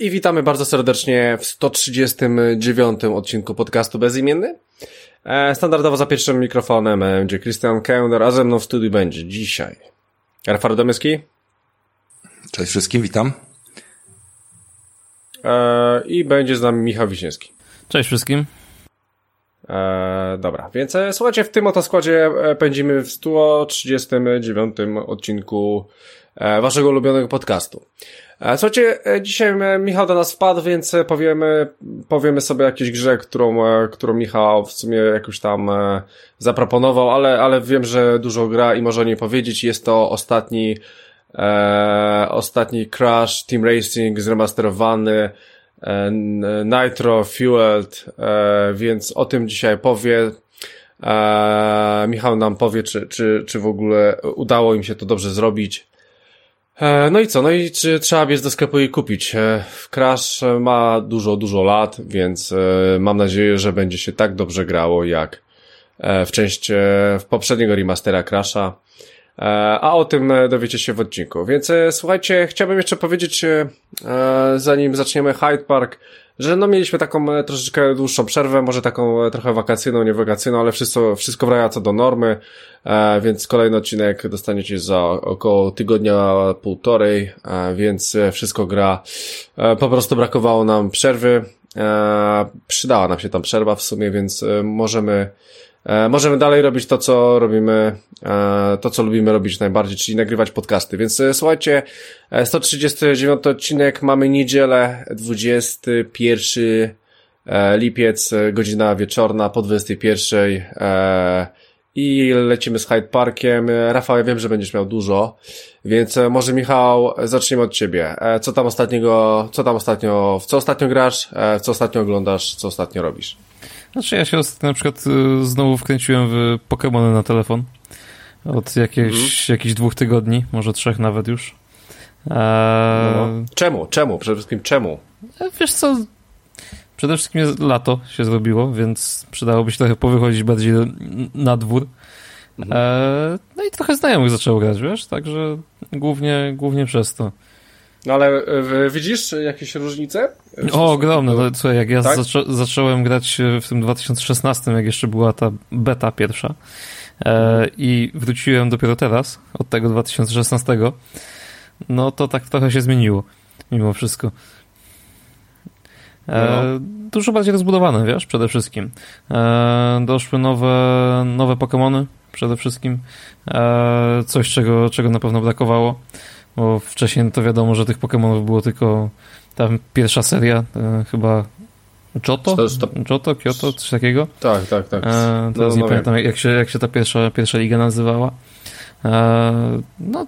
i witamy bardzo serdecznie w 139 odcinku podcastu Bezimienny. E, standardowo za pierwszym mikrofonem będzie Christian Kender, a ze mną w studiu będzie dzisiaj Rafał Domyski. Cześć wszystkim, witam. E, I będzie z nami Michał Wiśniewski. Cześć wszystkim. E, dobra, więc e, słuchajcie, w tym oto składzie e, pędzimy w 139 odcinku e, waszego ulubionego podcastu. E, słuchajcie, e, dzisiaj e, Michał do nas wpadł, więc e, powiemy, powiemy sobie o jakiejś grze, którą, e, którą Michał w sumie jakoś tam e, zaproponował, ale, ale wiem, że dużo gra i może o niej powiedzieć. Jest to ostatni, e, ostatni Crash Team Racing zremasterowany, e, Nitro Fueled, e, więc o tym dzisiaj powie. E, Michał nam powie, czy, czy, czy w ogóle udało im się to dobrze zrobić. E, no i co? No i czy trzeba biec do sklepu i kupić? E, Crash ma dużo, dużo lat, więc e, mam nadzieję, że będzie się tak dobrze grało jak w części w poprzedniego remastera Crasha. E, A o tym e, dowiecie się w odcinku. Więc e, słuchajcie, chciałbym jeszcze powiedzieć, zanim zaczniemy Hyde Park, że no mieliśmy taką troszeczkę dłuższą przerwę, może taką trochę wakacyjną, nie wakacyjną, ale wszystko, wszystko wraca do normy, więc kolejny odcinek dostaniecie za około tygodnia, półtorej, więc wszystko gra. Po prostu brakowało nam przerwy, przydała nam się tam przerwa w sumie, więc możemy E, możemy dalej robić to, co robimy, e, to, co lubimy robić najbardziej, czyli nagrywać podcasty. Więc e, słuchajcie, e, 139 odcinek, mamy niedzielę, 21 e, lipiec, godzina wieczorna po 21 e, i lecimy z Hyde Parkiem. Rafał, ja wiem, że będziesz miał dużo, więc może Michał, zaczniemy od ciebie. Co tam ostatniego, co tam ostatnio, w co ostatnio grasz, w co ostatnio oglądasz, co ostatnio robisz? Znaczy ja się na przykład y, znowu wkręciłem w Pokémony na telefon. Od jakichś, jakichś dwóch tygodni, może trzech nawet już. Eee, No. Czemu? Czemu? Przede wszystkim czemu? Wiesz co, przede wszystkim lato się zrobiło, więc przydałoby się trochę powychodzić bardziej na dwór. Eee, no i trochę znajomych zaczęło grać, wiesz, także głównie, głównie przez to. No ale e, widzisz jakieś różnice? O, ogromne. do- No, słuchaj, jak ja Tak? zaczą, zacząłem grać w tym 2016, jak jeszcze była ta beta pierwsza e, i wróciłem dopiero teraz, od tego 2016, no to tak trochę się zmieniło, mimo wszystko. E, Dużo bardziej rozbudowane, wiesz, przede wszystkim. E, doszły nowe, nowe Pokémony, przede wszystkim. E, coś, czego, czego na pewno brakowało, bo wcześniej no to wiadomo, że tych Pokémonów było tylko tam pierwsza seria, e, chyba sto- Johto, Kyoto, coś takiego. Tak, tak, tak. E, teraz No, nie no pamiętam, jak się, jak się ta pierwsza, pierwsza liga nazywała. E, no,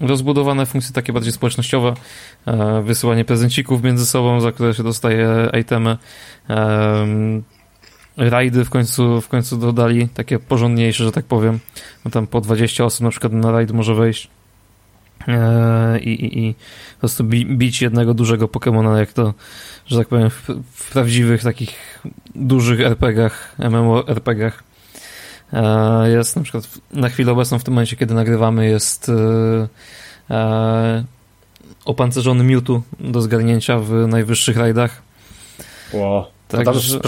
rozbudowane funkcje takie bardziej społecznościowe, e, wysyłanie prezencików między sobą, za które się dostaje itemy. E, rajdy w końcu, w końcu dodali, takie porządniejsze, że tak powiem. No tam po 20 osób na przykład na rajd może wejść. E, I, i, i po prostu bi, bić jednego dużego Pokemona, jak to, że tak powiem, w, w prawdziwych takich dużych RPG-ach, MMORPG-ach. E, Jest na przykład na chwilę obecną, w tym momencie, kiedy nagrywamy, jest e, opancerzony Mewtwo do zgarnięcia w najwyższych rajdach. To Tak, tam, że-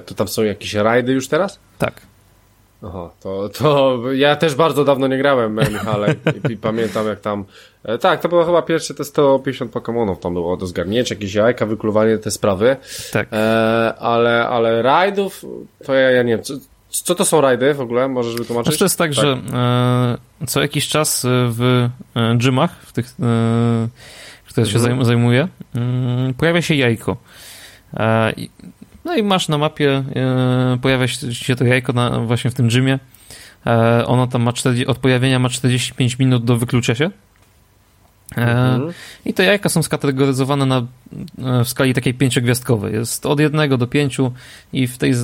to tam są jakieś rajdy już teraz? Tak. Aha, to, to ja też bardzo dawno nie grałem, e, Michale, i, i pamiętam jak tam, e, tak, to było chyba pierwsze te 150 Pokémonów tam było do zgarnięcia, jakieś jajka, wykluwanie, te sprawy, Tak. e, ale, ale rajdów, to ja, ja nie wiem, co, co to są rajdy w ogóle, możesz wytłumaczyć? Znaczy to jest tak, że e, co jakiś czas e, w e, gymach, w tych, które się Mhm. zajm- zajmuje, mm, pojawia się jajko. No i masz na mapie, e, pojawia się to jajko na, właśnie w tym gymie. E, ono tam ma 40, od pojawienia ma 45 minut do wyklucia się. E, Mhm. I te jajka są skategoryzowane na, w skali takiej pięciogwiazdkowej. Jest od jednego do pięciu i w tej,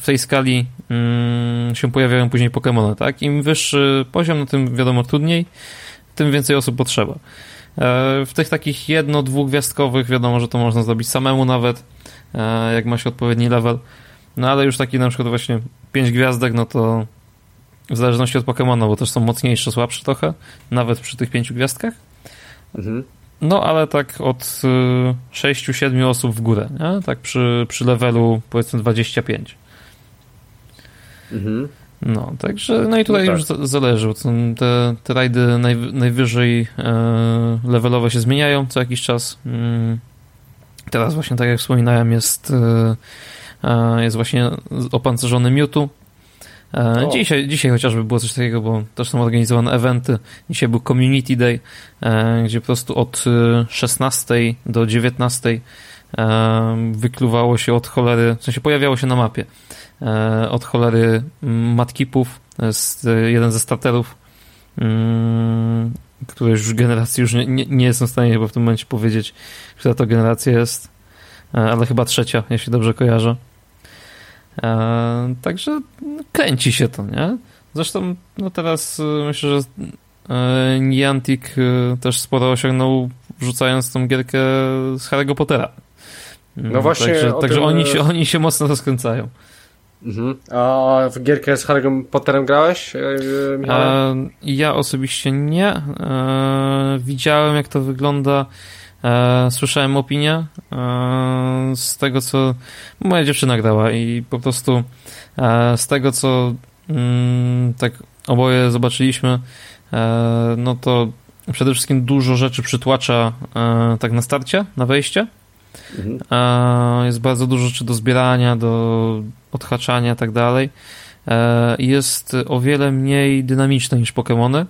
w tej skali mm, się pojawiają później Pokémony, tak? Im wyższy poziom, no tym wiadomo trudniej, tym więcej osób potrzeba. W tych takich jedno-, dwugwiazdkowych wiadomo, że to można zrobić samemu nawet, jak ma się odpowiedni level. No ale już taki na przykład właśnie pięć gwiazdek, no to w zależności od Pokémona, bo też są mocniejsze, słabsze trochę, nawet przy tych pięciu gwiazdkach. Mhm. No, ale tak od 6-7 y, osób w górę, nie? Tak przy, przy levelu powiedzmy 25. Mhm. No, także, no i tutaj no tak. już zależy, bo te, te rajdy naj, najwyżej e, levelowe się zmieniają co jakiś czas. Mm. Teraz właśnie, tak jak wspominałem, jest, e, e jest właśnie opancerzony Mewtwo. E, dzisiaj, dzisiaj chociażby było coś takiego, bo też są organizowane eventy. Dzisiaj był Community Day, e, gdzie po prostu od 16 do 19 wykluwało się od cholery, w sensie pojawiało się na mapie E, od cholery matkipów, jest jeden ze starterów, który już generacji już nie, nie, nie jestem w stanie chyba w tym momencie powiedzieć, która to generacja jest, e, ale chyba trzecia, jeśli dobrze kojarzę. E, także kręci się to, nie? Zresztą no teraz myślę, że Niantic też sporo osiągnął wrzucając tą gierkę z Harry'ego Pottera. No właśnie. Także, także tym... oni, się, oni się mocno rozkręcają. Mhm. A w gierkę z Harrym Potterem grałeś, e, e, ja osobiście nie. E, widziałem, jak to wygląda. E, słyszałem opinię e, z tego, co moja dziewczyna grała i po prostu e, z tego, co mm, tak oboje zobaczyliśmy, no to przede wszystkim dużo rzeczy przytłacza tak na starcie, na wejście. Mhm. Jest bardzo dużo rzeczy do zbierania, do odhaczania i tak dalej. E, jest o wiele mniej dynamiczne niż Pokémony.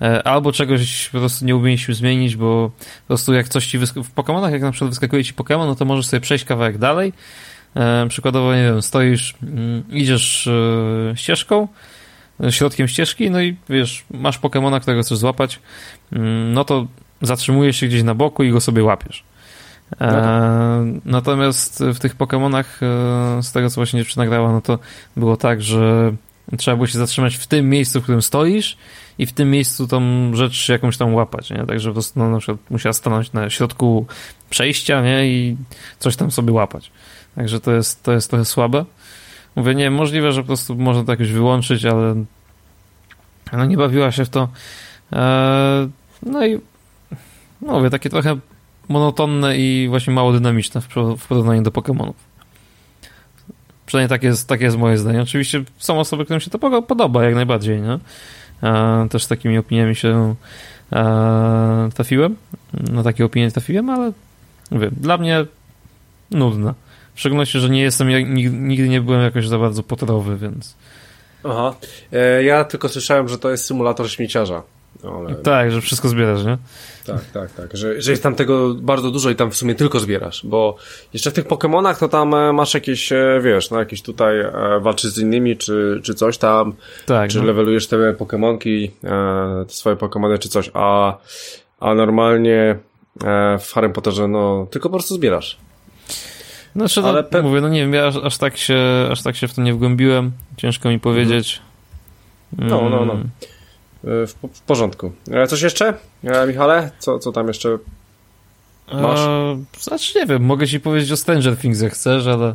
E, albo czegoś po prostu nie umieliśmy zmienić, bo po prostu jak coś ci w Pokémonach, jak na przykład wyskakuje ci Pokémon, no to możesz sobie przejść kawałek dalej. E, przykładowo, nie wiem, stoisz, mm, idziesz ścieżką, środkiem ścieżki, no i wiesz, masz Pokémona, którego chcesz złapać, mm, no to zatrzymujesz się gdzieś na boku i go sobie łapiesz. No tak. Natomiast w tych Pokémonach, e, z tego co właśnie dziewczyna grała, no to było tak, że trzeba było się zatrzymać w tym miejscu, w którym stoisz i w tym miejscu tą rzecz jakąś tam łapać, nie? Także po prostu no, na przykład musiała stanąć na środku przejścia, nie? I coś tam sobie łapać. Także to jest, to jest trochę słabe. Mówię, nie, możliwe, że po prostu można to jakoś wyłączyć, ale no nie bawiła się w to. Eee, no i no mówię, takie trochę monotonne i właśnie mało dynamiczne w, porównaniu do Pokémonów. Przynajmniej takie jest, jest moje zdanie. Oczywiście są osoby, którym się to podoba jak najbardziej, nie? Też z takimi opiniami się e, trafiłem. Na takie opinie trafiłem, ale mówię, dla mnie nudne. W szczególności, że nie jestem, ja nigdy nie byłem jakoś za bardzo potorowy, więc... Aha. E, ja tylko słyszałem, że to jest symulator śmieciarza. Ale... Tak, że wszystko zbierasz, nie? Tak, tak, tak. Że, że jest tam tego bardzo dużo i tam w sumie tylko zbierasz, bo jeszcze w tych Pokémonach to tam e, masz jakieś, e, wiesz, no jakieś tutaj e, walczysz z innymi, czy, czy coś tam, tak, czy no. levelujesz te Pokémonki, te swoje Pokémony, czy coś, a, a normalnie w Harry Potterze, no, tylko po prostu zbierasz. Znaczy, no, Ale pe... mówię, no nie wiem, ja aż, aż, tak się, aż tak się w to nie wgłębiłem, ciężko mi powiedzieć. No, no, no. Mm. W, w porządku. E, coś jeszcze, e, Michale? Co, co tam jeszcze masz? Eee, znaczy nie wiem, mogę ci powiedzieć o Stranger Things jak chcesz, ale...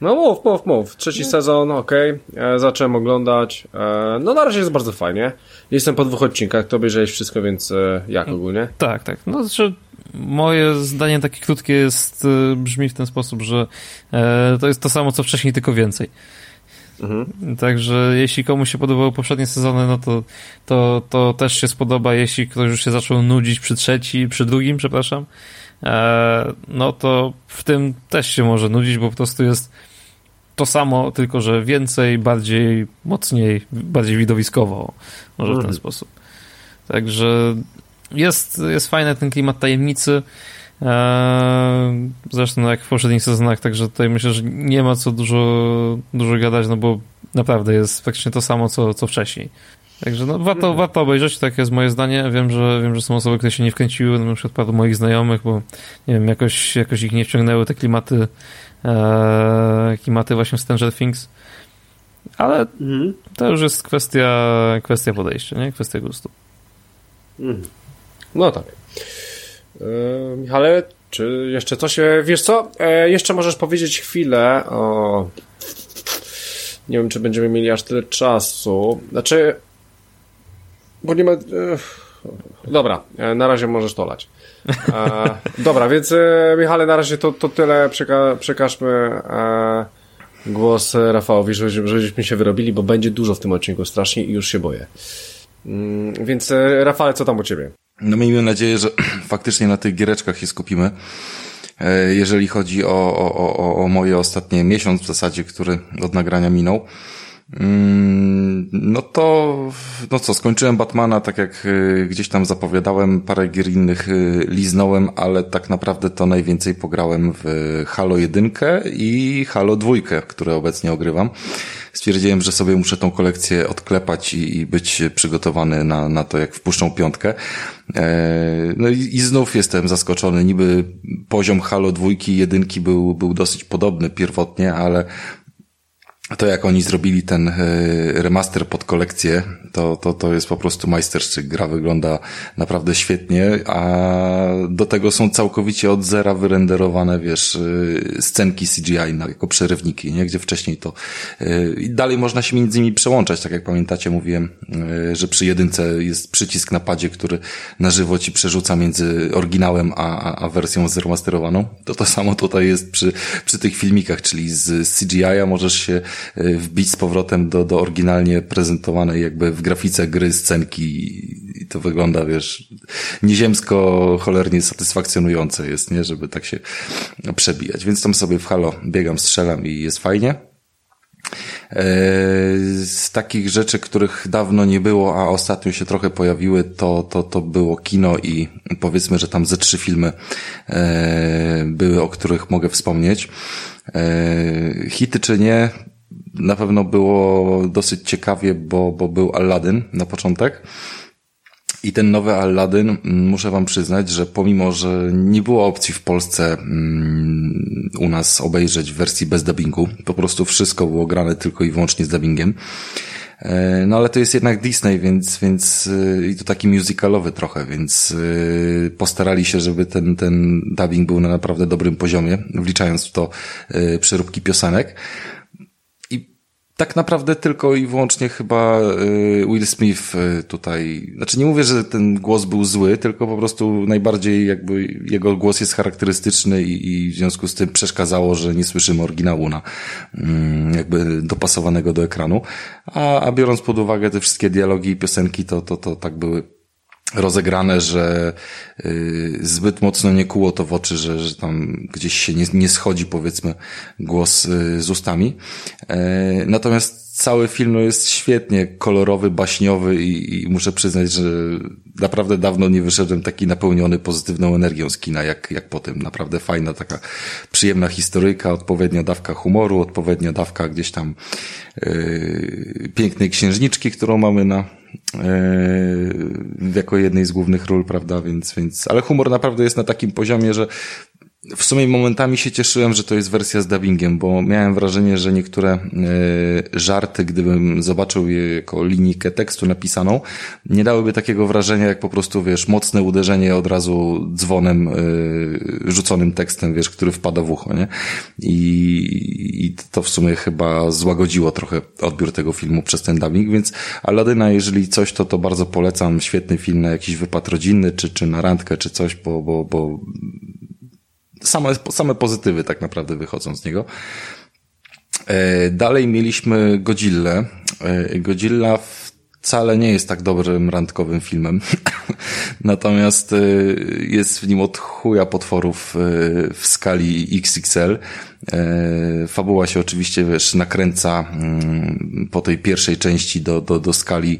No mów, mów, mów. Trzeci no. sezon, okej. Okay. E, zacząłem oglądać. E, no na razie jest bardzo fajnie. Jestem po dwóch odcinkach, to obejrzałeś wszystko, więc e, jak ogólnie? Tak, tak. No znaczy moje zdanie takie krótkie jest, e, brzmi w ten sposób, że to jest to samo co wcześniej, tylko więcej. Mhm. Także jeśli komuś się podobały poprzednie sezony, no to, to, to też się spodoba. Jeśli ktoś już się zaczął nudzić przy trzeci, przy drugim, przepraszam, e, no to w tym też się może nudzić, bo po prostu jest to samo, tylko że więcej, bardziej, mocniej, bardziej widowiskowo, może w ten mhm. sposób. Także jest, jest fajny ten klimat tajemnicy. Eee, zresztą jak w poprzednich sezonach, także tutaj myślę, że nie ma co dużo, dużo gadać, no bo naprawdę jest praktycznie to samo, co, co wcześniej. Także no, warto, mhm. warto obejrzeć, tak jest moje zdanie. Wiem, że wiem, że są osoby, które się nie wkręciły, na przykład paru moich znajomych, bo nie wiem, jakoś, jakoś ich nie wciągnęły te klimaty, e, klimaty właśnie Stranger Things. Ale mhm. to już jest kwestia, kwestia podejścia, nie? Kwestia gustu. Mhm. No tak. Yy, Michale, czy jeszcze coś? E, wiesz co? E, jeszcze możesz powiedzieć chwilę o... Nie wiem, czy będziemy mieli aż tyle czasu. Znaczy... Bo nie ma... E, Dobra, na razie możesz to lać. E, dobra, więc Michale, na razie to, to tyle. Przeka przekażmy e, głos Rafałowi, żebyśmy się wyrobili, bo będzie dużo w tym odcinku strasznie i już się boję. Mm, więc Rafale, co tam u ciebie? No miejmy nadzieję, że faktycznie na tych giereczkach się skupimy. E, jeżeli chodzi o, o, o, o moje ostatnie miesiąc w zasadzie, który od nagrania minął, mm, no to, no co, skończyłem Batmana, tak jak e, gdzieś tam zapowiadałem, parę gier innych liznąłem, ale tak naprawdę to najwięcej pograłem w Halo 1 i Halo 2, które obecnie ogrywam stwierdziłem, że sobie muszę tą kolekcję odklepać i, i być przygotowany na, na to, jak wpuszczą piątkę. E, no i, i znów jestem zaskoczony. Niby poziom Halo dwójki, jedynki był, był dosyć podobny pierwotnie, ale to jak oni zrobili ten e, remaster pod kolekcję, to, to, to jest po prostu majsterszczyk. Gra wygląda naprawdę świetnie, a do tego są całkowicie od zera wyrenderowane, wiesz, e, scenki CGI jako przerywniki, nie? Gdzie wcześniej to e, i dalej można się między nimi przełączać, tak jak pamiętacie, mówiłem, że przy jedynce jest przycisk na padzie, który na żywo ci przerzuca między oryginałem a, a, wersją zremasterowaną. To to samo tutaj jest przy, przy tych filmikach, czyli z CGI-a możesz się wbić z powrotem do, do oryginalnie prezentowanej jakby w grafice gry scenki i to wygląda, wiesz, nieziemsko cholernie satysfakcjonujące jest, nie? Żeby tak się przebijać. Więc tam sobie w halo biegam, strzelam i jest fajnie. E, z takich rzeczy, których dawno nie było, a ostatnio się trochę pojawiły, to, to, to było kino i powiedzmy, że tam ze trzy filmy e, były, o których mogę wspomnieć. E, hity czy nie, na pewno było dosyć ciekawie, bo, bo był Aladdin na początek. I ten nowy Aladdin, mm, muszę wam przyznać, że pomimo, że nie było opcji w Polsce mm, u nas obejrzeć w wersji bez dubbingu, po prostu wszystko było grane tylko i wyłącznie z dubbingiem. E, no ale to jest jednak Disney, więc, więc e, i to taki musicalowy trochę, więc e, postarali się, żeby ten, ten dubbing był na naprawdę dobrym poziomie, wliczając w to przeróbki piosenek tak naprawdę tylko i wyłącznie chyba y, Will Smith y, tutaj, znaczy nie mówię, że ten głos był zły, tylko po prostu najbardziej jakby jego głos jest charakterystyczny i, i w związku z tym przeszkadzało, że nie słyszymy oryginału na mm, jakby dopasowanego do ekranu, a, a biorąc pod uwagę te wszystkie dialogi i piosenki, to, to, to tak były rozegrane, że y, zbyt mocno nie kuło to w oczy, że, że tam gdzieś się nie, nie schodzi powiedzmy głos y, z ustami. E, natomiast cały film no, jest świetnie kolorowy, baśniowy i, i muszę przyznać, że naprawdę dawno nie wyszedłem taki napełniony pozytywną energią z kina, jak, jak po tym. Naprawdę fajna, taka przyjemna historyjka, odpowiednia dawka humoru, odpowiednia dawka gdzieś tam yy, pięknej księżniczki, którą mamy na, jako jednej z głównych ról, prawda, więc, więc, ale humor naprawdę jest na takim poziomie, że w sumie momentami się cieszyłem, że to jest wersja z dubbingiem, bo miałem wrażenie, że niektóre y, żarty, gdybym zobaczył je jako linijkę tekstu napisaną, nie dałyby takiego wrażenia, jak po prostu, wiesz, mocne uderzenie od razu dzwonem y, rzuconym tekstem, wiesz, który wpada w ucho, nie? I, I to w sumie chyba złagodziło trochę odbiór tego filmu przez ten dubbing, więc Aladyna, jeżeli coś, to to bardzo polecam. Świetny film na jakiś wypad rodzinny, czy, czy na randkę, czy coś, bo, bo, bo same, same pozytywy tak naprawdę wychodzą z niego. E, dalej mieliśmy Godzillę. E, Godzilla wcale nie jest tak dobrym randkowym filmem. Natomiast e, jest w nim od chuja potworów w skali XXL. Fabuła się oczywiście, wiesz, nakręca mm, po tej pierwszej części do, do, do skali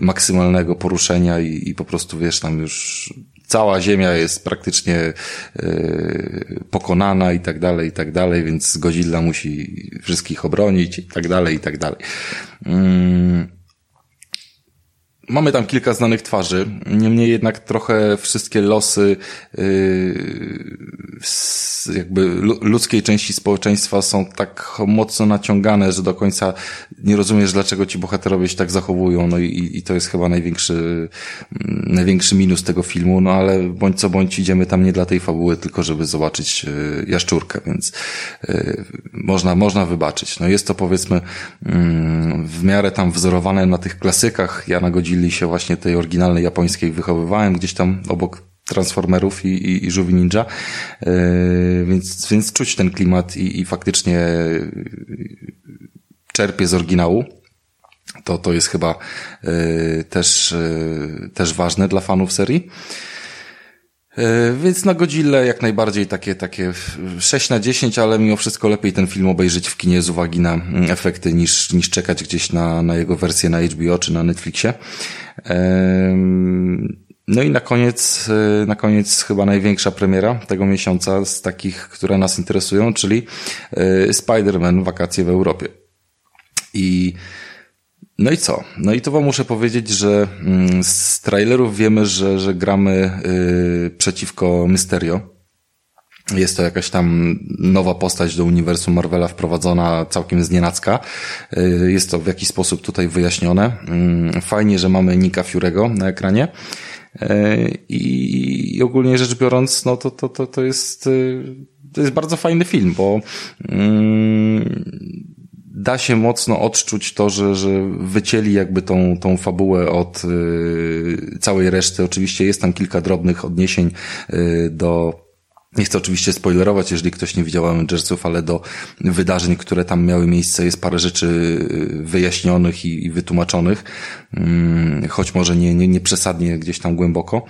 maksymalnego poruszenia i, i po prostu, wiesz, tam już cała ziemia jest praktycznie yy, pokonana i tak dalej, i tak dalej, więc Godzilla musi wszystkich obronić i tak dalej, i tak dalej. Yy. Mamy tam kilka znanych twarzy, niemniej jednak trochę wszystkie losy yy, jakby ludzkiej części społeczeństwa są tak mocno naciągane, że do końca nie rozumiesz, dlaczego ci bohaterowie się tak zachowują, no i, i to jest chyba największy, mm, największy minus tego filmu, no ale bądź co bądź idziemy tam nie dla tej fabuły, tylko żeby zobaczyć yy, jaszczurkę, więc yy, można, można wybaczyć. No jest to powiedzmy yy, w miarę tam wzorowane na tych klasykach Jana Godzilla, Godzilli się właśnie tej oryginalnej japońskiej wychowywałem, gdzieś tam obok Transformerów i, i, i Ninja, yy, więc, więc czuć ten klimat i, i faktycznie czerpie z oryginału. To, to jest chyba yy, też, yy, też ważne dla fanów serii. E, więc na Godzilla jak najbardziej takie, takie 6 na 10, ale mimo wszystko lepiej ten film obejrzeć w kinie z uwagi na mm, efekty niż, niż czekać gdzieś na, na jego wersję na HBO czy na Netflixie. No i na koniec, e, na koniec chyba największa premiera tego miesiąca z takich, które nas interesują, czyli e, Spider-Man Wakacje w Europie. I no i co? No i to wam muszę powiedzieć, że mm, z trailerów wiemy, że, że gramy yy, przeciwko Mysterio. Jest to jakaś tam nowa postać do uniwersum Marvela wprowadzona całkiem z. Yy, jest to w jakiś sposób tutaj wyjaśnione. Yy, fajnie, że mamy Nika Fiurego na ekranie. Yy, I, ogólnie rzecz biorąc, no to, to, to, to jest, yy, to jest bardzo fajny film, bo yy, da się mocno odczuć to, że, że wycięli jakby tą, tą fabułę od y, całej reszty. Oczywiście jest tam kilka drobnych odniesień y, do nie chcę oczywiście spoilerować, jeżeli ktoś nie widział Avengersów, ale do wydarzeń, które tam miały miejsce, jest parę rzeczy y, wyjaśnionych i, i wytłumaczonych, mm, choć może nie, nie, nie przesadnie gdzieś tam głęboko.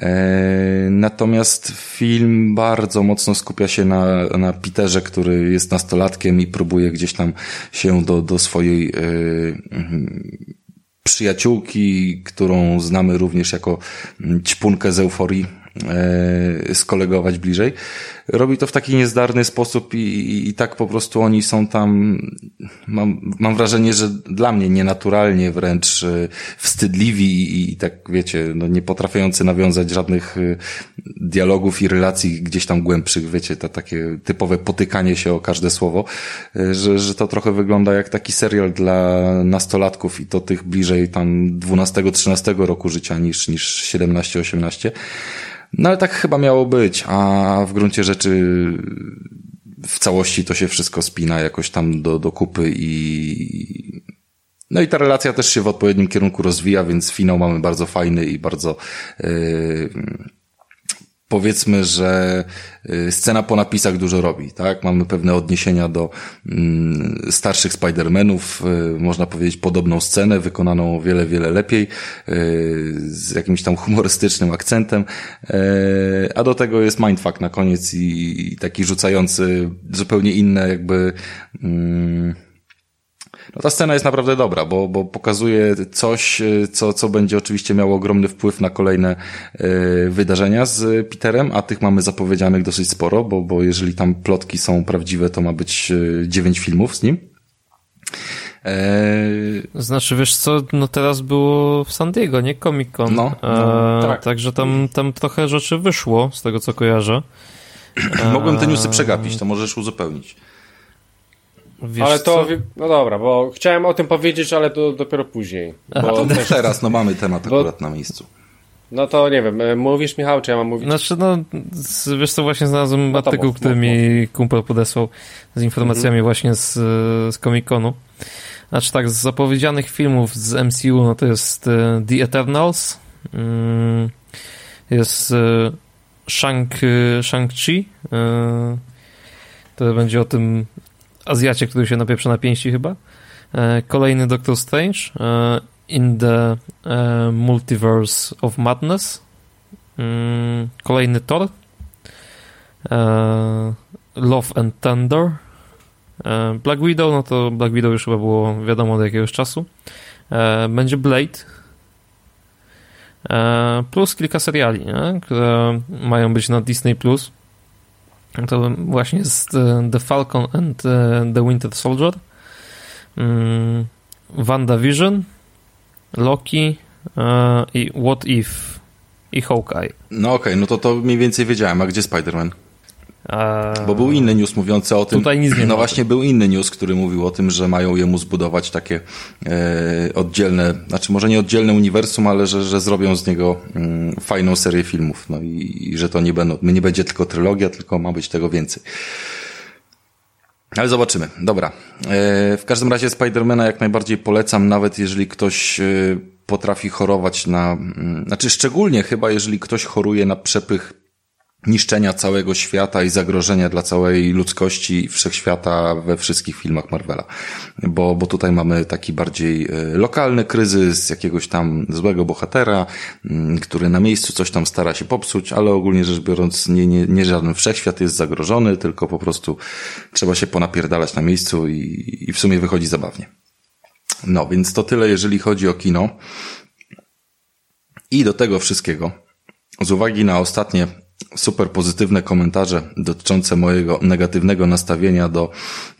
E, natomiast film bardzo mocno skupia się na, na Peterze, który jest nastolatkiem i próbuje gdzieś tam się do, do swojej e, mhm, przyjaciółki, którą znamy również jako ćpunkę z euforii, skolegować bliżej. Robi to w taki niezdarny sposób i, i, i tak po prostu oni są tam, mam, mam wrażenie, że dla mnie nienaturalnie wręcz e, wstydliwi i, i tak wiecie, no nie potrafiący nawiązać żadnych e, dialogów i relacji gdzieś tam głębszych, wiecie, to takie typowe potykanie się o każde słowo, że, że to trochę wygląda jak taki serial dla nastolatków i to tych bliżej tam 12-13 roku życia niż, niż 17-18. No ale tak chyba miało być, a w gruncie rzeczy w całości to się wszystko spina jakoś tam do, do kupy i no i ta relacja też się w odpowiednim kierunku rozwija, więc finał mamy bardzo fajny i bardzo yy, powiedzmy, że y, scena po napisach dużo robi, tak? Mamy pewne odniesienia do mm, starszych Spider-Manów, y, można powiedzieć podobną scenę, wykonaną o wiele, wiele lepiej, y, z jakimś tam humorystycznym akcentem, a do tego jest mindfuck na koniec i, taki rzucający zupełnie inne jakby mm, no ta scena jest naprawdę dobra, bo, bo pokazuje coś, e, co, co będzie oczywiście miało ogromny wpływ na kolejne y, wydarzenia z Peterem, a tych mamy zapowiedzianych dosyć sporo, bo, bo jeżeli tam plotki są prawdziwe, to ma być e, dziewięć filmów z nim. Znaczy, wiesz co, no teraz było w San Diego, nie? Comic Con. No, no tak. Także tam, tam trochę rzeczy wyszło, z tego co kojarzę. Mogłem te newsy przegapić, to możesz uzupełnić. Wiesz ale to, co? no dobra, bo chciałem o tym powiedzieć, ale to dopiero później. Bo to też, teraz, no mamy temat bo, akurat na miejscu. No to nie wiem, e, mówisz Michał, czy ja mam mówić? Znaczy, no, wiesz co, właśnie znalazłem no artykuł, mów, który mów, mi mów. kumpel podesłał z informacjami mhm. właśnie z, z Comic-Conu. Znaczy tak, z zapowiedzianych filmów z MCU, no to jest e, The Eternals, mm, jest e, Shang, Shang-Chi, to będzie o tym Azjacie, który się napieprza na pięści chyba. E, kolejny Doctor Strange e, in the e, Multiverse of Madness. Mm, kolejny Thor. Love and Thunder. Black Widow, no to Black Widow już chyba było wiadomo od jakiegoś czasu. Będzie Blade. Plus kilka seriali, nie? które mają być na Disney Plus. To właśnie jest e, The Falcon and e, the Winter Soldier, mm, WandaVision, Loki e, i What If i Hawkeye. No okej, okay, no to to mniej więcej wiedziałem. A gdzie Spider-Man? Bo był inny news mówiący o tym. Tutaj nic nie No właśnie, był inny news, który mówił o tym, że mają jemu zbudować takie e, oddzielne, znaczy może nie oddzielne uniwersum, ale że, że zrobią z niego mm, fajną serię filmów. No i, i że to nie, będą, nie będzie tylko trylogia, tylko ma być tego więcej. Ale zobaczymy. Dobra. E, w każdym razie Spidermana jak najbardziej polecam, nawet jeżeli ktoś e, potrafi chorować na, mm, znaczy szczególnie chyba, jeżeli ktoś choruje na przepych niszczenia całego świata i zagrożenia dla całej ludzkości wszechświata we wszystkich filmach Marvela. Bo, bo tutaj mamy taki bardziej e, lokalny kryzys jakiegoś tam złego bohatera, mm, który na miejscu coś tam stara się popsuć, ale ogólnie rzecz biorąc nie, nie, nie żaden wszechświat jest zagrożony, tylko po prostu trzeba się ponapierdalać na miejscu i, i w sumie wychodzi zabawnie. No, więc to tyle, jeżeli chodzi o kino. I do tego wszystkiego, z uwagi na ostatnie super pozytywne komentarze dotyczące mojego negatywnego nastawienia do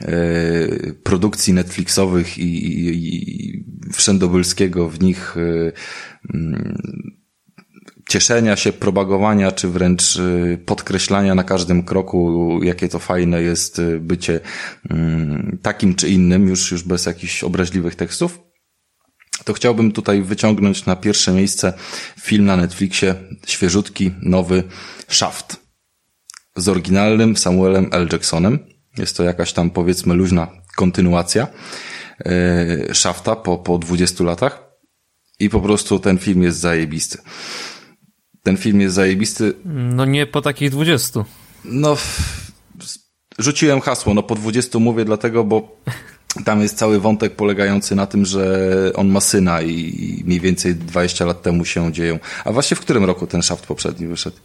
e, produkcji Netflixowych i, i, i wszędobylskiego w nich e, mm, cieszenia się, propagowania, czy wręcz e, podkreślania na każdym kroku, jakie to fajne jest bycie mm, takim czy innym, już, już bez jakichś obraźliwych tekstów to chciałbym tutaj wyciągnąć na pierwsze miejsce film na Netflixie, świeżutki, nowy Shaft. Z oryginalnym Samuelem L. Jacksonem. Jest to jakaś tam powiedzmy luźna kontynuacja yy, Shafta po, po 20 latach. I po prostu ten film jest zajebisty. Ten film jest zajebisty. No nie po takich 20. No, rzuciłem hasło, no po 20 mówię dlatego, bo tam jest cały wątek polegający na tym, że on ma syna i mniej więcej 20 lat temu się dzieją. A właśnie w którym roku ten szaft poprzedni wyszedł?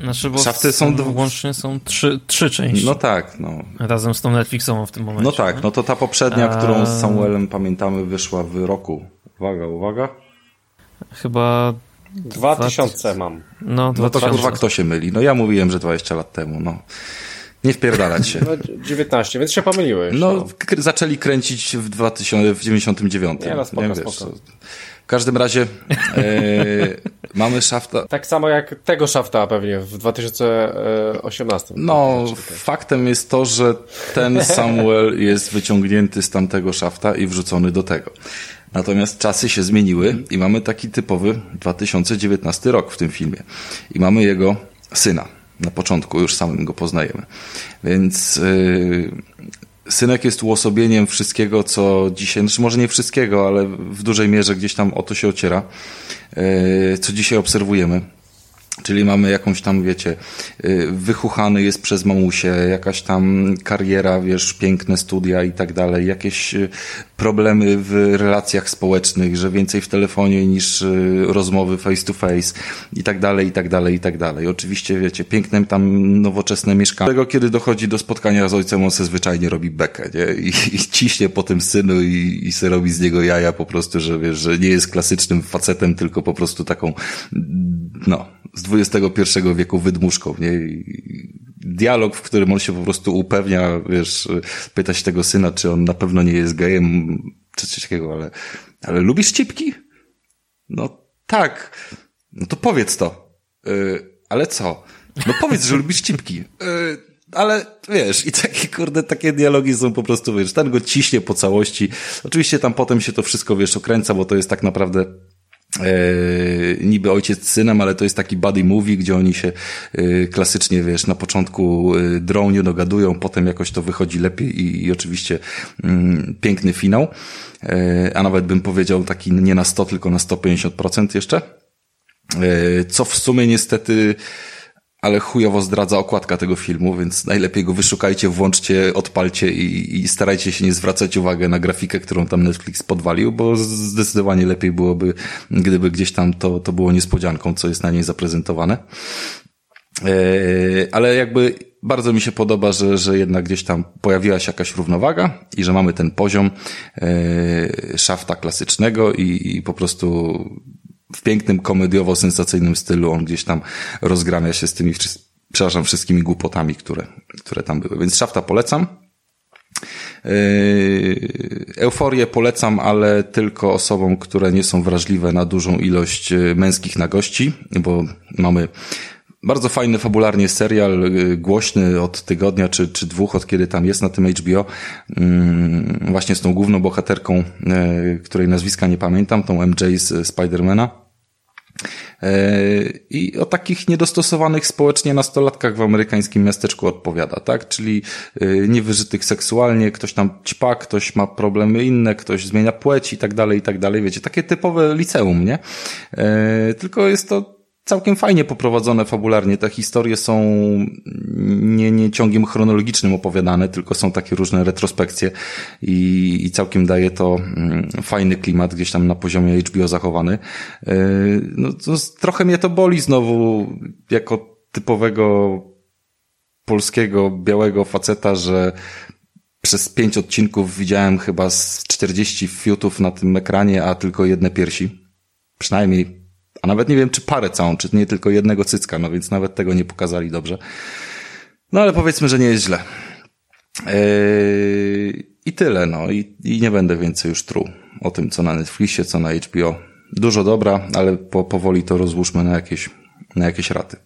Znaczy, bo Szafty są łącznie są trzy, trzy części. No tak, no. Razem z tą Netflixową w tym momencie. No tak, no to ta poprzednia, A... którą z Samuelem pamiętamy, wyszła w roku. Uwaga, uwaga. Chyba 2000 mam. No, 2000. no to kurwa kto się myli? No ja mówiłem, że 20 lat temu, no. Nie wpierdalać się. No, 19, więc się pomyliłeś. No, no. zaczęli kręcić w 2000, w 99. Nie, no spoko, nie, wiesz, spoko. W każdym razie e, mamy szafta. Tak samo jak tego szafta pewnie w 2018. No, faktem jest to, że ten Samuel jest wyciągnięty z tamtego szafta i wrzucony do tego. Natomiast czasy się zmieniły i mamy taki typowy 2019 rok w tym filmie. I mamy jego syna na początku, już samym go poznajemy. Więc yy, synek jest uosobieniem wszystkiego, co dzisiaj, znaczy może nie wszystkiego, ale w dużej mierze gdzieś tam o to się ociera, yy, co dzisiaj obserwujemy. Czyli mamy jakąś tam, wiecie, y, wychuchany jest przez mamusię, jakaś tam kariera, wiesz, piękne studia i tak dalej, jakieś y, problemy w relacjach społecznych, że więcej w telefonie niż y, rozmowy face to face i tak dalej, i tak dalej, i tak dalej. Oczywiście, wiecie, piękne tam nowoczesne mieszkanie. Tego, kiedy dochodzi do spotkania z ojcem, on se zwyczajnie robi bekę, nie? I, i ciśnie po tym synu i, i se robi z niego jaja po prostu, że wiesz, że nie jest klasycznym facetem, tylko po prostu taką, no, z XXI wieku wydmuszką, nie? Dialog, w którym on się po prostu upewnia, wiesz, pyta się tego syna, czy on na pewno nie jest gejem, czy coś takiego, ale, ale lubisz cipki? No tak. No to powiedz to. Yy, ale co? No powiedz, że lubisz cipki. Yy, ale wiesz, i takie kurde, takie dialogi są po prostu, wiesz, ten go ciśnie po całości. Oczywiście tam potem się to wszystko, wiesz, okręca, bo to jest tak naprawdę E, niby ojciec z synem, ale to jest taki buddy movie, gdzie oni się e, klasycznie, wiesz, na początku e, drą nie dogadują, potem jakoś to wychodzi lepiej i, i oczywiście mm, piękny finał, a nawet bym powiedział taki nie na 100, tylko na 150% jeszcze. Co w sumie niestety ale chujowo zdradza okładka tego filmu, więc najlepiej go wyszukajcie, włączcie, odpalcie i, i starajcie się nie zwracać uwagi na grafikę, którą tam Netflix podwalił, bo zdecydowanie lepiej byłoby, gdyby gdzieś tam to, to było niespodzianką, co jest na niej zaprezentowane. Eee, ale jakby bardzo mi się podoba, że, że jednak gdzieś tam pojawiła się jakaś równowaga i że mamy ten poziom e, szafta klasycznego i, i po prostu w pięknym, komediowo-sensacyjnym stylu on gdzieś tam rozgramia się z tymi, przepraszam, wszystkimi głupotami, które, które tam były. Więc Szafta polecam. Yy, euforię polecam, ale tylko osobom, które nie są wrażliwe na dużą ilość yy, męskich nagości, bo mamy bardzo fajny fabularnie serial, yy, głośny od tygodnia czy, czy dwóch, od kiedy tam jest na tym HBO, właśnie z tą główną bohaterką, której nazwiska nie pamiętam, tą MJ z Spidermana I o takich niedostosowanych społecznie nastolatkach w amerykańskim miasteczku odpowiada, tak? Czyli niewyżytych seksualnie, ktoś tam ćpa, ktoś ma problemy inne, ktoś zmienia płeć i tak dalej, i tak dalej. Wiecie, takie typowe liceum, nie? Tylko jest to całkiem fajnie poprowadzone fabularnie. Te historie są nie, nie ciągiem chronologicznym opowiadane, tylko są takie różne retrospekcje i, i całkiem daje to mm, fajny klimat gdzieś tam na poziomie HBO zachowany. E, no, to, trochę mnie to boli znowu jako typowego polskiego, białego faceta, że przez pięć odcinków widziałem chyba z 40 fiutów na tym ekranie, a tylko jedne piersi. Przynajmniej a nawet nie wiem, czy parę całą, czy nie tylko jednego cycka, no więc nawet tego nie pokazali dobrze. No ale powiedzmy, że nie jest źle. Yy, I tyle, no. I, I nie będę więcej już truł o tym, co na Netflixie, co na HBO. Dużo dobra, ale po, powoli to rozłóżmy na jakieś, na jakieś raty.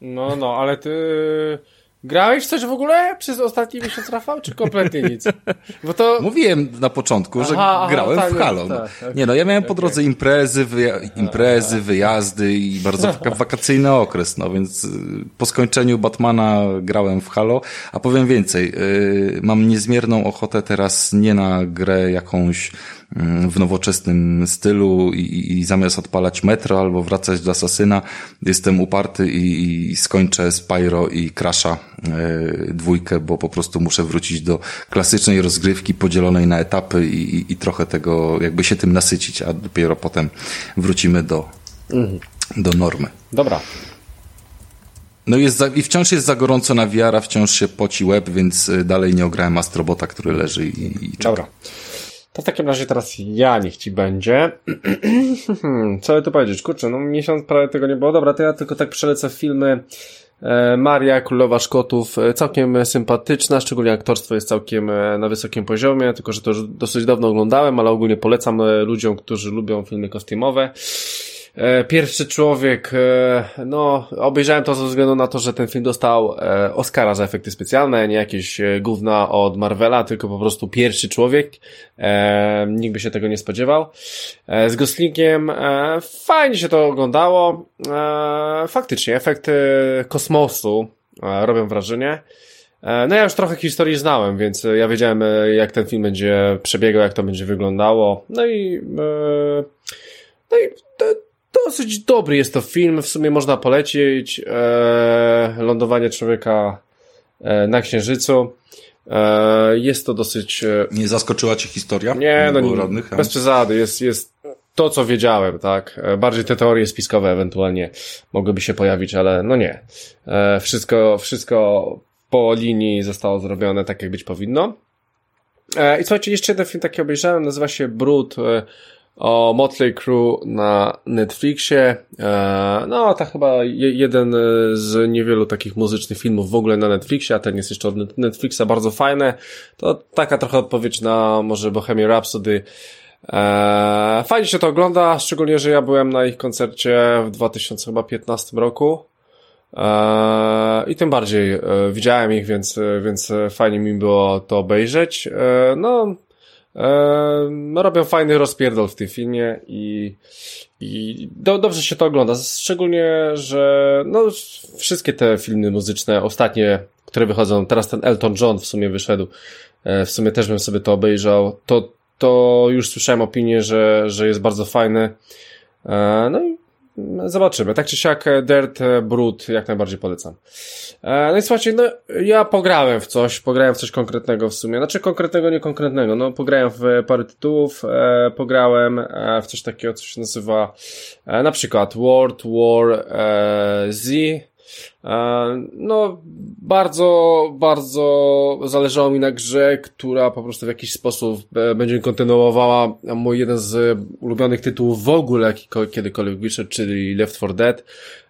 No, no, ale ty Grałeś coś w ogóle przez ostatni miesiąc, Rafał, czy kompletnie nic? Bo to... Mówiłem na początku, że aha, grałem tak, w Halo. Tak, okay, nie no, ja miałem po drodze imprezy, wyja imprezy, wyjazdy i bardzo wakacyjny okres, no więc y, po skończeniu Batmana grałem w Halo, a powiem więcej, yy, mam niezmierną ochotę teraz nie na grę jakąś w nowoczesnym stylu i, i zamiast odpalać Metro albo wracać do Asasyna, jestem uparty i, i skończę Spyro i Crasha e, dwójkę, bo po prostu muszę wrócić do klasycznej rozgrywki podzielonej na etapy i, i trochę tego, jakby się tym nasycić, a dopiero potem wrócimy do, mhm. do normy. Dobra. No jest za, i wciąż jest za gorąco na wiara, wciąż się poci łeb, więc e, dalej nie ograłem Astrobota, który leży i, i Dobra. To w takim razie teraz ja niech ci będzie. Co by tu powiedzieć? Kurczę, no miesiąc prawie tego nie było. Dobra, to ja tylko tak przelecę filmy. E, Maria, Królowa Szkotów, e, całkiem sympatyczna, szczególnie aktorstwo jest całkiem e, na wysokim poziomie, tylko że to już dosyć dawno oglądałem, ale ogólnie polecam ludziom, którzy lubią filmy kostiumowe. E, pierwszy człowiek, e, no, obejrzałem to ze względu na to, że ten film dostał e, Oscara za efekty specjalne, nie jakieś gówna od Marvela, tylko po prostu pierwszy człowiek. Nikt by się tego nie spodziewał. Z Goslingiem fajnie się to oglądało. Faktycznie, efekty kosmosu robią wrażenie. No ja już trochę historii znałem, więc ja wiedziałem, jak ten film będzie przebiegał, jak to będzie wyglądało. No i, no i dosyć dobry jest to film, w sumie można polecić. E, lądowanie człowieka e, na Księżycu. E, jest to dosyć... E, nie zaskoczyła cię historia? Nie, no nie, radnych, bez przesady. Jest, jest to, co wiedziałem, tak. Bardziej te teorie spiskowe ewentualnie mogłyby się pojawić, ale no nie. Wszystko, wszystko po linii zostało zrobione tak, jak być powinno. I słuchajcie, jeszcze jeden film taki obejrzałem, nazywa się Brud o Motley Crue na Netflixie. E, no, to chyba jeden z niewielu takich muzycznych filmów w ogóle na Netflixie, a ten jest jeszcze od Netflixa bardzo fajny. To taka trochę odpowiedź na może Bohemian Rhapsody. E, fajnie się to ogląda, szczególnie, że ja byłem na ich koncercie w 2015 roku. E, I tym bardziej widziałem ich, więc, więc fajnie mi było to obejrzeć. No, Eee, robią fajny rozpierdol w tym filmie i, i do, dobrze się to ogląda. Szczególnie, że no, wszystkie te filmy muzyczne, ostatnie, które wychodzą, teraz ten Elton John w sumie wyszedł, e, w sumie też bym sobie to obejrzał, to, to już słyszałem opinię, że, że jest bardzo fajny. E, no i Zobaczymy. Tak czy siak e, Dirt e, Brut jak najbardziej polecam. E, no i słuchajcie, no ja pograłem w coś, pograłem w coś konkretnego w sumie. Znaczy konkretnego, nie konkretnego. No pograłem w parę tytułów, pograłem w coś takiego, co się nazywa na przykład World War Z, E, no, bardzo, bardzo zależało mi na grze, która po prostu w jakiś sposób e, będzie kontynuowała mój jeden z ulubionych tytułów w ogóle, kiedykolwiek wyszedł, czyli Left 4 Dead.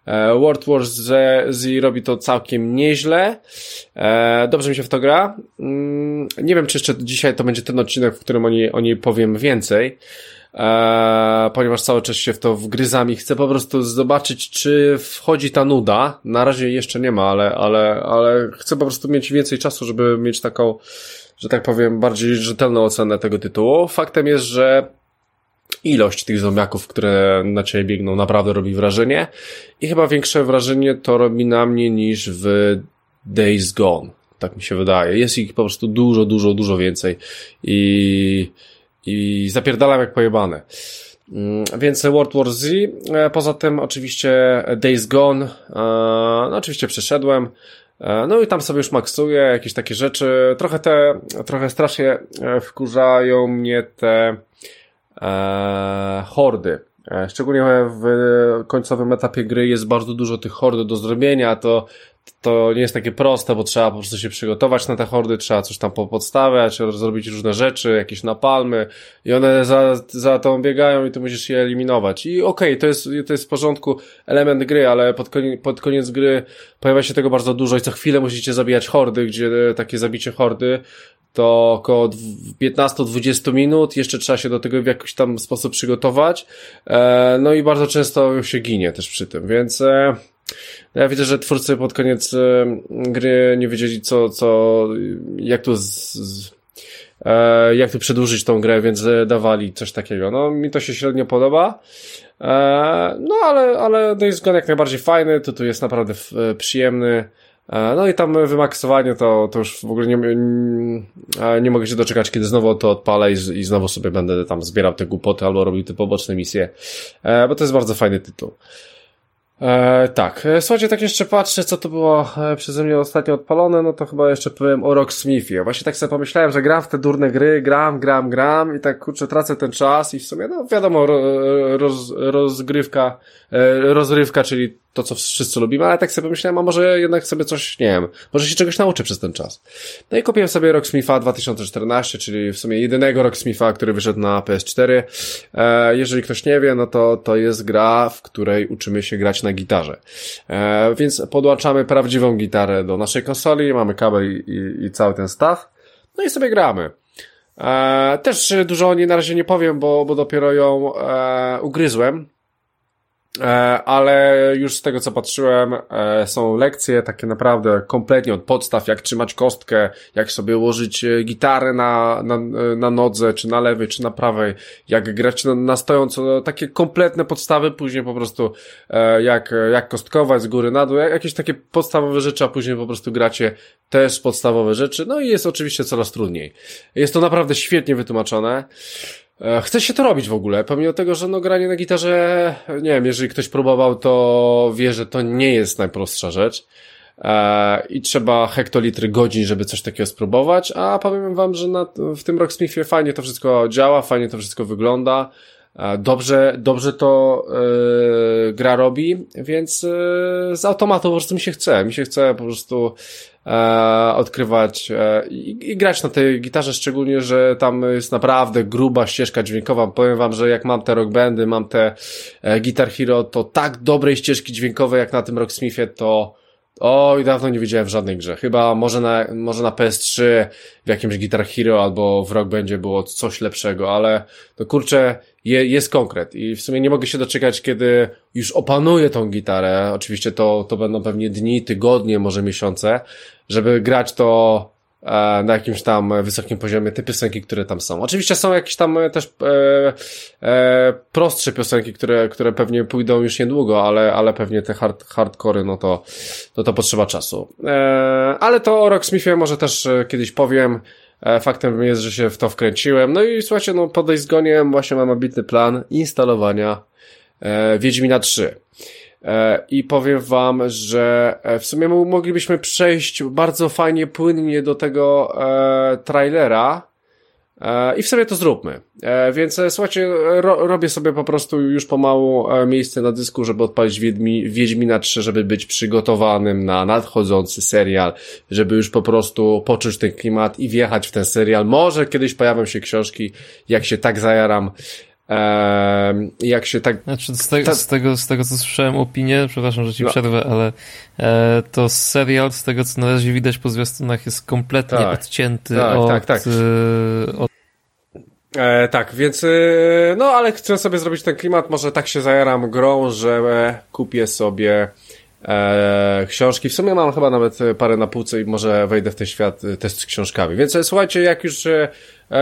E, World War Z, Z robi to całkiem nieźle. Dobrze mi się w to gra. Mm, nie wiem, czy jeszcze dzisiaj to będzie ten odcinek, w którym o niej, o niej powiem więcej. E, ponieważ cały czas się w to wgryzam i chcę po prostu zobaczyć, czy wchodzi ta nuda. Na razie jeszcze nie ma, ale, ale, ale chcę po prostu mieć więcej czasu, żeby mieć taką, że tak powiem, bardziej rzetelną ocenę tego tytułu. Faktem jest, że ilość tych zombiaków, które na ciebie biegną, naprawdę robi wrażenie. I chyba większe wrażenie to robi na mnie niż w Days Gone. Tak mi się wydaje. Jest ich po prostu dużo, dużo, dużo więcej. I, i zapierdalam jak pojebane. Mm, więc World War Z, e, poza tym oczywiście Days Gone, e, no oczywiście przeszedłem, e, no i tam sobie już maksuję jakieś takie rzeczy. Trochę te, trochę strasznie wkurzają mnie te e, hordy. Szczególnie w końcowym etapie gry jest bardzo dużo tych hord do zrobienia, to to nie jest takie proste, bo trzeba po prostu się przygotować na te hordy, trzeba coś tam podstawiać, zrobić różne rzeczy, jakieś napalmy i one za, za tą biegają i ty musisz je eliminować. I okej, okay, to jest, to jest w porządku element gry, ale pod koniec, pod koniec gry pojawia się tego bardzo dużo i co chwilę musicie zabijać hordy, gdzie takie zabicie hordy to około 15-20 minut, jeszcze trzeba się do tego w jakiś tam sposób przygotować, e, no i bardzo często się ginie też przy tym, więc e, ja widzę, że twórcy pod koniec e, gry nie wiedzieli co, co, jak tu z, z, e, jak tu przedłużyć tą grę, więc dawali coś takiego. No, mi to się średnio podoba. E, no, ale, ale Days Gone jak najbardziej fajny, to tu jest naprawdę przyjemny. No i tam wymaksowanie to, to już w ogóle nie, nie mogę się doczekać, kiedy znowu to odpalę i, i znowu sobie będę tam zbierał te głupoty albo robił te poboczne misje, bo to jest bardzo fajny tytuł. E, tak, e, słuchajcie, tak jeszcze patrzę, co to było e, przeze mnie ostatnio odpalone, no to chyba jeszcze powiem o Rocksmithie. Właśnie tak sobie pomyślałem, że gram w te durne gry, gram, gram, gram i tak kurczę, tracę ten czas i w sumie, no wiadomo, roz, rozgrywka, e, rozrywka, czyli to, co wszyscy lubimy, ale tak sobie pomyślałem, a może jednak sobie coś, nie wiem, może się czegoś nauczę przez ten czas. No i kupiłem sobie Rocksmitha 2014, czyli w sumie jedynego Rocksmitha, który wyszedł na PS4. E, jeżeli ktoś nie wie, no to to jest gra, w której uczymy się grać na gitarze. E, więc podłączamy prawdziwą gitarę do naszej konsoli, mamy kabel i, i, i cały ten staw, no i sobie gramy. E, też dużo o niej na razie nie powiem, bo, bo dopiero ją e, ugryzłem. E, ale już z tego co patrzyłem, e, są lekcje takie naprawdę kompletnie od podstaw, jak trzymać kostkę, jak sobie ułożyć e, gitarę na, na, na nodze, czy na lewej, czy na prawej, jak grać na, na stojąco, no, takie kompletne podstawy, później po prostu jak, jak kostkować z góry na dół, jakieś takie podstawowe rzeczy, a później po prostu gracie też podstawowe rzeczy, no i jest oczywiście coraz trudniej. Jest to naprawdę świetnie wytłumaczone. E, chce się to robić w ogóle, pomimo tego, że no granie na gitarze, nie wiem, jeżeli ktoś próbował, to wie, że to nie jest najprostsza rzecz. E, I trzeba hektolitry godzin, żeby coś takiego spróbować, a powiem wam, że na, w tym Rocksmithie fajnie to wszystko działa, fajnie to wszystko wygląda. E, dobrze, dobrze to yy, gra robi, więc yy, z automatu po prostu mi się chce. Mi się chce po prostu e, odkrywać e, i, i, grać na tej gitarze, szczególnie, że tam jest naprawdę gruba ścieżka dźwiękowa. Powiem wam, że jak mam te rockbandy, mam te e, Guitar Hero, to tak dobrej ścieżki dźwiękowej jak na tym Rocksmithie, to Oj, dawno nie widziałem w żadnej grze. Chyba może na, może na PS3 w jakimś Guitar Hero albo w Rock będzie było coś lepszego, ale to kurczę, je, jest konkret i w sumie nie mogę się doczekać, kiedy już opanuję tą gitarę. Oczywiście to, to będą pewnie dni, tygodnie, może miesiące, żeby grać to na jakimś tam wysokim poziomie te piosenki, które tam są. Oczywiście są jakieś tam e, też e, e, prostsze piosenki, które, które pewnie pójdą już niedługo, ale, ale pewnie te hard, hardcore, no to, no to potrzeba czasu. E, ale to o Rocksmithie może też e, kiedyś powiem. Faktem jest, że się w to wkręciłem. No i słuchajcie, no po Days właśnie mam ambitny plan instalowania e, Wiedźmina 3. E, I powiem wam, że e, w sumie moglibyśmy przejść bardzo fajnie, płynnie do tego e, trailera. I w sobie to zróbmy. Więc słuchajcie, ro, robię sobie po prostu już pomału miejsce na dysku, żeby odpalić Wiedźmi, Wiedźmina 3, żeby być przygotowanym na nadchodzący serial, żeby już po prostu poczuć ten klimat i wjechać w ten serial. Może kiedyś pojawią się książki, jak się tak zajaram, jak się tak... Znaczy z, te, ta... z, tego, z tego, co słyszałem opinię, przepraszam, że ci no. przerwę, ale e, to serial, z tego, co na razie widać po zwiastunach, jest kompletnie tak. odcięty tak, od, tak, tak. E, od E, tak, więc e, no ale chcę sobie zrobić ten klimat, może tak się zajaram grą, że e, kupię sobie e, książki. W sumie mam chyba nawet parę na półce i może wejdę w ten świat e, też z książkami. Więc słuchajcie, jak już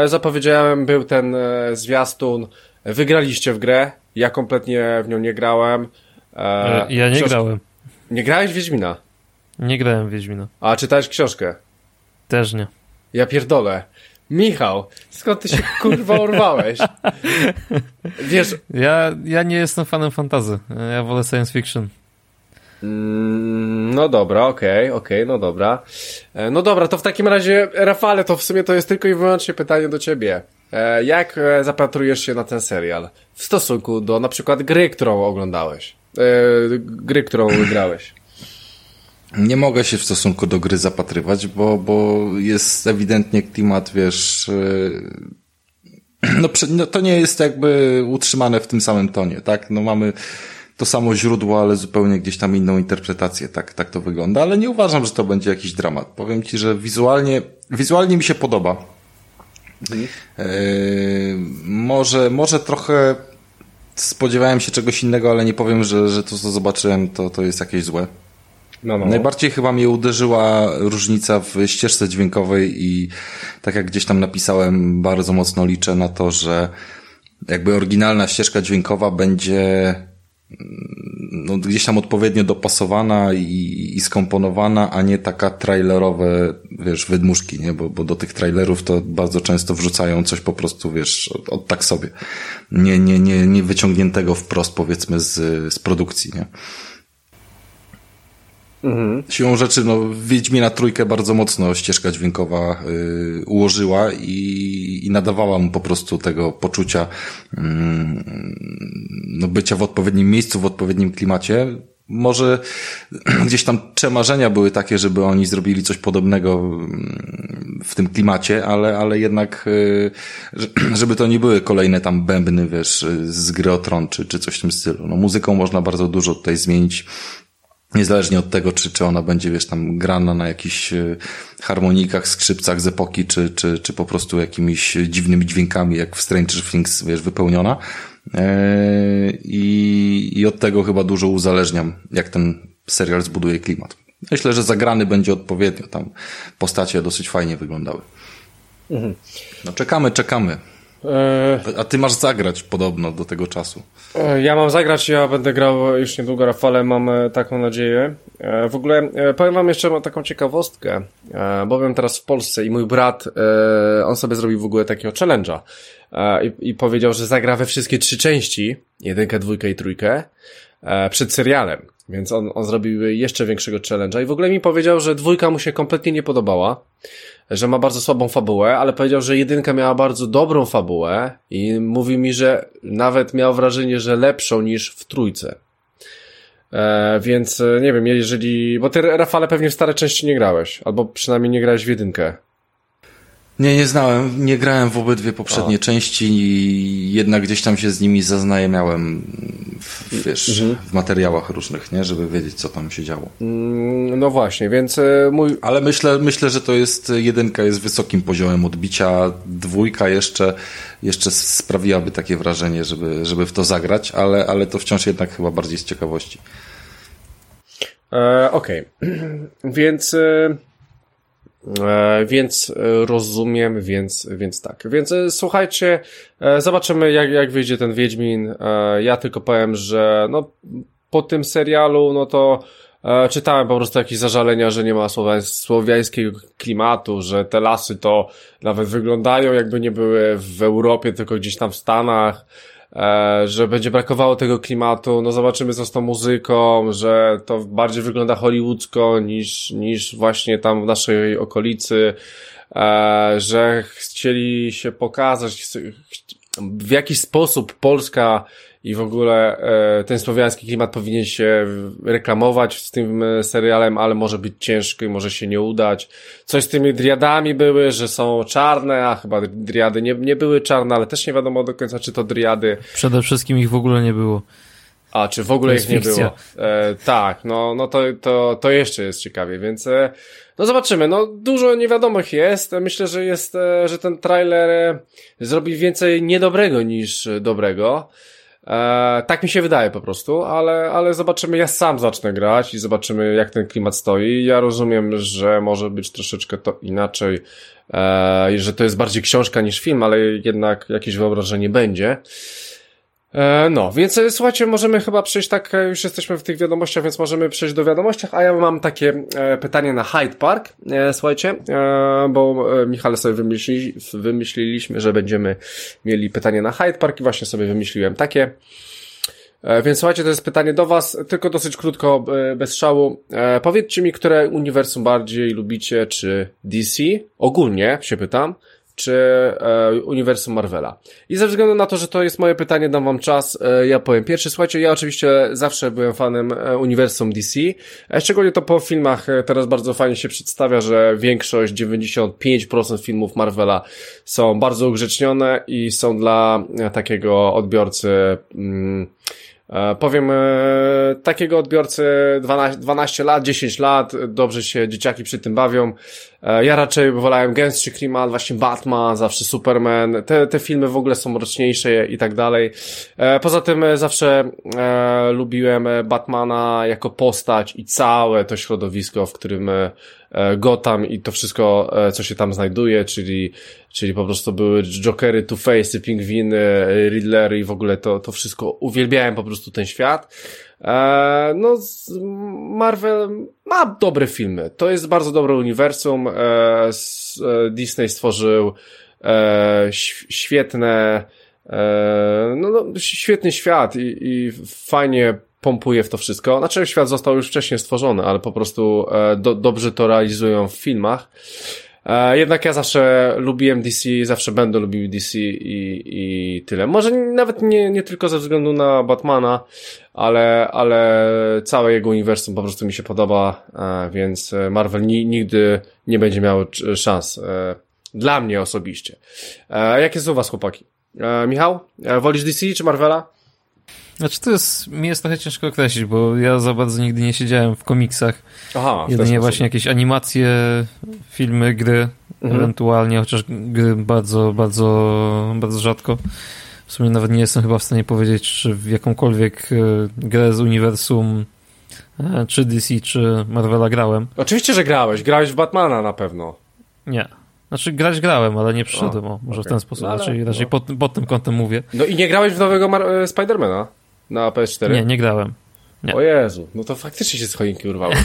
zapowiedziałem, był ten zwiastun, wygraliście w grę, ja kompletnie w nią nie grałem. E, ja nie książ... grałem. Nie grałeś w Wiedźmina? Nie grałem w Wiedźmina. A czytałeś książkę? Też nie. Ja pierdolę. Michał, skąd ty się kurwa urwałeś? Wiesz... Ja, ja nie jestem fanem fantazy. Ja wolę science fiction. Mm, no dobra, okej, okay, okej, okay, no dobra. E, no dobra, to w takim razie, Rafale, to w sumie to jest tylko i wyłącznie pytanie do ciebie. E, jak e, zapatrujesz się na ten serial w stosunku do na przykład gry, którą oglądałeś? Gry, którą grałeś? Nie mogę się w stosunku do gry zapatrywać, bo, bo jest ewidentnie klimat, wiesz, no, no to nie jest jakby utrzymane w tym samym tonie, tak? No mamy to samo źródło, ale zupełnie gdzieś tam inną interpretację, tak, tak to wygląda, ale nie uważam, że to będzie jakiś dramat. Powiem ci, że wizualnie, wizualnie mi się podoba. Mhm. Yy, może, może trochę spodziewałem się czegoś innego, ale nie powiem, że, że to, co zobaczyłem, to, to jest jakieś złe. No, no. Najbardziej chyba mnie uderzyła różnica w ścieżce dźwiękowej i tak jak gdzieś tam napisałem, bardzo mocno liczę na to, że jakby oryginalna ścieżka dźwiękowa będzie no, gdzieś tam odpowiednio dopasowana i, i skomponowana, a nie taka trailerowe, wiesz, wydmuszki, nie? Bo, bo do tych trailerów to bardzo często wrzucają coś po prostu, wiesz, od, od tak sobie. Nie, nie, nie, nie wyciągniętego wprost, powiedzmy, z, z produkcji, nie? Mhm. Siłą rzeczy, no, Wiedźmina trójkę bardzo mocno ścieżka dźwiękowa y, ułożyła i, i nadawała mu po prostu tego poczucia y, no, bycia w odpowiednim miejscu, w odpowiednim klimacie. Może gdzieś tam przemarzenia były takie, żeby oni zrobili coś podobnego mm, w tym klimacie, ale, ale jednak, y, żeby to nie były kolejne tam bębny, wiesz, z gry o tron, czy, czy coś w tym stylu. No, muzyką można bardzo dużo tutaj zmienić Niezależnie od tego, czy, czy ona będzie, wiesz, tam grana na jakichś e, harmonikach, skrzypcach z epoki, czy, czy, czy po prostu jakimiś dziwnymi dźwiękami, jak w Stranger Things, wiesz, wypełniona. Eee, i, I od tego chyba dużo uzależniam, jak ten serial zbuduje klimat. Myślę, że zagrany będzie odpowiednio. Tam postacie dosyć fajnie wyglądały. Mhm. No czekamy, czekamy. E, A ty masz zagrać podobno do tego czasu. E, ja mam zagrać, ja będę grał już niedługo, Rafale, mam e, taką nadzieję. W ogóle powiem wam jeszcze taką ciekawostkę, bowiem teraz w Polsce i mój brat, on sobie zrobił w ogóle takiego challenge'a i, i powiedział, że zagra we wszystkie trzy części, jedynkę, dwójkę i trójkę, przed serialem. Więc on, on zrobił jeszcze większego challenge'a i w ogóle mi powiedział, że dwójka mu się kompletnie nie podobała że ma bardzo słabą fabułę, ale powiedział, że jedynka miała bardzo dobrą fabułę i mówi mi, że nawet miał wrażenie, że lepszą niż w trójce. E, więc e, nie wiem, jeżeli. Bo ty, Rafale, pewnie w stare części nie grałeś, albo przynajmniej nie grałeś w jedynkę. Nie, nie znałem, nie grałem w obydwie poprzednie części i jednak gdzieś tam się z nimi zaznajamiałem w, wiesz, mhm. w materiałach różnych, nie, żeby wiedzieć, co tam się działo. Mm, no właśnie, więc e, mój... Ale myślę, myślę, że to jest, jedynka jest wysokim poziomem odbicia, dwójka jeszcze, jeszcze sprawiłaby takie wrażenie, żeby, żeby w to zagrać, ale, ale to wciąż jednak chyba bardziej z ciekawości. E, Okej, okay. więc... E E, więc e, rozumiem, więc, więc tak. Więc e, słuchajcie, zobaczymy jak, jak wyjdzie ten Wiedźmin. Ja tylko powiem, że no, po tym serialu, no to czytałem po prostu jakieś zażalenia, że nie ma słowiańskiego klimatu, że te lasy to nawet wyglądają jakby nie były w Europie, tylko gdzieś tam w Stanach E, że będzie brakowało tego klimatu, no zobaczymy co z tą muzyką, że to bardziej wygląda hollywoodzko niż, niż właśnie tam w naszej okolicy, e, że chcieli się pokazać w jakiś sposób Polska i w ogóle e, ten słowiański klimat powinien się reklamować z tym e, serialem, ale może być ciężko i może się nie udać. Coś z tymi driadami były, że są czarne, a chyba driady nie, nie były czarne, ale też nie wiadomo do końca, czy to driady. Przede wszystkim ich w ogóle nie było. A, czy w ogóle ich nie było? E, tak, no, no to, to, to jeszcze jest ciekawie, więc e, no zobaczymy. No dużo niewiadomych jest. Myślę, że jest, e, że ten trailer e, zrobi więcej niedobrego niż dobrego. E, tak mi się wydaje po prostu, ale, ale zobaczymy. Ja sam zacznę grać i zobaczymy, jak ten klimat stoi. Ja rozumiem, że może być troszeczkę to inaczej, e, że to jest bardziej książka niż film, ale jednak jakieś wyobrażenie będzie. E, no, więc e, słuchajcie, możemy chyba przejść tak, e, już jesteśmy w tych wiadomościach, więc możemy przejść do wiadomościach, a ja mam takie e, pytanie na Hyde Park, e, słuchajcie, e, bo Michale sobie wymyśli, wymyśliliśmy, że będziemy mieli pytanie na Hyde Park i właśnie sobie wymyśliłem takie. Więc słuchajcie, to jest pytanie do Was, tylko dosyć krótko, bez szału. Powiedzcie mi, które uniwersum bardziej lubicie, czy DC? Ogólnie się pytam czy e, uniwersum Marvela. I ze względu na to, że to jest moje pytanie, dam wam czas, e, ja powiem pierwszy. Słuchajcie, ja oczywiście zawsze byłem fanem e, uniwersum DC, e, szczególnie to po filmach e, teraz bardzo fajnie się przedstawia, że większość, 95% filmów Marvela są bardzo ugrzecznione i są dla e, takiego odbiorcy mm, powiem, e, takiego odbiorcy 12, 12 lat, 10 lat, dobrze się dzieciaki przy tym bawią. E, ja raczej wolałem gęstszy klimat, właśnie Batman, zawsze Superman. Te, te filmy w ogóle są mroczniejsze i tak dalej. Poza tym zawsze lubiłem Batmana jako postać i całe to środowisko, w którym Gotham i to wszystko, co się tam znajduje, czyli czyli po prostu były Jokery, Two-Face'y, Pingwiny, Riddlery i w ogóle to, to wszystko, uwielbiałem po prostu ten świat. E, no, Marvel ma dobre filmy. To jest bardzo dobre uniwersum. E, e, Disney stworzył e, świetne, e, no, no, świetny świat i, i fajnie pompuje w to wszystko. Znaczy, świat został już wcześniej stworzony, ale po prostu e, do, dobrze to realizują w filmach. E, jednak ja zawsze lubiłem DC, zawsze będę lubił DC i, i tyle. Może nawet nie, nie tylko ze względu na Batmana, ale, ale całe jego uniwersum po prostu mi się podoba, e, więc Marvel ni, nigdy nie będzie miał szans. Dla mnie osobiście. Jak jest u was, chłopaki? Michał, wolisz DC czy Marvela? Znaczy to jest, mi jest trochę ciężko określić, bo ja za bardzo nigdy nie siedziałem w komiksach. Aha, Jedynie właśnie jakieś animacje, filmy, gry, mhm. ewentualnie, chociaż gry bardzo, bardzo, bardzo rzadko. W sumie nawet nie jestem chyba w stanie powiedzieć, czy w jakąkolwiek e, grę z uniwersum e, czy DC, czy Marvela grałem. Oczywiście, że grałeś. Grałeś w Batmana na pewno. Nie. Znaczy grać grałem, ale nie przyszedłem, o, może okay. w ten sposób. No, raczej no. pod, pod, tym kątem mówię. No i nie grałeś w nowego Mar- e, Spidermana? Na PS4? Nie, nie grałem. Nie. O Jezu, no to faktycznie się z choinki urwałeś.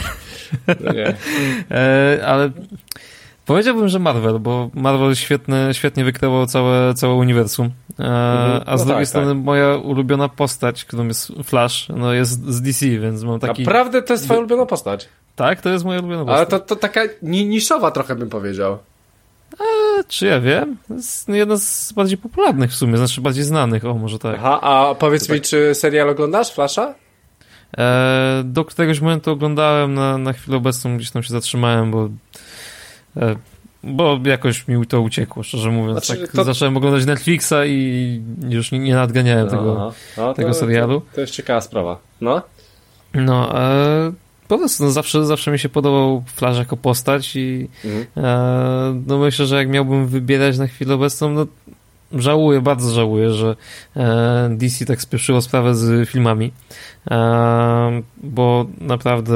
No nie. E, ale powiedziałbym, że Marvel, bo Marvel świetny, świetnie wykreował całe, całe uniwersum. E, mhm. a z no drugiej tak, strony tak. moja ulubiona postać, którą jest Flash, no jest z DC, więc mam taki... Naprawdę to jest twoja ulubiona postać? Tak, to jest moja ulubiona postać. Ale to, to taka niszowa trochę bym powiedział. A, czy ja wiem? To jest jedna z bardziej popularnych w sumie, znaczy bardziej znanych, o może tak. Aha, a powiedz mi, tak. czy serial oglądasz, Flasha? E, do któregoś momentu oglądałem, na, na chwilę obecną gdzieś tam się zatrzymałem, bo e, bo jakoś mi to uciekło, szczerze mówiąc. Znaczy, tak to... Zacząłem oglądać Netflixa i już nie, nie nadganiałem tego, no, tego serialu. To, to, jest ciekawa sprawa. No? No, e, po prostu no zawsze, zawsze mi się podobał Flash jako postać i mhm. e, no myślę, że jak miałbym wybierać na chwilę obecną, no żałuję, bardzo żałuję, że e, DC tak spieszyło sprawę z filmami, e, bo naprawdę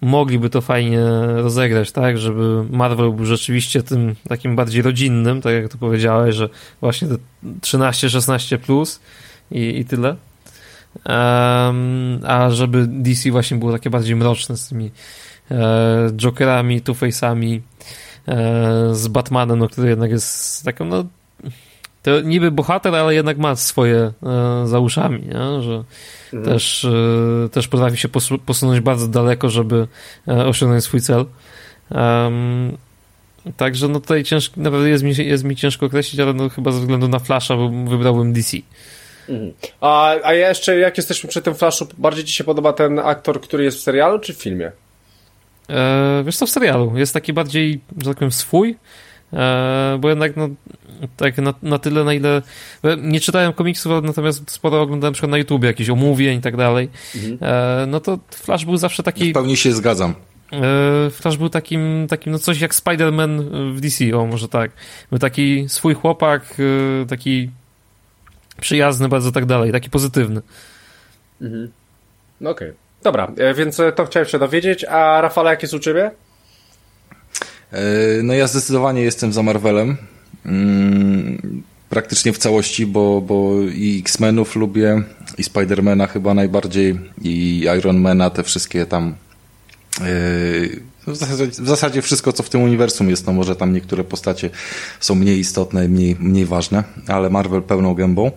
mogliby to fajnie rozegrać, tak, żeby Marvel był rzeczywiście tym takim bardziej rodzinnym, tak jak to powiedziałeś, że właśnie te 13-16 plus i, i tyle. Um, a żeby DC właśnie było takie bardziej mroczne z tymi e, Jokerami, Two-Face'ami, e, z Batmanem, no, który jednak jest taką, no to niby bohater, ale jednak ma swoje e, za uszami, nie? że mhm. też, e, też potrafi się posunąć bardzo daleko, żeby e, osiągnąć swój cel. Um, także no tutaj ciężko, naprawdę jest mi, jest mi ciężko określić, ale no chyba ze względu na Flasha wybrałbym DC. Mhm. A, a jeszcze, jak jesteśmy przy tym Flashu, bardziej ci się podoba ten aktor, który jest w serialu, czy w filmie? E, wiesz co, w serialu. Jest taki bardziej, że tak powiem, swój. e, bo jednak no, tak na, na tyle, na ile nie czytałem komiksów, natomiast sporo oglądałem na przykład na YouTube jakieś omówień i tak dalej, mhm. e, no to Flash był zawsze taki... W pełni się zgadzam. E, Flash był takim, takim no coś jak Spider-Man w DC, o może tak. Był taki swój chłopak, e, taki przyjazny bardzo tak dalej, taki pozytywny. Mhm. No okej. Okay. Dobra, e, więc to chciałem się dowiedzieć, a Rafale, jak jest u Ciebie? No ja zdecydowanie jestem za Marvelem. Mm, praktycznie w całości, bo, bo i X-Menów lubię, i Spidermana chyba najbardziej, i Ironmana, te wszystkie tam w zasadzie, w zasadzie, wszystko, co w tym uniwersum jest, no może tam niektóre postacie są mniej istotne, mniej, mniej ważne, ale Marvel pełną gębą.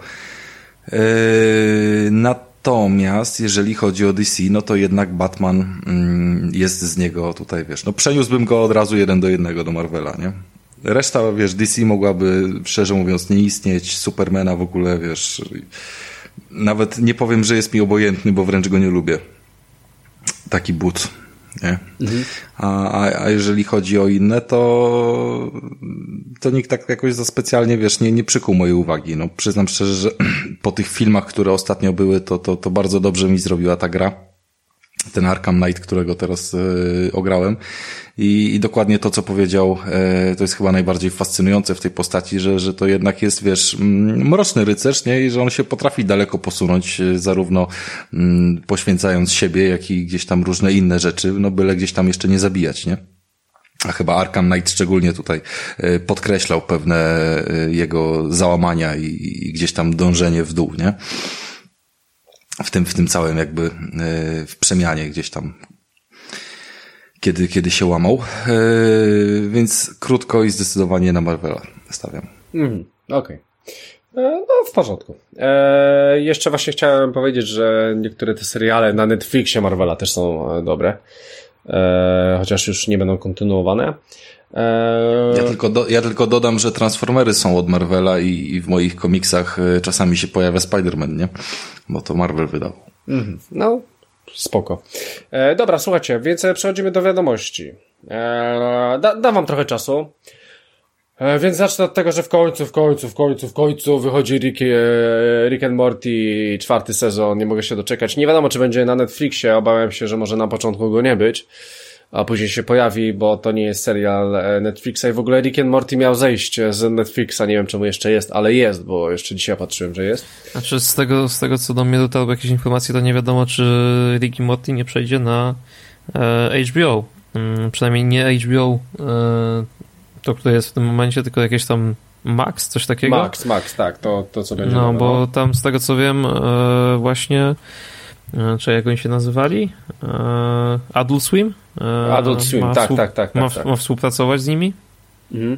Yy, natomiast jeżeli chodzi o DC, no to jednak Batman mm, jest z niego tutaj, wiesz, no przeniósłbym go od razu jeden do jednego do Marvela, nie? Reszta, wiesz, DC mogłaby, szczerze mówiąc, nie istnieć, Supermana w ogóle, wiesz, nawet nie powiem, że jest mi obojętny, bo wręcz go nie lubię. Taki but nie? Mhm. A, a, a jeżeli chodzi o inne, to, to nikt tak jakoś za specjalnie, wiesz, nie, nie przykuł mojej uwagi. No, przyznam szczerze, że po tych filmach, które ostatnio były, to, to, to bardzo dobrze mi zrobiła ta gra ten Arkham Knight, którego teraz e, ograłem. I, I, dokładnie to, co powiedział, e, to jest chyba najbardziej fascynujące w tej postaci, że, że to jednak jest, wiesz, mm, mroczny rycerz, nie? I że on się potrafi daleko posunąć, e, zarówno mm, poświęcając siebie, jak i gdzieś tam różne inne rzeczy, no byle gdzieś tam jeszcze nie zabijać, nie? A chyba Arkham Knight szczególnie tutaj podkreślał pewne jego załamania i, i gdzieś tam dążenie w dół, nie? W tym, w tym całym jakby e, w przemianie gdzieś tam kiedy, kiedy się łamał. E, więc krótko i zdecydowanie na Marvela stawiam. Mm, Okej. Okay. E, no, w porządku. E, jeszcze właśnie chciałem powiedzieć, że niektóre te seriale na Netflixie Marvela też są dobre. E, chociaż już nie będą kontynuowane. Ja tylko, do, ja tylko dodam, że Transformery są od Marvela i, i w moich komiksach czasami się pojawia Spider-Man, nie? Bo to Marvel wydał. Mm, no, spoko. E, dobra, słuchajcie, więc przechodzimy do wiadomości. E, da, dam wam trochę czasu. E, więc zacznę od tego, że w końcu, w końcu, w końcu, w końcu wychodzi Rick, e, Rick and Morty czwarty sezon. Nie mogę się doczekać. Nie wiadomo, czy będzie na Netflixie. Obawiam się, że może na początku go nie być a później się pojawi, bo to nie jest serial e, Netflixa i w ogóle Rick and Morty miał zejść z Netflixa, nie wiem czemu jeszcze jest, ale jest, bo jeszcze dzisiaj patrzyłem, że jest. Znaczy z tego, z tego co do mnie dotarły jakieś informacje, to nie wiadomo, czy Rick and Morty nie przejdzie na e, HBO. Hmm, przynajmniej nie HBO, e, to które jest w tym momencie, tylko jakieś tam Max, coś takiego? Max, Max, tak, to, to co będzie. No, bo tam z tego co wiem, e, właśnie E, czy jak oni się nazywali? E, Adult Swim? E, Adult Swim, tak, tak, tak, tak, ma, tak. ma współpracować z nimi? Mhm.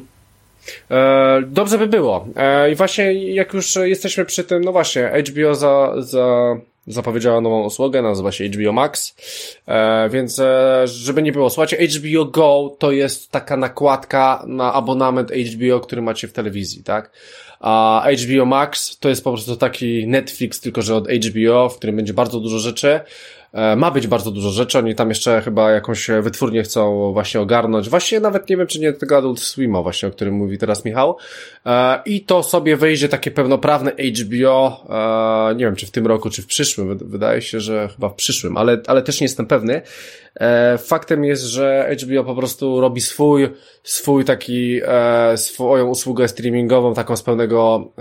dobrze by było. I właśnie jak już jesteśmy przy tym, no właśnie, HBO za, za, zapowiedziała nową usługę, nazywa się HBO Max, więc żeby nie było, słuchajcie, HBO Go to jest taka nakładka na abonament HBO, który macie w telewizji, tak? A HBO Max to jest po prostu taki Netflix, tylko że od HBO, w którym będzie bardzo dużo rzeczy. E, ma być bardzo dużo rzeczy, oni tam jeszcze chyba jakąś wytwórnię chcą właśnie ogarnąć. Właśnie nawet nie wiem, czy nie tego Adult Swima właśnie, o którym mówi teraz Michał. E, I to sobie wejdzie takie pełnoprawne HBO, e, nie wiem, czy w tym roku, czy w przyszłym. Wydaje się, że chyba w przyszłym, ale, ale też nie jestem pewny. Faktem jest, że HBO po prostu robi swój, swój taki, swoją usługę streamingową, taką z pełnego,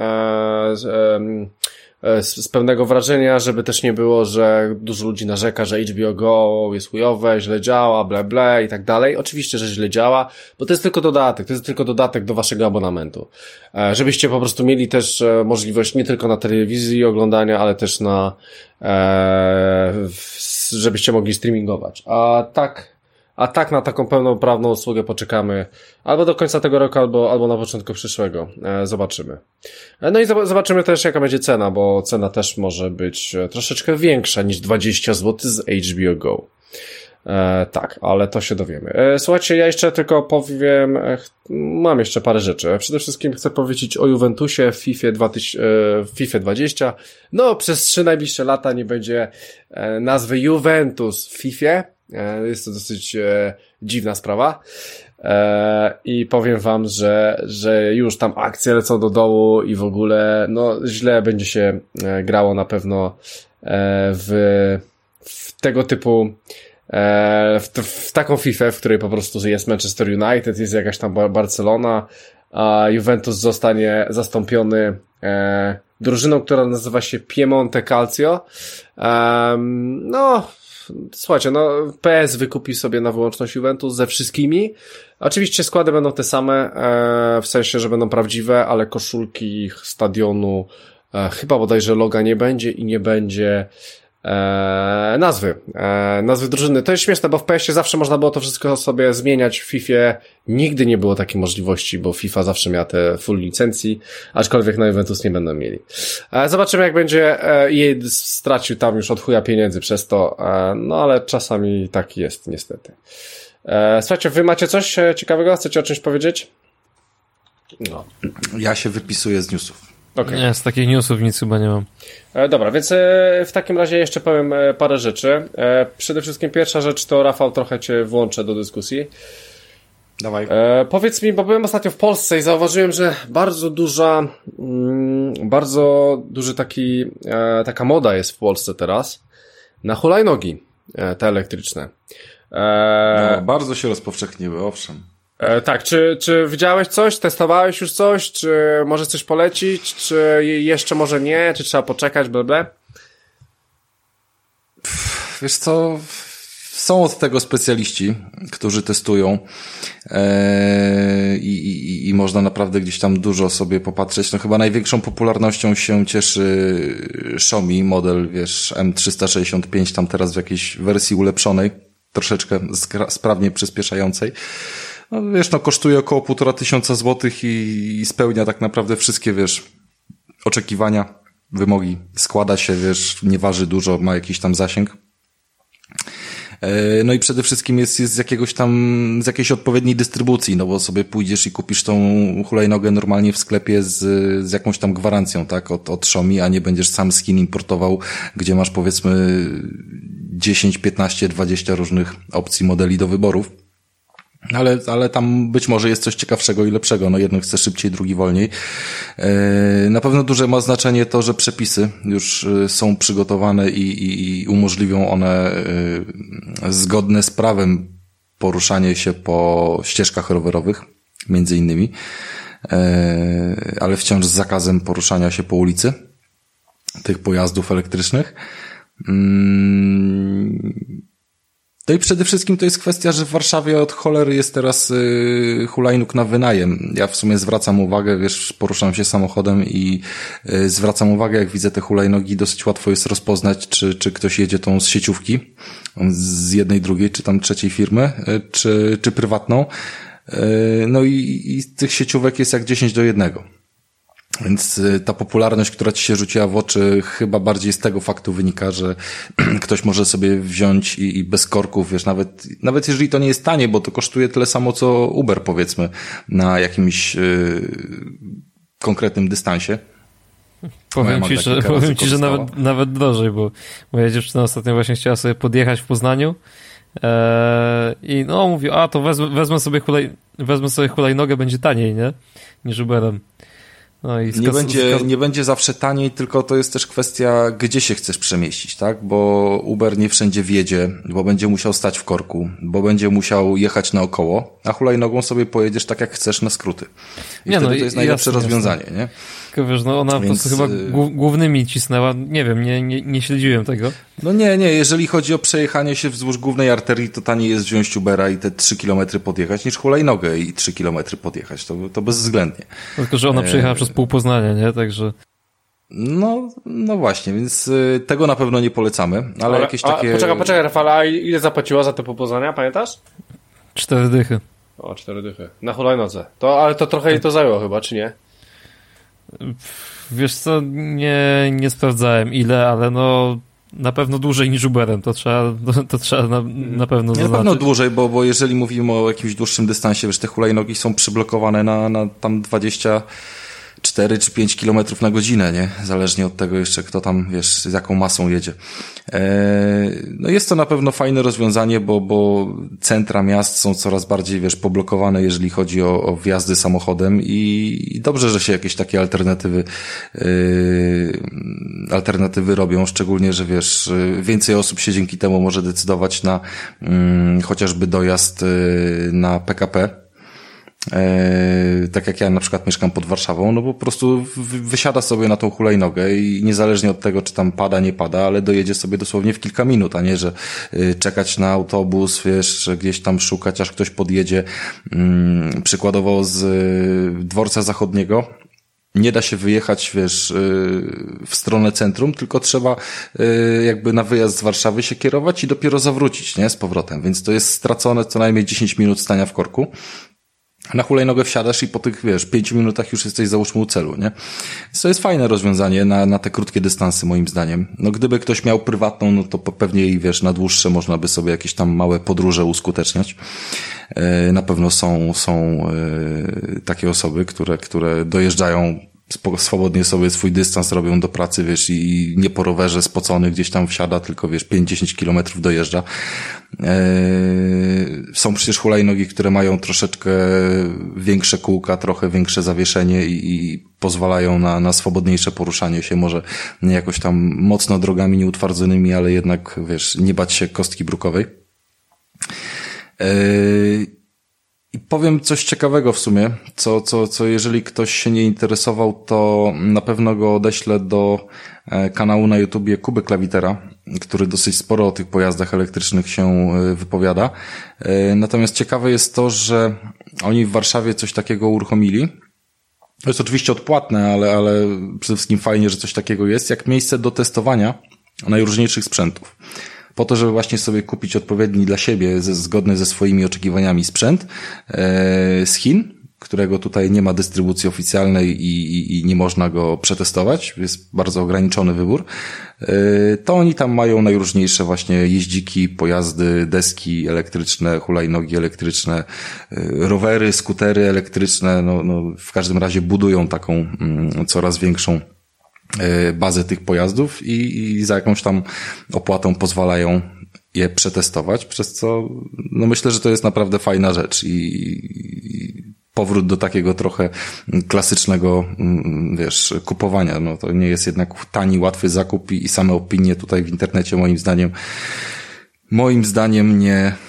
z, z pewnego wrażenia, żeby też nie było, że dużo ludzi narzeka, że HBO Go jest chujowe, źle działa, ble ble i tak dalej. Oczywiście, że źle działa, bo to jest tylko dodatek, to jest tylko dodatek do waszego abonamentu. E, żebyście po prostu mieli też e, możliwość nie tylko na telewizji oglądania, ale też na, żebyście mogli streamingować. A tak, a tak na taką pełną prawną usługę poczekamy albo do końca tego roku, albo, albo na początku przyszłego. E, zobaczymy. E, no i zobaczymy też, jaka będzie cena, bo cena też może być e, troszeczkę większa niż 20 zł z HBO Go. E, tak, ale to się dowiemy. E, słuchajcie, ja jeszcze tylko powiem, e, mam jeszcze parę rzeczy. Przede wszystkim chcę powiedzieć o Juventusie w FIFA, 20, w FIFA 20. No, przez trzy najbliższe lata nie będzie nazwy Juventus w FIFA. Jest to dosyć dziwna sprawa. E, I powiem wam, że, że już tam akcje lecą do dołu i w ogóle, no, źle będzie się e, grało na pewno e, w, w tego typu w, w taką FIFA, w której po prostu jest Manchester United, jest jakaś tam Barcelona, a Juventus zostanie zastąpiony e, drużyną, która nazywa się Piemonte Calcio. No, słuchajcie, no PS wykupi sobie na wyłączność Juventus ze wszystkimi. Oczywiście składy będą te same, e, w sensie, że będą prawdziwe, ale koszulki stadionu e, chyba bodajże loga nie będzie i nie będzie e, nazwy, e, nazwy drużyny. To jest śmieszne, bo w PS zawsze można było to wszystko sobie zmieniać, w FIFA nigdy nie było takiej możliwości, bo FIFA zawsze miała te full licencji, aczkolwiek na Juventus nie będą mieli. E, zobaczymy jak będzie, e, jej stracił tam już od chuja pieniędzy przez to, e, no ale czasami tak jest niestety. E, słuchajcie, wy macie coś e, ciekawego? Chcecie o czymś powiedzieć? No. Ja się wypisuję z newsów. Okay. Nie, z takich newsów nic chyba nie mam. E, dobra, więc e, w takim razie jeszcze powiem e, parę rzeczy. Przede wszystkim pierwsza rzecz to Rafał trochę cię włączę do dyskusji. Dawaj. powiedz mi, bo byłem ostatnio w Polsce i zauważyłem, że bardzo duża, mm, bardzo duży taki, taka moda jest w Polsce teraz na hulajnogi te elektryczne. No, bardzo się rozpowszechniły, owszem. E, tak, czy, czy widziałeś coś, testowałeś już coś, czy możesz coś polecić, czy jeszcze może nie, czy trzeba poczekać, bla, bla? Wiesz co, są od tego specjaliści, którzy testują e, i, i, i można naprawdę gdzieś tam dużo sobie popatrzeć. No chyba największą popularnością się cieszy Xiaomi model, wiesz, M365 tam teraz w jakiejś wersji ulepszonej, troszeczkę sprawnie przyspieszającej no wiesz, no kosztuje około półtora tysiąca złotych i, spełnia tak naprawdę wszystkie, wiesz, oczekiwania, wymogi. Składa się, wiesz, nie waży dużo, ma jakiś tam zasięg. E, no i przede wszystkim jest, jest z jakiegoś tam, z jakiejś odpowiedniej dystrybucji, no bo sobie pójdziesz i kupisz tą hulajnogę normalnie w sklepie z, z jakąś tam gwarancją, tak, od, od Xiaomi, a nie będziesz sam Chin importował, gdzie masz powiedzmy 10, 15, 20 różnych opcji modeli do wyborów. Ale, ale tam być może jest coś ciekawszego i lepszego. No jeden chce szybciej, drugi wolniej. E, na pewno duże ma znaczenie to, że przepisy już e, są przygotowane i, i, i umożliwią one e, zgodne z prawem poruszanie się po ścieżkach rowerowych, między innymi, ale wciąż z zakazem poruszania się po ulicy tych pojazdów elektrycznych. No i przede wszystkim to jest kwestia, że w Warszawie od cholery jest teraz y, hulajnóg na wynajem. Ja w sumie zwracam uwagę, wiesz, poruszam się samochodem i y, zwracam uwagę, jak widzę te hulajnogi, dosyć łatwo jest rozpoznać, czy, czy ktoś jedzie tą z sieciówki, z jednej, drugiej, czy tam trzeciej firmy, y, czy, czy prywatną. Y, no i, i tych sieciówek jest jak 10 do jednego. Więc y, ta popularność, która ci się rzuciła w oczy, chyba bardziej z tego faktu wynika, że ktoś może sobie wziąć i, i, bez korków, wiesz, nawet, nawet jeżeli to nie jest tanie, bo to kosztuje tyle samo co Uber, powiedzmy, na jakimś yy, konkretnym dystansie. Powiem ci, że, powiem ci, że nawet, nawet drożej, bo moja dziewczyna ostatnio właśnie chciała sobie podjechać w Poznaniu Eee, I no mówi, a to wezmę, wezmę sobie hulaj, wezmę sobie hulajnogę, będzie taniej, nie? Niż Uberem. No i nie, będzie, nie będzie zawsze taniej, tylko to jest też kwestia, gdzie się chcesz przemieścić, tak? Bo Uber nie wszędzie wjedzie, bo będzie musiał stać w korku, bo będzie musiał jechać naokoło, a hulajnogą sobie pojedziesz tak, jak chcesz na skróty. I nie, wtedy no, to jest najlepsze jasne, rozwiązanie, jasne. nie? Tylko wiesz, no ona Więc... po prostu chyba y, głównymi cisnęła, nie wiem, nie, nie, nie śledziłem tego. No nie, nie, jeżeli chodzi o przejechanie się wzdłuż głównej arterii, to taniej jest wziąć Ubera i te 3 km podjechać, niż hulajnogę i 3 km podjechać, to, to bezwzględnie. Tylko, że ona przejechała e... przez pół Poznania, nie? Także... No, no właśnie, więc y, tego na pewno nie polecamy, ale, ale jakieś takie... A, poczekaj, poczekaj, Rafała, a ile zapłaciła za te pół Poznania, pamiętasz? Cztery dychy. O, cztery dychy. Na hulajnodze. To, ale to trochę jej to zajęło chyba, czy nie? Wiesz co, nie, nie sprawdzałem ile, ale no na pewno dłużej niż Uberem, to trzeba, to, trzeba na, na pewno zaznaczyć. Na pewno dłużej, bo, bo jeżeli mówimy o jakimś dłuższym dystansie, wiesz, te hulajnogi są przyblokowane na, na tam 24 4 czy 5 km na godzinę, nie? Zależnie od tego jeszcze, kto tam, wiesz, z jaką masą jedzie. E, no jest to na pewno fajne rozwiązanie, bo, bo centra miast są coraz bardziej, wiesz, poblokowane, jeżeli chodzi o, o wjazdy samochodem i, dobrze, że się jakieś takie alternatywy, yy, alternatywy robią, szczególnie, że wiesz, więcej osób się dzięki temu może decydować na yy, chociażby dojazd yy, na PKP, tak jak ja na przykład mieszkam pod Warszawą, no po prostu wysiada sobie na tą hulajnogę i niezależnie od tego, czy tam pada, nie pada, ale dojedzie sobie dosłownie w kilka minut, a nie, że y, czekać na autobus, wiesz, gdzieś tam szukać, aż ktoś podjedzie. Mm, przykładowo z y, dworca zachodniego nie da się wyjechać, wiesz, y, w stronę centrum, tylko trzeba jakby na wyjazd z Warszawy się kierować i dopiero zawrócić, nie, z powrotem. Więc to jest stracone co najmniej 10 minut stania w korku na hulajnogę wsiadasz i po tych, wiesz, pięciu minutach już jesteś załóżmy u celu, nie? To jest fajne rozwiązanie na, na te krótkie dystanse, moim zdaniem. No gdyby ktoś miał prywatną, no to pewnie i wiesz, na dłuższe można by sobie jakieś tam małe podróże uskuteczniać. E, na pewno są, są e, takie osoby, które, które dojeżdżają swobodnie sobie swój dystans robią do pracy, wiesz, i nie po rowerze spocony gdzieś tam wsiada, tylko wiesz, 5-10 kilometrów dojeżdża. Eee, są przecież hulajnogi, które mają troszeczkę większe kółka, trochę większe zawieszenie i, i pozwalają na, na swobodniejsze poruszanie się, może nie jakoś tam mocno drogami nieutwardzonymi, ale jednak, wiesz, nie bać się kostki brukowej. Eee, i powiem coś ciekawego w sumie, co, co, co jeżeli ktoś się nie interesował, to na pewno go odeślę do e, kanału na YouTubie Kuby Klawitera, który dosyć sporo o tych pojazdach elektrycznych się e, wypowiada. E, natomiast ciekawe jest to, że oni w Warszawie coś takiego uruchomili. To jest oczywiście odpłatne, ale, ale przede wszystkim fajnie, że coś takiego jest, jak miejsce do testowania najróżniejszych sprzętów po to, żeby właśnie sobie kupić odpowiedni dla siebie, zgodny ze swoimi oczekiwaniami sprzęt e, z Chin, którego tutaj nie ma dystrybucji oficjalnej i, i, i, nie można go przetestować, jest bardzo ograniczony wybór, e, to oni tam mają najróżniejsze właśnie jeździki, pojazdy, deski elektryczne, hulajnogi elektryczne, e, rowery, skutery elektryczne, no, no w każdym razie budują taką mm, coraz większą bazę tych pojazdów i, i za jakąś tam opłatą pozwalają je przetestować, przez co no myślę, że to jest naprawdę fajna rzecz i, i powrót do takiego trochę klasycznego, mm, wiesz, kupowania. No to nie jest jednak tani, łatwy zakup i, i same opinie tutaj w internecie moim zdaniem moim zdaniem nie, Mm,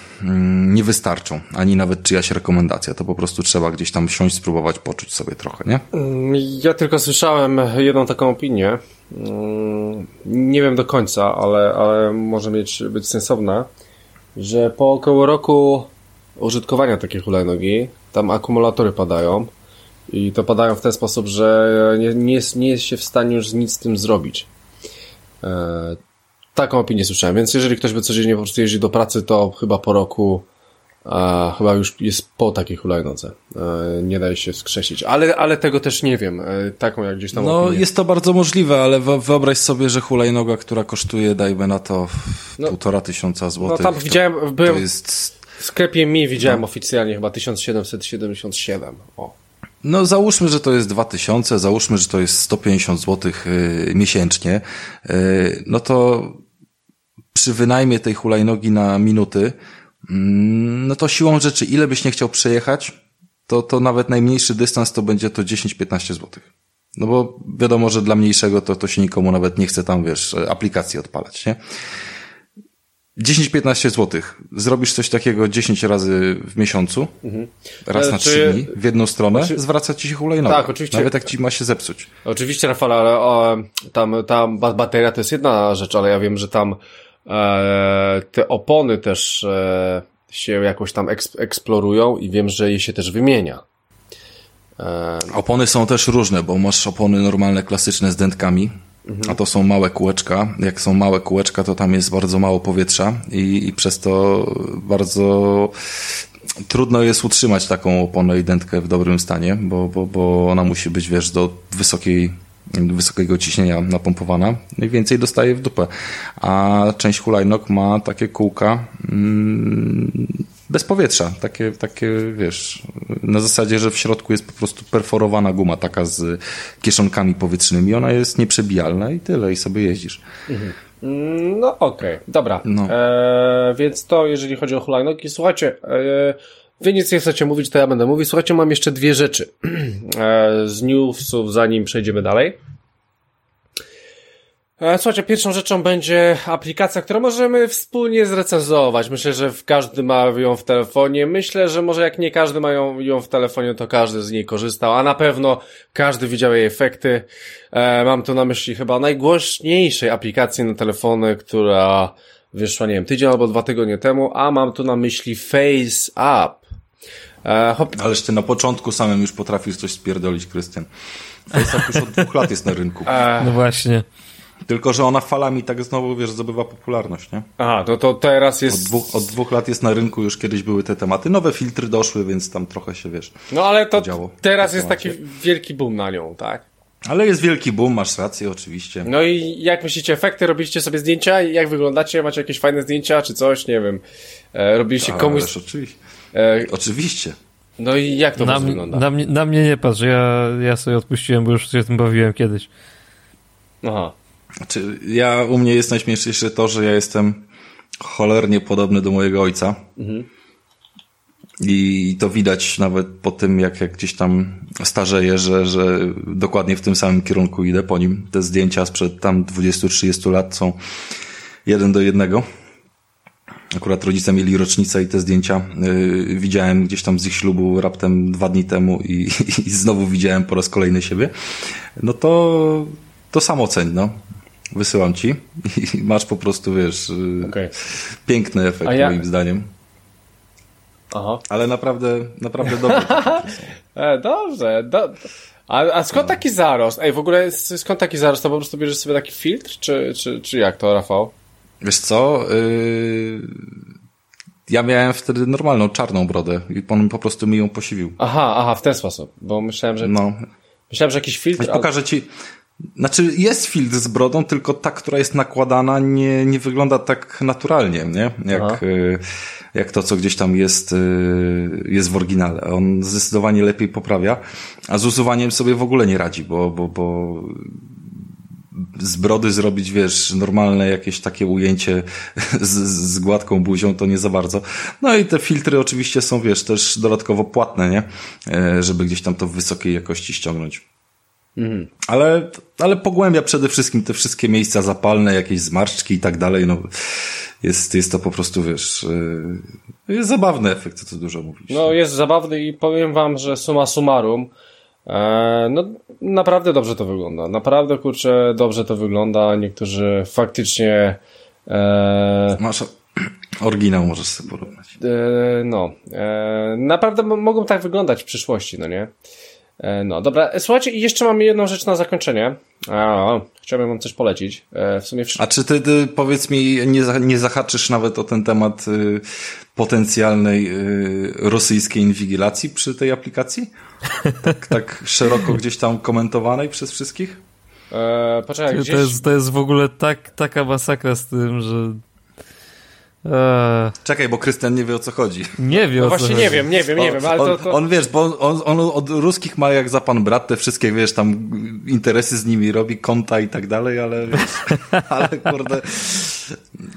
nie wystarczą, ani nawet czyjaś rekomendacja. To po prostu trzeba gdzieś tam siąść, spróbować poczuć sobie trochę, nie? Mm, ja tylko słyszałem jedną taką opinię. Mm, nie wiem do końca, ale, ale może mieć, być sensowna, że po około roku użytkowania takiej hulajnogi, tam akumulatory padają i to padają w ten sposób, że nie, nie, jest, nie jest się w stanie już nic z tym zrobić. E, Taką opinię słyszałem, więc jeżeli ktoś by codziennie po prostu jeździ do pracy, to chyba po roku a, chyba już jest po takiej hulajnodze. E, nie daje się skrzesić. Ale, ale tego też nie wiem. E, taką jak gdzieś tam No opinię. jest to bardzo możliwe, ale wyobraź sobie, że hulajnoga, która kosztuje, dajmy na to no, półtora tysiąca złotych. No tam to, widziałem, byłem to jest... w sklepie mi widziałem no. oficjalnie chyba 1777. O. No załóżmy, że to jest 2000, załóżmy, że to jest 150 zł yy, miesięcznie, yy, no to przy wynajmie tej hulajnogi na minuty, mm, no to siłą rzeczy, ile byś nie chciał przejechać, to, to nawet najmniejszy dystans to będzie to 10-15 zł. No bo wiadomo, że dla mniejszego to, to się nikomu nawet nie chce tam, wiesz, aplikacji odpalać, nie? 10-15 zł. Zrobisz coś takiego 10 razy w miesiącu, mhm. raz na 3 dni, w jedną stronę, Oczy... zwraca ci się hulajnoga. Tak, oczywiście. Nawet jak ci ma się zepsuć. Oczywiście, Rafał, ale o, tam, tam bateria to jest jedna rzecz, ale ja wiem, że tam e, te opony też e, się jakoś tam eksplorują i wiem, że je się też wymienia. E... Opony są też różne, bo masz opony normalne, klasyczne z dętkami, a to są małe kółeczka. Jak są małe kółeczka, to tam jest bardzo mało powietrza i, i przez to bardzo trudno jest utrzymać taką oponę i dętkę w dobrym stanie, bo, bo, bo ona musi być, wiesz, do wysokiej wysokiego ciśnienia napompowana, no i więcej dostaje w dupę. A część hulajnok ma takie kółka, mm, bez powietrza. Takie, takie, wiesz, na zasadzie, że w środku jest po prostu perforowana guma taka z kieszonkami powietrznymi. Ona jest nieprzebijalna i tyle, i sobie jeździsz. Mhm. No okej, okay. dobra. No. E, więc to jeżeli chodzi o hulajnogi. Słuchajcie, e, wy nic nie chcecie mówić, to ja będę mówić. Słuchajcie, mam jeszcze dwie rzeczy e, z newsów, zanim przejdziemy dalej. E, słuchajcie, pierwszą rzeczą będzie aplikacja, którą możemy wspólnie zrecenzować. Myślę, że każdy ma ją w telefonie. Myślę, że może jak nie każdy ma ją, ją w telefonie, to każdy z niej korzystał, a na pewno każdy widział jej efekty. E, mam tu na myśli chyba najgłośniejszej aplikacji na telefony, która wyszła, nie wiem, tydzień albo dwa tygodnie temu, a mam tu na myśli Face App. E, hop. Ależ ty na początku samym już potrafisz coś spierdolić, Krystian. Face App już od dwóch lat jest na rynku. E, no właśnie. Tylko, że ona falami tak znowu, wiesz, zdobywa popularność, nie? Aha, to, to teraz jest... Od dwóch, od dwóch lat jest na rynku, już kiedyś były te tematy. Nowe filtry doszły, więc tam trochę się, wiesz... No ale to teraz jest taki wielki boom na nią, tak? Ale jest wielki boom, masz rację, oczywiście. No i jak myślicie, efekty? Robiliście sobie zdjęcia? Jak wyglądacie? Macie jakieś fajne zdjęcia, czy coś? Nie wiem. E, robiliście komuś... Ależ oczywiście. E... Oczywiście. No i jak to na wygląda? Na mnie, na mnie nie patrz, ja, ja sobie odpuściłem, bo już się tym bawiłem kiedyś. Aha. Znaczy, ja, u mnie jest najśmieszniejsze to, że ja jestem cholernie podobny do mojego ojca. Mhm. I to widać nawet po tym, jak, jak gdzieś tam starzeję, że, że dokładnie w tym samym kierunku idę po nim. Te zdjęcia sprzed tam 20-30 lat są jeden do jednego. Akurat rodzice mieli rocznicę i te zdjęcia yy, widziałem gdzieś tam z ich ślubu raptem dwa dni temu i, i znowu widziałem po raz kolejny siebie. No to, to samo ceń, no wysyłam ci i masz po prostu, wiesz, y, okay. piękny efekt ja... moim zdaniem. Aha. Ale naprawdę, naprawdę dobry. e, dobrze. Do... A, a skąd taki zarost? Ej, w ogóle skąd taki zarost? To po prostu bierzesz sobie taki filtr, czy, czy, czy jak to, Rafał? Wiesz co? Yy... Ja miałem wtedy normalną, czarną brodę i on po prostu mi ją posiwił. Aha, aha, w ten sposób, bo myślałem, że... No. Myślałem, że jakiś filtr... Pokażę ci, znaczy jest filtr z brodą, tylko ta, która jest nakładana nie, nie wygląda tak naturalnie, nie? Jak, y, jak to, co gdzieś tam jest, y, jest w oryginale. On zdecydowanie lepiej poprawia, a z usuwaniem sobie w ogóle nie radzi, bo, bo, bo z brody zrobić, wiesz, normalne jakieś takie ujęcie z, z gładką buzią, to nie za bardzo. No i te filtry oczywiście są, wiesz, też dodatkowo płatne, nie? E, żeby gdzieś tam to w wysokiej jakości ściągnąć. Mhm. Ale, ale pogłębia przede wszystkim te wszystkie miejsca zapalne, jakieś zmarszczki i tak dalej. No, jest, jest to po prostu, wiesz, yy, jest zabawny efekt, co dużo mówić. No, jest zabawny i powiem wam, że suma summarum, e, no, naprawdę dobrze to wygląda. Naprawdę, kurczę, dobrze to wygląda. Niektórzy faktycznie... E, Masz oryginał, możesz sobie porównać. E, no, e, naprawdę mogą tak wyglądać w przyszłości, no nie? E, no dobra, słuchajcie, i jeszcze mamy jedną rzecz na zakończenie. A, chciałbym wam coś polecić. E, w sumie A czy ty, ty powiedz mi, nie, nie zahaczysz nawet o ten temat y, potencjalnej y, rosyjskiej inwigilacji przy tej aplikacji? Tak, tak szeroko gdzieś tam komentowanej przez wszystkich? E, poczekaj, to, gdzieś... jest, to jest w ogóle tak, taka masakra z tym, że Eee. Czekaj, bo Krystian nie wie o co chodzi. Nie wie no o właśnie co nie wiem, nie wiem, nie wiem, ale on, to, to... on wiesz, bo on, on, od ruskich ma jak za pan brat te wszystkie, wiesz, tam interesy z nimi robi, konta i tak dalej, ale wiesz, ale kurde,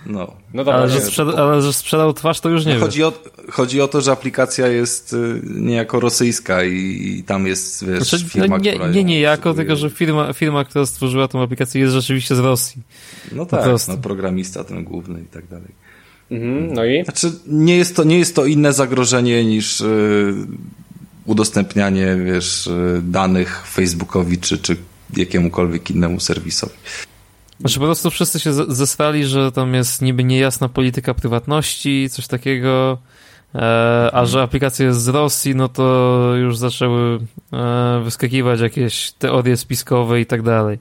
no. no dobra, ale, że sprzeda ale że sprzedał twarz, to już nie no, chodzi o, chodzi o to, że aplikacja jest y, niejako rosyjska i, i tam jest, wiesz, znaczy, firma, no nie, która... Nie niejako, tylko że firma, firma, która stworzyła tą aplikację jest rzeczywiście z Rosji. No tak, no, programista ten główny i tak dalej. Mhm, no i? Znaczy, nie jest to, nie jest to inne zagrożenie niż yy, udostępnianie, wiesz, yy, danych Facebookowi czy, czy jakiemukolwiek innemu serwisowi. Znaczy po prostu wszyscy się zesrali, że tam jest niby niejasna polityka prywatności, coś takiego, e, a że aplikacja jest z Rosji, no to już zaczęły e, wyskakiwać jakieś teorie spiskowe i tak dalej.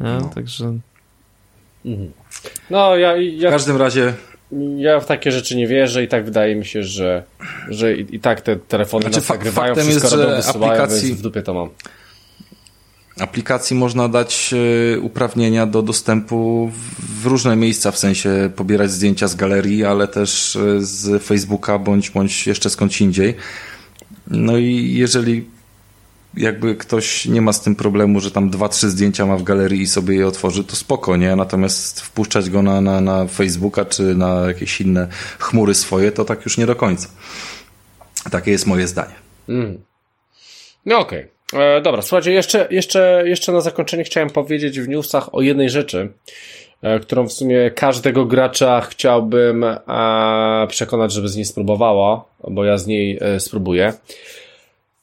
No. Także... Mhm. No, ja, ja... W każdym razie ja w takie rzeczy nie wierzę i tak wydaje mi się, że, że i, i tak te telefony znaczy, nas nagrywają, wszystko jest, robią, wysyłają, aplikacji... więc w dupie to mam. aplikacji można dać e, uprawnienia do dostępu w różne miejsca, w sensie pobierać zdjęcia z galerii, ale też e, z Facebooka bądź, bądź jeszcze skądś indziej. No i jeżeli jakby ktoś nie ma z tym problemu, że tam dwa, trzy zdjęcia ma w galerii i sobie je otworzy, to spoko, nie? Natomiast wpuszczać go na, na, na Facebooka czy na jakieś inne chmury swoje, to tak już nie do końca. Takie jest moje zdanie. Mm. No okej. Okay. E, dobra, słuchajcie, jeszcze, jeszcze, jeszcze na zakończenie chciałem powiedzieć w newsach o jednej rzeczy, e, którą w sumie każdego gracza chciałbym e, przekonać, żeby z niej spróbowała, bo ja z niej e, spróbuję.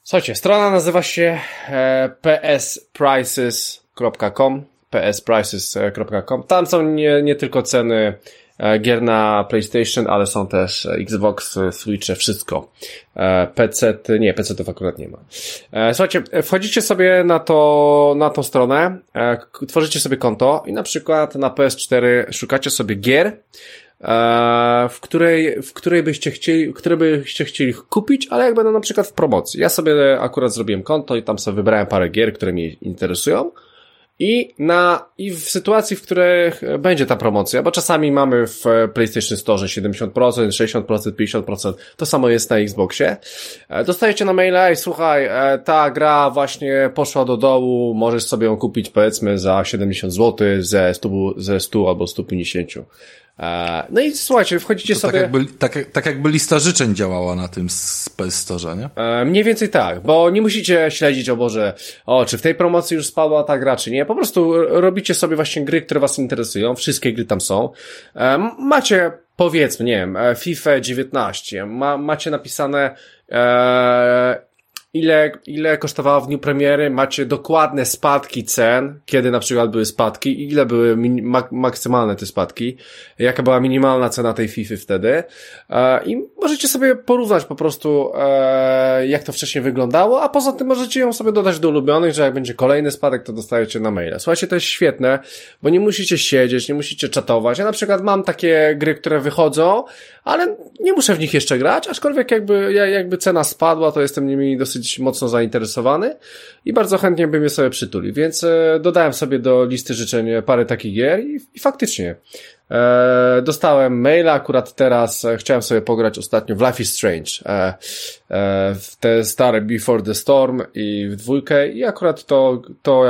Słuchajcie, strona nazywa się e, psprices.com psprices.com Tam są nie, nie tylko ceny e, gier na PlayStation, ale są też Xbox, Switche, wszystko. E, PC, nie, PC to akurat nie ma. Słuchajcie, wchodzicie sobie na to, na tą stronę, tworzycie sobie konto i na przykład na PS4 szukacie sobie gier, w której, w której byście chcieli, które byście chcieli kupić, ale jak będą na przykład w promocji. Ja sobie akurat zrobiłem konto i tam sobie wybrałem parę gier, które mnie interesują. I na, i w sytuacji, w których będzie ta promocja, bo czasami mamy w PlayStation Store 70%, 60%, 50%, to samo jest na Xboxie, e, dostajecie na maila i słuchaj, e, ta gra właśnie poszła do dołu, możesz sobie ją kupić powiedzmy za 70 zł, ze 100, ze 100 albo 150. E, no i słuchajcie, wchodzicie to sobie... Tak jakby, tak, tak jakby lista życzeń działała na tym Store, nie? E, mniej więcej tak, bo nie musicie śledzić, o Boże, o, czy w tej promocji już spadła ta gra, czy nie. Po prostu robicie sobie właśnie gry, które was interesują, wszystkie gry tam są. E, macie, powiedzmy, nie wiem, FIFA 19, ma, macie napisane e, ile, ile kosztowała w dniu premiery, macie dokładne spadki cen, kiedy na przykład były spadki, ile były mak maksymalne te spadki, jaka była minimalna cena tej FIFA wtedy? E, i możecie sobie porównać po prostu e, jak to wcześniej wyglądało, a poza tym możecie ją sobie dodać do ulubionych, że jak będzie kolejny spadek, to dostajecie na maile. Słuchajcie, to jest świetne, bo nie musicie siedzieć, nie musicie czatować. Ja na przykład mam takie gry, które wychodzą, ale nie muszę w nich jeszcze grać, aczkolwiek jakby, jakby cena spadła, to jestem nimi dosyć mocno zainteresowany i bardzo chętnie bym je sobie przytulił, więc e, dodałem sobie do listy życzeń parę takich gier i, i faktycznie e, dostałem maila, akurat teraz e, chciałem sobie pograć ostatnio w Life is Strange, e, e, w te stare Before the Storm i w dwójkę i akurat to, to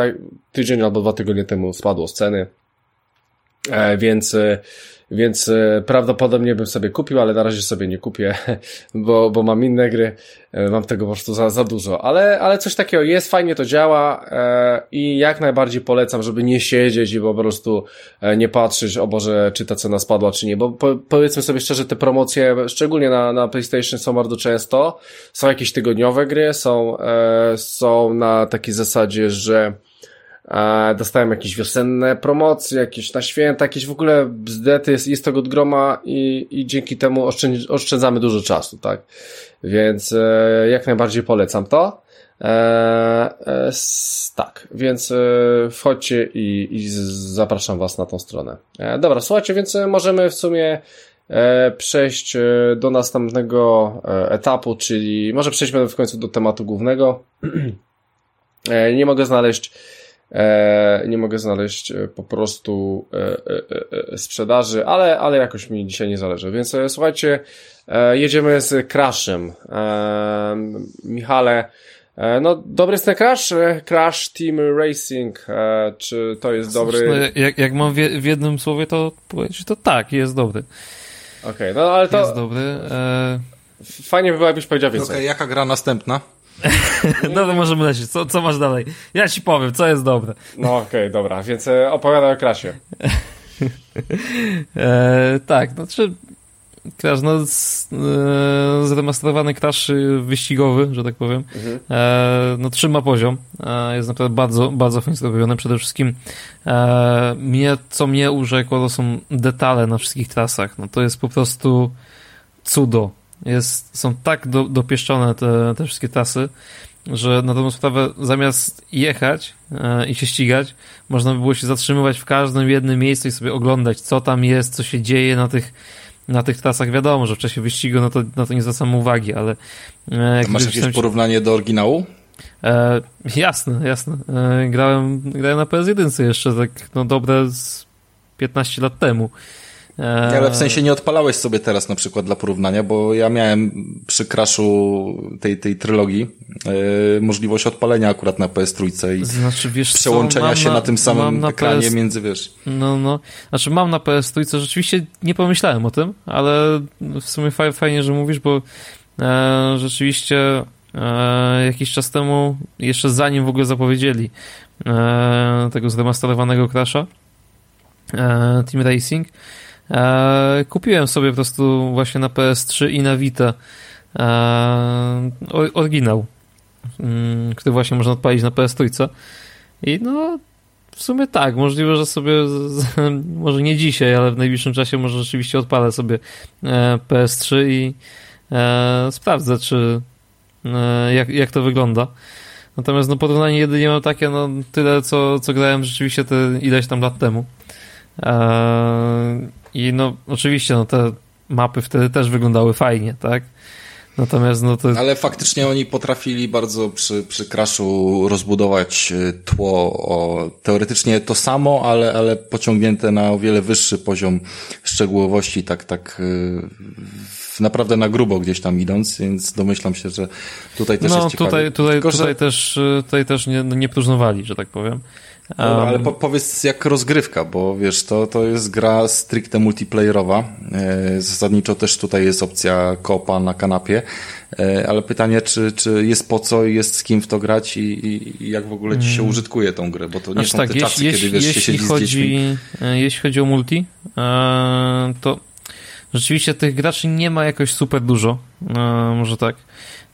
tydzień albo dwa tygodnie temu spadło z ceny, e, więc więc e, prawdopodobnie bym sobie kupił, ale na razie sobie nie kupię, bo, bo mam inne gry, e, mam tego po prostu za, za dużo, ale, ale coś takiego jest, fajnie to działa e, i jak najbardziej polecam, żeby nie siedzieć i po prostu nie patrzeć, o Boże, czy ta cena spadła, czy nie, bo po, powiedzmy sobie szczerze, te promocje, szczególnie na, na PlayStation są bardzo często, są jakieś tygodniowe gry, są, są na takiej zasadzie, że dostałem jakieś wiosenne promocje, jakieś na święta, jakieś w ogóle bzdety, jest, jest tego od groma i, i dzięki temu oszczędz, oszczędzamy dużo czasu, tak? Więc e, jak najbardziej polecam to. E, e, tak, więc e, wchodźcie i, i zapraszam Was na tą stronę. E, dobra, słuchajcie, więc e, możemy w sumie przejść do następnego etapu, czyli może przejdźmy w końcu do tematu głównego. Nie mogę znaleźć nie mogę znaleźć e, po prostu e, sprzedaży, ale, ale jakoś mi dzisiaj nie zależy. Więc słuchajcie, jedziemy z Crashem. Michale, no dobry jest ten Crash? Crash Team Racing, czy to jest dobry? Jak, jak mam w jednym słowie to powiedzieć, to tak, jest dobry. Okej, okay, no ale to... Jest dobry. Fajnie by było, jakbyś powiedział więcej. Okej, okay, jaka gra następna? no to możemy lecieć. Co, co masz dalej? Ja ci powiem, co jest dobre. No okej, okay, dobra, więc e, opowiadaj o Krasie. e, tak, znaczy Crash, no z, e, zremasterowany Crash wyścigowy, że tak powiem. Mhm. E, no trzyma poziom. E, jest naprawdę bardzo, bardzo fajnie zrobiony. Przede wszystkim e, mnie, co mnie urzekło, to są detale na wszystkich trasach. No to jest po prostu cudo jest, są tak do, dopieszczone te, te wszystkie tasy, że na dobrą sprawę zamiast jechać e, i się ścigać, można by było się zatrzymywać w każdym jednym miejscu i sobie oglądać, co tam jest, co się dzieje na tych, na tych trasach. Wiadomo, że w czasie wyścigu no to, na to nie zwracam uwagi, ale... E, Masz jakieś tam... porównanie do oryginału? E, jasne, jasne. E, grałem, grałem na PS1 jeszcze tak no dobre z 15 lat temu. E, Ale w sensie nie odpalałeś sobie teraz na przykład dla porównania, bo ja miałem przy crashu tej, tej trylogii e, możliwość odpalenia akurat na PS3 i znaczy, wiesz przełączenia co, się na, na, tym samym na ekranie PS... między, wiesz. No, no. Znaczy mam na PS3, rzeczywiście nie pomyślałem o tym, ale w sumie fajnie, że mówisz, bo e, rzeczywiście e, jakiś czas temu, jeszcze zanim w ogóle zapowiedzieli e, tego zremasterowanego Crasha, e, Team Racing, E, kupiłem sobie po prostu właśnie na PS3 i na Vita e, oryginał, mm, który właśnie można odpalić na PS3. I no, w sumie tak, możliwe, że sobie, może nie dzisiaj, ale w najbliższym czasie może rzeczywiście odpalę sobie e, PS3 i sprawdzę, czy jak, jak to wygląda. Natomiast no porównanie jedynie mam takie, no tyle, co, co grałem rzeczywiście te ileś tam lat temu. I no, oczywiście, no te mapy wtedy też wyglądały fajnie, tak? Natomiast no to... Ale faktycznie oni potrafili bardzo przy, przy Crashu rozbudować e, tło o teoretycznie to samo, ale, ale pociągnięte na o wiele wyższy poziom szczegółowości, tak, tak e, naprawdę na grubo gdzieś tam idąc, więc domyślam się, że tutaj też no, jest ciekawie. Tutaj, tutaj, Tylko, tutaj że... też, e, tutaj też nie, nie próżnowali, że tak powiem. Dobra, ale po, powiedz jak rozgrywka, bo wiesz, to, to jest gra stricte multiplayerowa. E, zasadniczo też tutaj jest opcja kopa na kanapie, e, ale pytanie, czy, czy jest po co, jest z kim w to grać i, i, i jak w ogóle ci się mm. użytkuje tą grę, bo to nie znaczy są tak, te czasy, jeśli, kiedy wiesz, jeśli się siedzi chodzi, z dziećmi. E, jeśli chodzi o multi, to rzeczywiście tych graczy nie ma jakoś super dużo, może tak.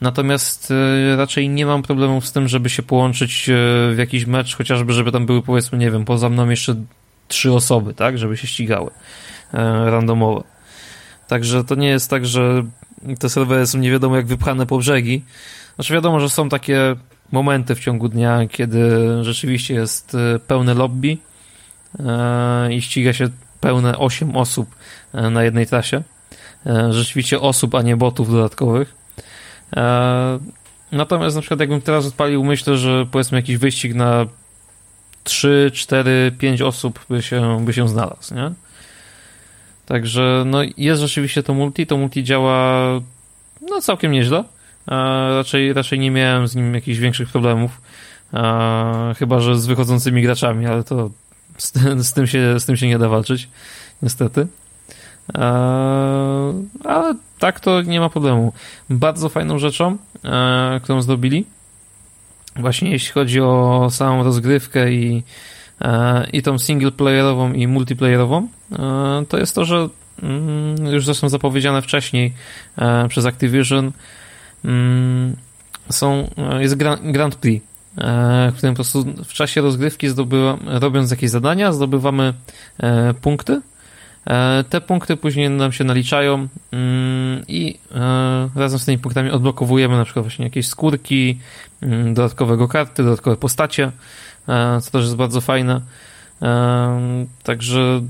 Natomiast e, raczej nie mam problemów z tym, żeby się połączyć e, w jakiś mecz, chociażby, żeby tam były powiedzmy, nie wiem, poza mną jeszcze trzy osoby, tak, żeby się ścigały e, randomowe. Także to nie jest tak, że te serwery są nie wiadomo jak wypchane po brzegi. Znaczy wiadomo, że są takie momenty w ciągu dnia, kiedy rzeczywiście jest pełne lobby i ściga się pełne 8 osób na jednej trasie. Rzeczywiście osób, a nie botów dodatkowych. E, natomiast na przykład jakbym teraz odpalił, myślę, że powiedzmy jakiś wyścig na 3, 4, 5 osób by się, by się znalazł, nie? Także no jest rzeczywiście to multi, to multi działa no całkiem nieźle. E, raczej, raczej nie miałem z nim jakichś większych problemów. E, chyba, że z wychodzącymi graczami, ale to z, z, tym się, z tym się nie da walczyć, niestety. Eee, ale tak to nie ma problemu. Bardzo fajną rzeczą, eee, którą zrobili, właśnie jeśli chodzi o samą rozgrywkę i, eee, i tą singleplayerową i multiplayerową, to jest to, że mm, już zresztą zapowiedziane wcześniej przez Activision mm, są, jest Grand Prix, w którym po prostu w czasie rozgrywki zdobywa, robiąc jakieś zadania, zdobywamy punkty E, te punkty później nam się naliczają mm, i e, razem z tymi punktami odblokowujemy na przykład właśnie jakieś skórki, mm, dodatkowego karty, dodatkowe postacie, e, co też jest bardzo fajne. Także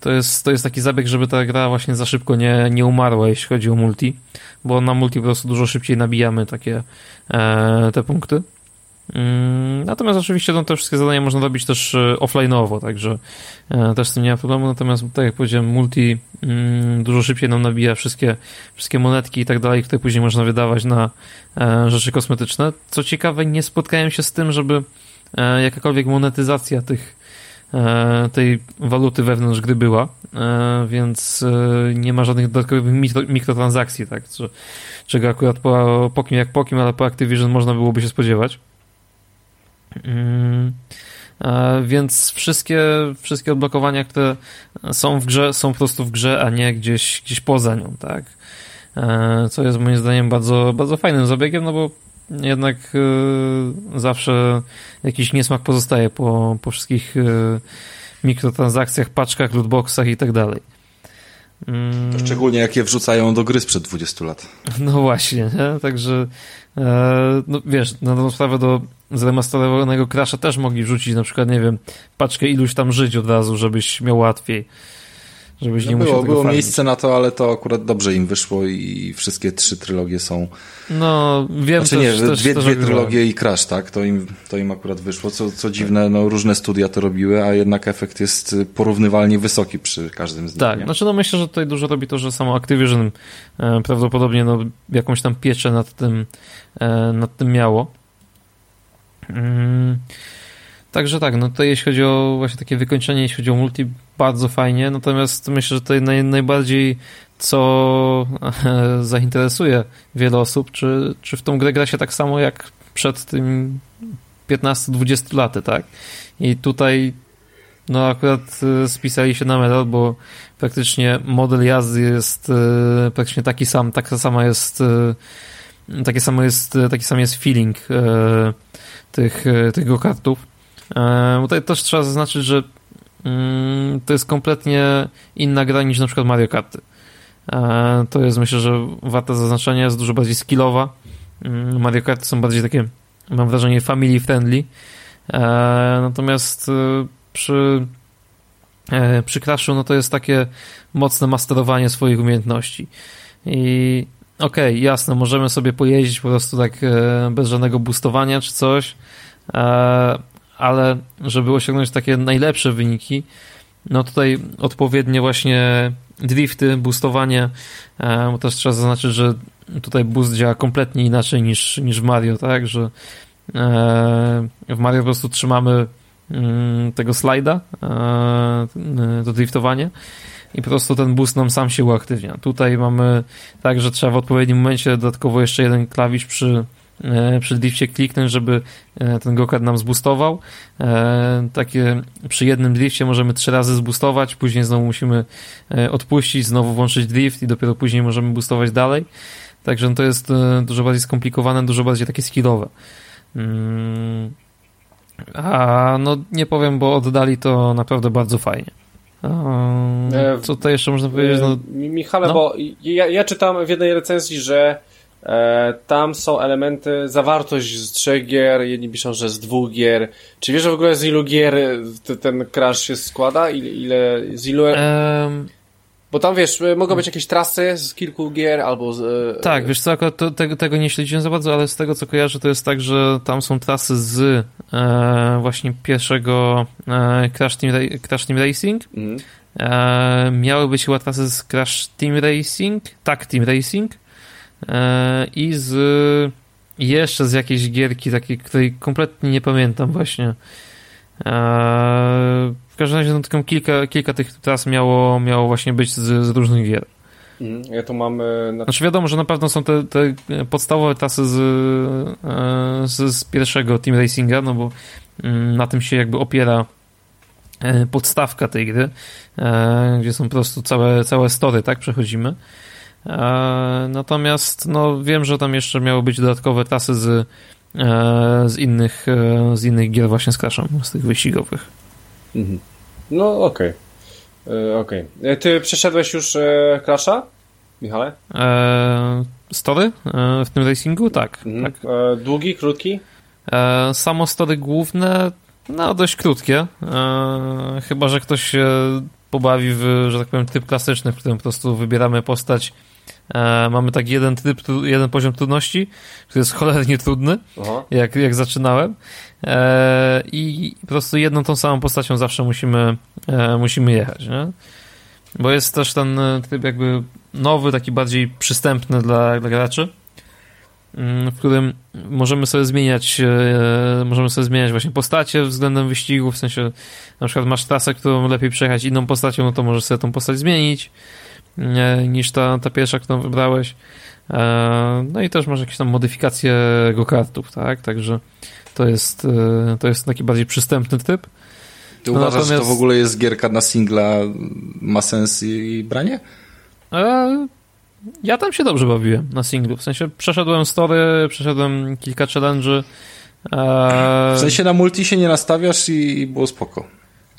to jest, to jest taki zabieg, żeby ta gra właśnie za szybko nie, nie umarła, jeśli chodzi o multi, bo na multi po prostu dużo szybciej nabijamy takie te punkty. Mm, natomiast oczywiście no, te wszystkie zadania można robić też e, offline'owo, także e, też z tym nie ma problemu. Natomiast tak jak powiedziałem, multi mm, dużo szybciej nam nabija wszystkie, wszystkie monetki i tak dalej, które później można wydawać na e, rzeczy kosmetyczne. Co ciekawe, nie spotkałem się z tym, żeby jakakolwiek monetyzacja tych tej waluty wewnątrz gry była, więc nie ma żadnych dodatkowych mikrotransakcji, tak, czego akurat po, po kim jak po kim, ale po Activision można byłoby się spodziewać. Mm, e, więc wszystkie, wszystkie odblokowania, które są w grze, są po prostu w grze, a nie gdzieś, gdzieś poza nią, tak? E, co jest moim zdaniem bardzo, bardzo fajnym zabiegiem, no bo jednak e, zawsze jakiś niesmak pozostaje po, po wszystkich mikrotransakcjach, paczkach, lootboxach i tak dalej. Mm. Szczególnie jak je wrzucają do gry sprzed 20 lat. No właśnie, nie? także no wiesz, na tą sprawę do zremasterowanego Crasha też mogli wrzucić na przykład, nie wiem, paczkę iluś tam żyć od razu, żebyś miał łatwiej. żebyś no nie było, musiał tego Było farmić. miejsce na to, ale to akurat dobrze im wyszło i wszystkie trzy trylogie są... No, wiem Znaczy też, nie, też, dwie, też dwie trylogie i Crash, tak? To im, to im akurat wyszło. Co, co dziwne, no różne studia to robiły, a jednak efekt jest y, porównywalnie wysoki przy każdym z nich. Tak, nie? znaczy no myślę, że tutaj dużo robi to, że samo Activision e, prawdopodobnie no, jakąś tam pieczę nad tym, e, nad tym miało. Mm, także tak, no tutaj jeśli chodzi o właśnie takie wykończenie, jeśli chodzi o multi, bardzo fajnie, natomiast myślę, że tutaj naj, najbardziej co zainteresuje wiele osób, czy, czy w tą grę gra się tak samo jak przed tym 15-20 laty, tak? I tutaj no akurat y, spisali się na medal, bo praktycznie model jazdy jest y, praktycznie taki sam, taka sama jest y, takie samo jest, taki sam jest feeling tych, y, tych go-kartów. E, Tutaj też trzeba zaznaczyć, że mm, to jest kompletnie inna gra niż na przykład Mario Karty. E, To jest myślę, że warte zaznaczenia, jest dużo bardziej skillowa. Mm, Mario Karty są bardziej takie, mam wrażenie, family friendly. E, Natomiast przy, e, przy Crashu, no to jest takie mocne masterowanie swoich umiejętności. I okej, okay, jasne, możemy sobie pojeździć po prostu tak e, bez żadnego boostowania czy coś, e, ale żeby osiągnąć takie najlepsze wyniki, no tutaj odpowiednie właśnie drifty, boostowanie, e, bo też trzeba zaznaczyć, że tutaj boost działa kompletnie inaczej niż, niż w Mario, tak, że w Mario po prostu trzymamy mm, tego slajda e, do driftowania i po prostu ten boost nam sam się uaktywnia. Tutaj mamy tak, że trzeba w odpowiednim momencie dodatkowo jeszcze jeden klawisz przy, e, przy drifcie kliknąć, żeby e, ten go-kart nam zboostował. E, takie przy jednym drifcie możemy trzy razy zboostować, później znowu musimy odpuścić, znowu włączyć drift i dopiero później możemy boostować dalej. Także no to jest dużo bardziej skomplikowane, dużo bardziej takie skillowe. Mm. A no nie powiem, bo oddali to naprawdę bardzo fajnie. E, Co to jeszcze można powiedzieć? No, Mi- Michale, no. bo ja, ja czytam w jednej recenzji, że e, tam są elementy, zawartość z trzech gier, jedni piszą, że z dwóch gier. Czy wiesz w ogóle z ilu gier t- ten crash się składa? Ile, ile z ilu... em, Bo tam wiesz, e, mogą być jakieś trasy z kilku gier, albo z... e, tak, wiesz co, to, tego, tego nie śledziłem za bardzo, ale z tego co kojarzę, to jest tak, że tam są trasy z e, właśnie pierwszego e, Crash, Team, Ra- Crash Team Racing. Mhm. E, miały być chyba trasy z Crash Team Racing, tak, Team Racing e, i z jeszcze z jakiejś gierki takiej, której kompletnie nie pamiętam właśnie. E, w każdym razie no, tylko kilka, kilka tych tras miało, miało właśnie być z, z różnych gier. Mhm. Ja mam... e, Na... Znaczy wiadomo, że na pewno są te, te podstawowe trasy z, e, z, z pierwszego Team Racinga, no bo mm, na tym się jakby opiera e, podstawka tej gry, gdzie są po prostu całe, całe story, tak, przechodzimy. Natomiast no, wiem, że tam jeszcze miały być dodatkowe trasy z, z, innych, z innych gier właśnie z Crashem, z tych wyścigowych. Mhm. No, okej. E, Okej. E, Ty przeszedłeś już e, Crasha, Michale? E, Story e, w tym racingu? Tak, Mhm. tak. E, Długi, krótki? E, Samo story główne, no dość krótkie. Chyba, że ktoś się pobawi w, że tak powiem, tryb klasyczny, w którym po prostu wybieramy postać. E, Mamy tak jeden tryb, tru- jeden poziom trudności, który jest cholernie trudny, Aha. jak, jak zaczynałem. E, I po prostu jedną tą samą postacią zawsze musimy, e, musimy jechać, nie? Bo jest też ten tryb jakby nowy, taki bardziej przystępny dla, dla graczy, mm, w którym możemy sobie zmieniać możemy sobie zmieniać właśnie postacie względem wyścigu, w sensie na przykład masz trasę, którą lepiej przejechać inną postacią, no to możesz sobie tą postać zmienić niż ta, ta pierwsza, którą wybrałeś. E, No i też masz jakieś tam modyfikacje go-kartów, tak? Także to jest, e, to jest taki bardziej przystępny typ. Ty No uważasz, że to natomiast- w ogóle jest gierka na singla, ma sens i branie? E, Ja tam się dobrze bawiłem na singlu. W sensie przeszedłem story, przeszedłem kilka challenge'y. W sensie na multi się nie nastawiasz i, i było spoko.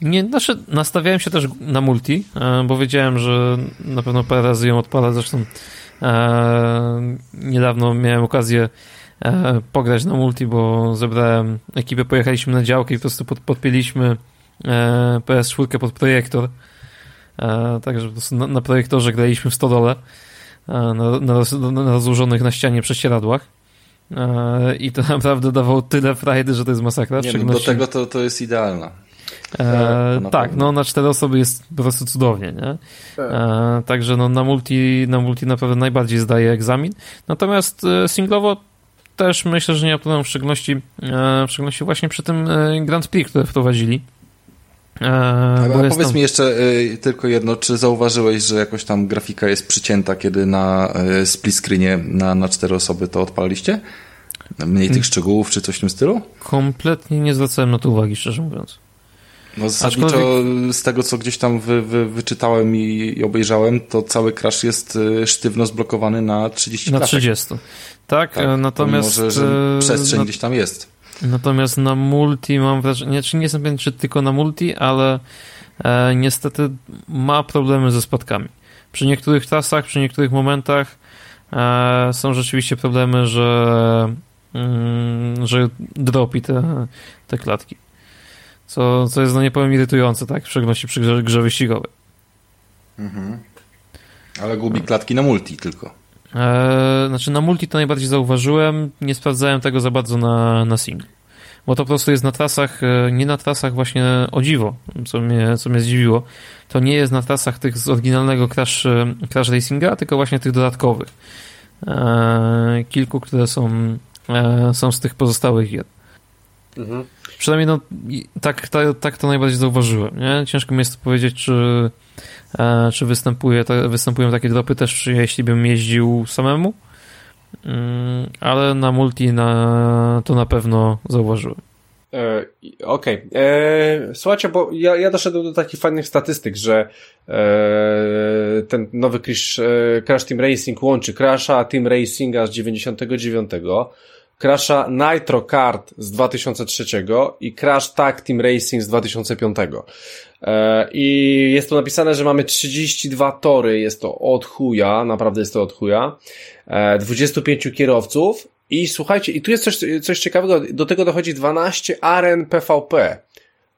Nie, znaczy nastawiałem się też na multi, e, bo wiedziałem, że na pewno parę razy ją odpalę. Zresztą e, niedawno miałem okazję e, pograć na multi, bo zebrałem ekipę, pojechaliśmy na działkę i po prostu pod, podpięliśmy e, PS4 pod projektor. E, także na, na projektorze graliśmy w stodole e, na, na, na rozłożonych na ścianie prześcieradłach. E, I to naprawdę dawało tyle frajdy, że to jest masakra. Nie, no, do tego to, to jest idealna. E, tak, no na cztery osoby jest po prostu cudownie, nie? Tak. E, także no, na, multi, na multi naprawdę najbardziej zdaje egzamin. Natomiast e, singlowo też myślę, że nie ma problemu, w szczególności, e, w szczególności właśnie przy tym e, Grand Prix, które wprowadzili. Powiedz tam... mi jeszcze y, tylko jedno, czy zauważyłeś, że jakoś tam grafika jest przycięta, kiedy na y, split screenie na, na cztery osoby to odpaliście? Mniej tych szczegółów, czy coś w tym stylu? Kompletnie nie zwracałem na to uwagi, szczerze mówiąc. No zasadniczo Aczkolwiek... z tego, co gdzieś tam wy, wy, wyczytałem i, i, obejrzałem, to cały crash jest sztywno zblokowany na 30 Na 30. Tak, tak natomiast... Może, że przestrzeń no... gdzieś tam jest. Natomiast na multi mam wrażenie, czy nie jestem pewien, czy tylko na multi, ale e, niestety ma problemy ze spadkami. Przy niektórych trasach, przy niektórych momentach e, są rzeczywiście problemy, że, mm, że dropi te, te klatki. Co, co jest, no nie powiem, irytujące, tak? W szczególności przy grze, grze wyścigowej. Mhm. Ale gubi klatki na multi tylko. Eee, znaczy na multi to najbardziej zauważyłem, nie sprawdzałem tego za bardzo na, na single. Bo to po prostu jest na trasach, e, nie na trasach właśnie o dziwo, co mnie, co mnie zdziwiło. To nie jest na trasach tych z oryginalnego Crash, e, Crash Racinga, tylko właśnie tych dodatkowych. Eee, kilku, które są, e, są z tych pozostałych gier. Mhm. Przynajmniej no, tak, tak, tak to najbardziej zauważyłem. Nie? Ciężko mi jest powiedzieć, czy, e, czy występuje, występują takie dropy też, jeśli bym jeździł samemu, mm, ale na multi na, to na pewno zauważyłem. E, Okej. Okay. E, słuchajcie, bo ja, ja doszedłem do takich fajnych statystyk, że e, ten nowy Crash, e, Crash Team Racing łączy Crasha Team Racinga z 99 Crasha Nitro Kart z 2003 i Crash Tag Team Racing z 2005. E, I jest tu napisane, że mamy 32 tory, jest to od chuja, naprawdę jest to od chuja, 25 e, kierowców i słuchajcie, i tu jest coś, coś ciekawego, do tego dochodzi 12 aren PvP.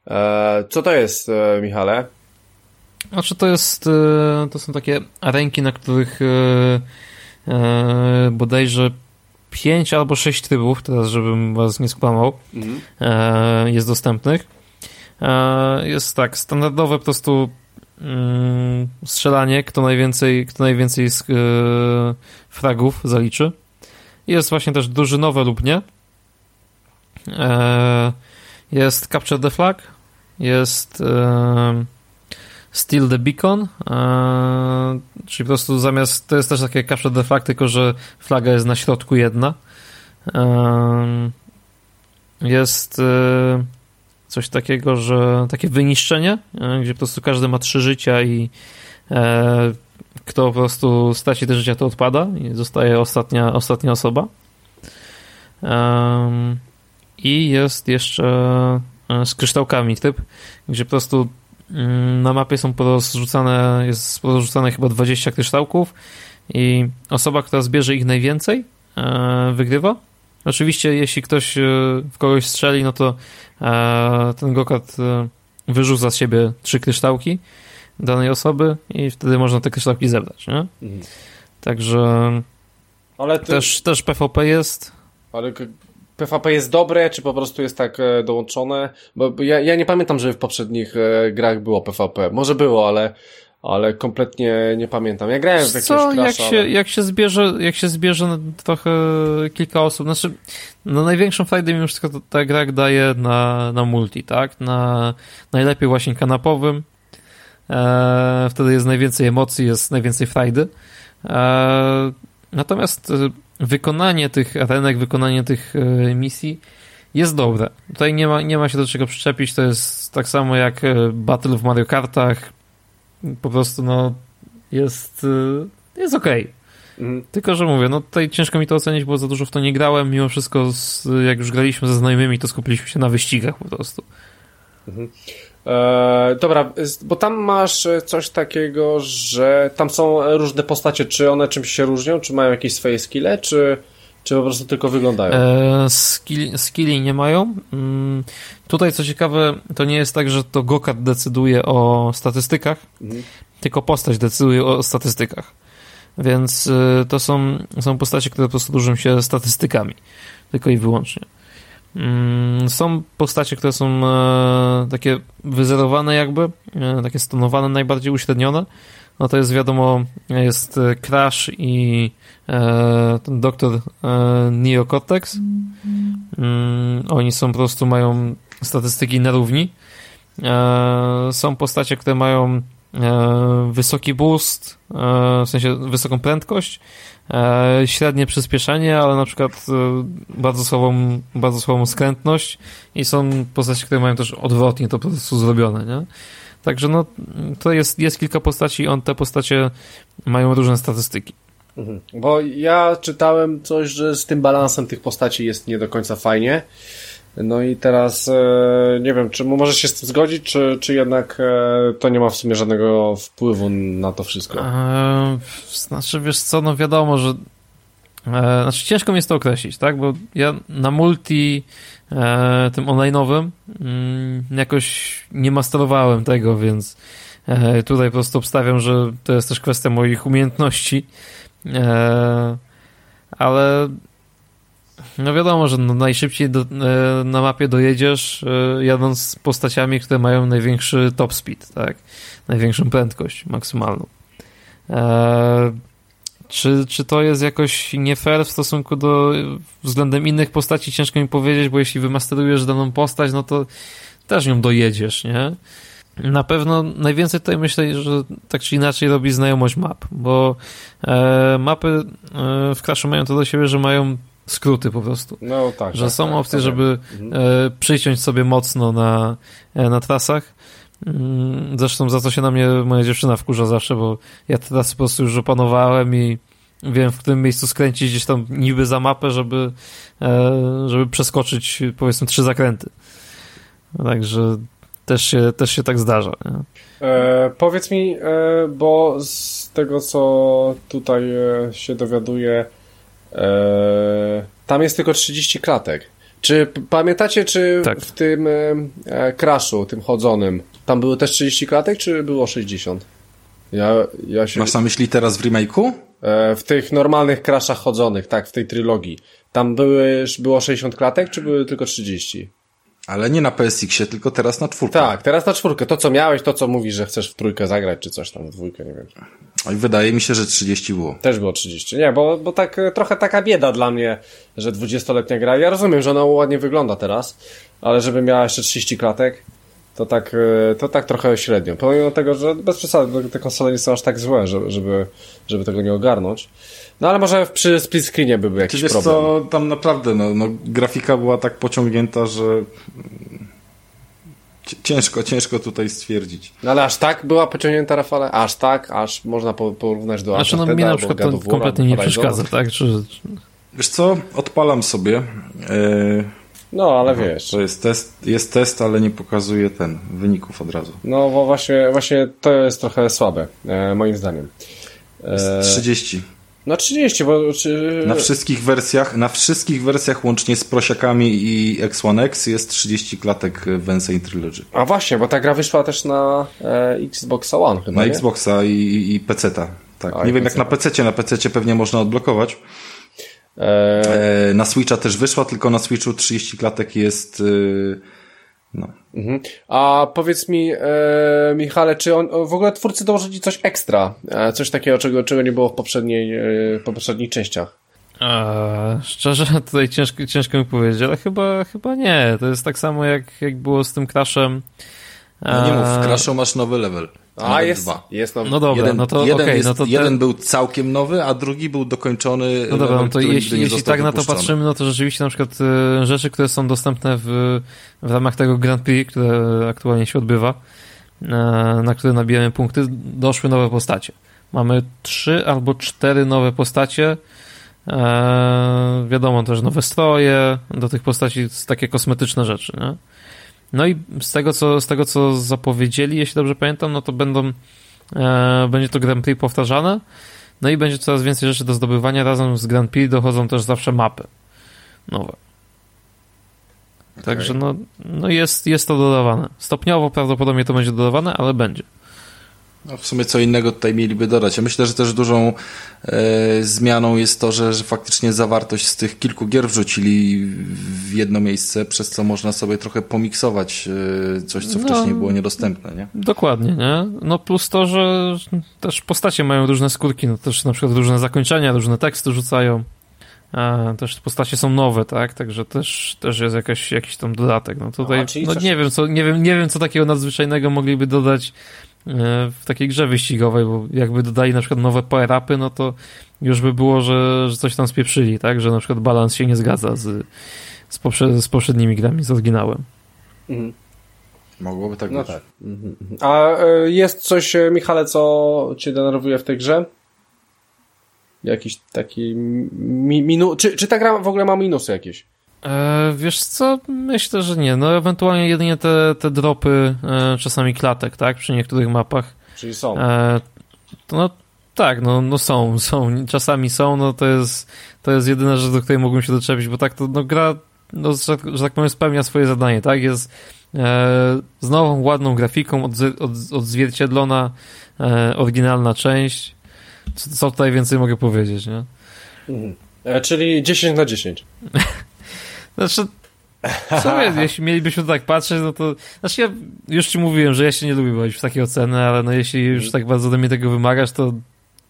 E, co to jest, Michale? Znaczy to jest, to są takie arenki, na których bodajże pięć albo sześć trybów, teraz żebym was nie skłamał, mhm. e, jest dostępnych. E, jest tak, standardowe po prostu mm, strzelanie, kto najwięcej, kto najwięcej z, e, fragów zaliczy. Jest właśnie też drużynowe lub nie. E, jest Capture the Flag, jest e, Steal the Beacon, e, czyli po prostu zamiast, to jest też takie capture the flag, tylko że flaga jest na środku jedna. E, jest e, coś takiego, że takie wyniszczenie, gdzie po prostu każdy ma trzy życia i kto po prostu straci te życia, to odpada i zostaje ostatnia, ostatnia osoba. I jest jeszcze z kryształkami typ, gdzie po prostu na mapie są porozrzucane, jest porozrzucane chyba 20 kryształków i osoba, która zbierze ich najwięcej, e, wygrywa. Oczywiście, jeśli ktoś e, w kogoś strzeli, no to e, ten gokart wyrzuca z siebie trzy kryształki danej osoby i wtedy można te kryształki zebrać, nie? Mhm. Także ale ty... też, też PvP jest. Ale PvP jest dobre, czy po prostu jest tak e, dołączone? Bo ja, ja nie pamiętam, że w poprzednich e, grach było PvP. Może było, ale, ale kompletnie nie pamiętam. Ja grałem w jakieś Co, jak się, ale... jak się zbierze, jak się zbierze trochę kilka osób, znaczy, no największą frajdę mimo wszystko to ta gra daje na, na multi, tak? Na najlepiej właśnie kanapowym. E, wtedy jest najwięcej emocji, jest najwięcej frajdy. E, natomiast e, wykonanie tych arenek, wykonanie tych e, misji jest dobre. Tutaj nie ma, nie ma się do czego przyczepić, to jest tak samo jak e, Battle w Mario Kartach. Po prostu no jest, e, jest okej. Okay. Mhm. Tylko, że mówię, no tutaj ciężko mi to ocenić, bo za dużo w to nie grałem. Mimo wszystko, jak już graliśmy ze znajomymi, to skupiliśmy się na wyścigach po prostu. Mhm. E, dobra, bo tam masz coś takiego, że tam są różne postacie, czy one czymś się różnią, czy mają jakieś swoje skille, czy, Czy po prostu tylko wyglądają? E, skill, skilli nie mają. Mm, tutaj co ciekawe, to nie jest tak, że to Gokart decyduje o statystykach, mhm. tylko postać decyduje o statystykach. Więc y, to są, są postacie, które po prostu dłużą się statystykami. Tylko i wyłącznie. Mm, są postacie, które są e, takie wyzerowane jakby, e, takie stonowane, najbardziej uśrednione. No to jest wiadomo, jest Crash i e, ten doktor Neo Cortex. Mm, oni są po prostu, mają statystyki na równi. Są postacie, które mają wysoki boost, w sensie wysoką prędkość, E, średnie przyspieszenie, ale na przykład e, bardzo słabą, bardzo słabą skrętność i są postaci, które mają też odwrotnie to po prostu zrobione, nie? Także no, to jest, jest kilka postaci, on te postacie mają różne statystyki. Mhm. Bo ja czytałem coś, że z tym balansem tych postaci jest nie do końca fajnie. No i teraz e, nie wiem, czy możesz się z tym zgodzić, czy, czy jednak e, to nie ma w sumie żadnego wpływu na to wszystko? Eee, znaczy, wiesz co, no wiadomo, że e, znaczy ciężko mi jest to określić, tak, bo ja na multi e, tym online'owym mm, jakoś nie masterowałem tego, więc tutaj po prostu obstawiam, że to jest też kwestia moich umiejętności, ale no wiadomo, że no najszybciej do, e, na mapie dojedziesz e, jadąc z postaciami, które mają największy top speed, tak? Największą prędkość maksymalną. E, czy, czy to jest jakoś nie fair w stosunku do względem innych postaci? Ciężko mi powiedzieć, bo jeśli wymasterujesz daną postać, no to też nią dojedziesz, nie? Na pewno najwięcej tutaj myślę, że tak czy inaczej robi znajomość map, bo e, mapy e, w Crashu mają to do siebie, że mają skróty po prostu. No tak. Że tak, są tak, opcje, żeby mhm. e, przyciąć sobie mocno na, e, na trasach. Mm, zresztą za co się na mnie moja dziewczyna wkurza zawsze, bo ja teraz po prostu już opanowałem i wiem w którym miejscu skręcić gdzieś tam niby za mapę, żeby, e, żeby przeskoczyć powiedzmy trzy zakręty. Także też się, też się tak zdarza. E, powiedz mi, bo z tego co tutaj się dowiaduję, tam jest tylko 30 klatek. Czy pamiętacie, czy tak. w tym e, crashu, tym chodzonym, tam było też 30 klatek, czy było 60? Ja, ja się... Masz na myśli teraz w remake'u? E, w tych normalnych crashach chodzonych, tak, w tej trylogii. Tam były, było 60 klatek, czy były tylko 30? Ale nie na PSX-ie, tylko teraz na czwórkę. Tak, teraz na czwórkę. To, co miałeś, to, co mówisz, że chcesz w trójkę zagrać, czy coś tam, w dwójkę, nie wiem. Oj, wydaje mi się, że 30 było. Też było 30. Nie, bo, bo tak e, trochę taka bieda dla mnie, że 20-letnia gra. Ja rozumiem, że ona ładnie wygląda teraz, ale żeby miała jeszcze 30 klatek, to tak, e, to tak trochę średnio. Pomimo tego, że bez przesady, te konsole nie są aż tak złe, żeby, żeby tego nie ogarnąć. No ale może przy split screenie by był jakiś wiesz problem. Co, tam naprawdę, no, no, grafika była tak pociągnięta, że ciężko, ciężko tutaj stwierdzić. No ale aż tak była pociągnięta Rafale? Aż tak? Aż można porównać do Znaczy no mi na przykład to kompletnie nie przeszkadza, tak? Czy... Wiesz co, odpalam sobie. Yy... No, ale Aha, wiesz. To jest test, jest test, ale nie pokazuje ten wyników od razu. No, bo właśnie, właśnie to jest trochę słabe, e, moim zdaniem. E... 30. Na 30, bo... Czy... Na wszystkich wersjach, na wszystkich wersjach łącznie z prosiakami i X1X jest 30 klatek w Insane Trilogy. A właśnie, bo ta gra wyszła też na e, Xboxa One chyba, Na nie? Xboxa i, i PC-ta. Tak. A, nie wiem jak na PC, na PC pewnie można odblokować. E... E, na Switcha też wyszła, tylko na Switchu 30 klatek jest... Y, no. Mhm. A powiedz mi, e, Michale, czy on, w ogóle twórcy dołożyli coś ekstra? E, coś takiego, czego, czego nie było w poprzedniej, e, poprzednich częściach? Eee, szczerze, tutaj ciężko, ciężko mi powiedzieć, ale chyba, chyba nie. To jest tak samo, jak, jak było z tym Crashem. No nie mów, w Crashu masz nowy level. A, jest, dwa. jest nowy. No dobra, jeden, no to jeden, okay, jest, no to jeden był całkiem nowy, a drugi był dokończony. No dobra, no to jeśli, jeśli tak na to patrzymy, no to rzeczywiście na przykład e, rzeczy, które są dostępne w, w ramach tego Grand Prix, które aktualnie się odbywa, e, na które nabijamy punkty, doszły nowe postacie. Mamy trzy albo cztery nowe postacie. E, wiadomo też nowe stroje, do tych postaci takie kosmetyczne rzeczy, nie? No i z tego, co, z tego, co zapowiedzieli, jeśli dobrze pamiętam, no to będą, e, będzie to Grand Prix powtarzane. No i będzie coraz więcej rzeczy do zdobywania. Razem z Grand Prix dochodzą też zawsze mapy nowe. Także no, no jest, jest to dodawane. Stopniowo prawdopodobnie to będzie dodawane, ale będzie. No w sumie co innego tutaj mieliby dodać. Ja myślę, że też dużą e, zmianą jest to, że, że faktycznie zawartość z tych kilku gier wrzucili w jedno miejsce, przez co można sobie trochę pomiksować e, coś, co no, wcześniej było niedostępne, nie? Dokładnie, nie? No plus to, że też postacie mają różne skórki, no też na przykład różne zakończenia, różne teksty rzucają. A, też postacie są nowe, tak? Także też, też jest jakaś, jakiś tam dodatek. No tutaj, Aha, no nie wiem, co, nie wiem, nie wiem, co takiego nadzwyczajnego mogliby dodać w takiej grze wyścigowej, bo jakby dodali na przykład nowe power-upy, no to już by było, że, że coś tam spieprzyli, tak? Że na przykład balans się nie zgadza z, z, poprze, z poprzednimi grami, z oryginałem. Mhm. Mogłoby tak no być. Tak. Mhm. A e, jest coś, e, Michale, co cię denerwuje w tej grze? Jakiś taki mi, minu... Czy, czy ta gra w ogóle ma minusy jakieś? E, wiesz co? Myślę, że nie. No ewentualnie jedynie te, te dropy e, czasami klatek, tak? Przy niektórych mapach. Czyli są. E, no tak, no, no są, są. Czasami są, no to jest, to jest jedyna rzecz, do której mogłem się doczepić, bo tak to no, gra, no, że, że tak powiem, spełnia swoje zadanie, tak? Jest z nową, ładną grafiką, od, od, odzwierciedlona e, oryginalna część, co, co tutaj więcej mogę powiedzieć, nie? Mhm. E, czyli 10 na 10. znaczy, co wiem, jeśli mielibyśmy tak patrzeć, no to... Znaczy ja już ci mówiłem, że ja się nie lubię bawić w takie oceny, ale no jeśli już tak bardzo do mnie tego wymagasz, to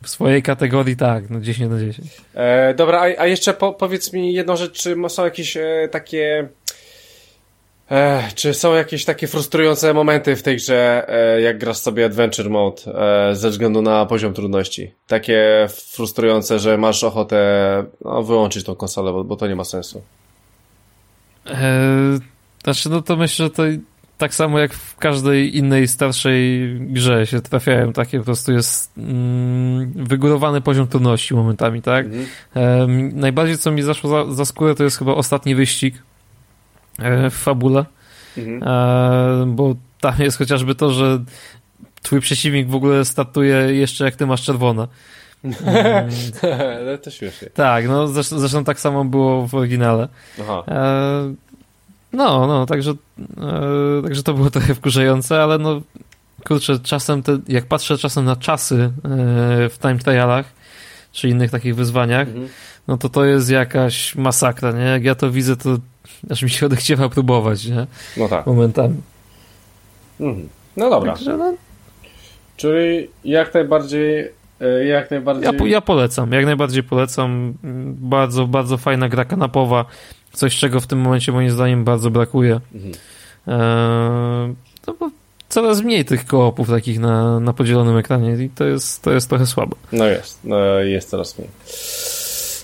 w swojej kategorii tak, no 10 na 10. E, dobra, a, a jeszcze po, powiedz mi jedną rzecz, czy są jakieś e, takie E, czy są jakieś takie frustrujące momenty w tej grze, e, jak grasz sobie Adventure Mode, e, ze względu na poziom trudności? Takie frustrujące, że masz ochotę no, wyłączyć tą konsolę, bo, bo to nie ma sensu. E, znaczy, no to myślę, że to tak samo jak w każdej innej starszej grze się trafiają takie, po prostu jest mm, wygórowany poziom trudności momentami, tak? Mhm. E, najbardziej co mi zaszło za, za skórę to jest chyba ostatni wyścig, E, w fabule, mhm. E, bo tam jest chociażby to, że twój przeciwnik w ogóle statuje jeszcze jak ty masz czerwone. Ale to śmiesznie. Tak, no zresztą, zresztą, tak samo było w oryginale. Aha. E, no, no, także, także to było trochę wkurzające, ale no kurczę, czasem, te, jak patrzę czasem na czasy w time trialach, czy innych takich wyzwaniach, mhm. no to to jest jakaś masakra, nie? Jak ja to widzę, to aż mi się odechciewa próbować, nie? No tak. Momentami. Mhm. No dobra. Także, no... Czyli jak najbardziej e, jak najbardziej... Ja, ja polecam, jak najbardziej polecam. Bardzo, bardzo fajna gra kanapowa. Coś, czego w tym momencie moim zdaniem bardzo brakuje. Mhm. Eee, no bo coraz mniej tych koopów takich na, na podzielonym ekranie i to jest, to jest trochę słabe. No jest, no jest coraz mniej.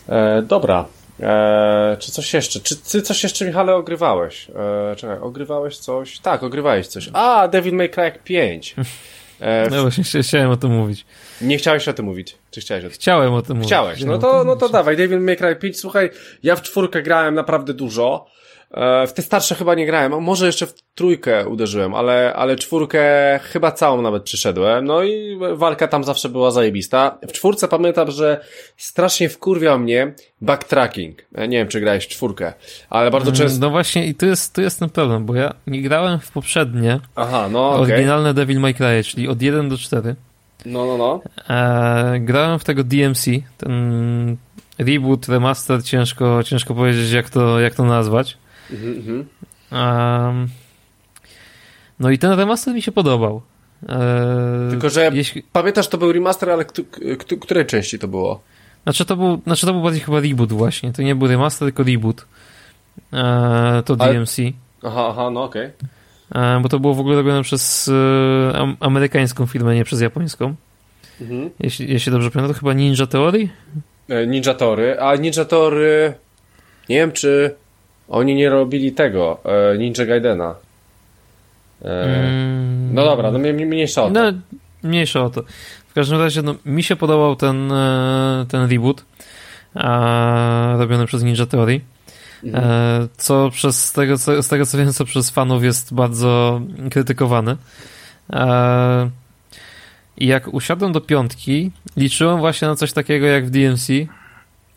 E, dobra, Eee, czy coś jeszcze? Czy ty coś jeszcze, Michale, ogrywałeś? Eee, czekaj, ogrywałeś coś? Tak, ogrywałeś coś. A, Devil May Cry 5. Eee, no właśnie, chciałem o tym mówić. Nie chciałeś o tym mówić? Czy chciałeś o tym? Chciałem o tym mówić. Chciałeś, no to, no to dawaj, Devil May Cry 5. Słuchaj, ja w czwórkę grałem naprawdę dużo. E, w te starsze chyba nie grałem, może jeszcze w trójkę uderzyłem, ale, ale czwórkę chyba całą nawet przyszedłem, no i walka tam zawsze była zajebista. W czwórce pamiętam, że strasznie wkurwiał mnie backtracking. Ja nie wiem, czy grałeś w czwórkę, ale bardzo mm, często... No właśnie i tu jest, tu jest ten problem, bo ja nie grałem w poprzednie Aha, no okay. oryginalne Devil May Cry, czyli od 1 do 4. No, no, no. E, grałem w tego DMC, ten reboot, remaster, ciężko, ciężko powiedzieć jak to, jak to nazwać. Mhm, um, no i ten remaster mi się podobał. E, Tylko, że jeśli... pamiętasz, to był remaster, ale której części to było? Znaczy to, był, znaczy to był bardziej chyba reboot właśnie. To nie był remaster, tylko reboot. E, to DMC. Aha, aha, no okej. Okay. E, bo to było w ogóle robione przez e, amerykańską firmę, nie przez japońską. Mhm. Jeśli, jeśli dobrze pamiętam, to chyba Ninja Theory? E, Ninja Theory, a Ninja Theory nie wiem, czy oni nie robili tego, e, Ninja Gaidena. E, mm. No dobra, no mniejsza o to. No, mniejsza o to. W każdym razie, no, mi się podobał ten, e, ten reboot a, robiony przez Ninja Theory. Mhm. Co przez z tego, co, z tego co wiem, co przez fanów jest bardzo krytykowany. E, I jak usiadłem do piątki, liczyłem właśnie na coś takiego jak w DMC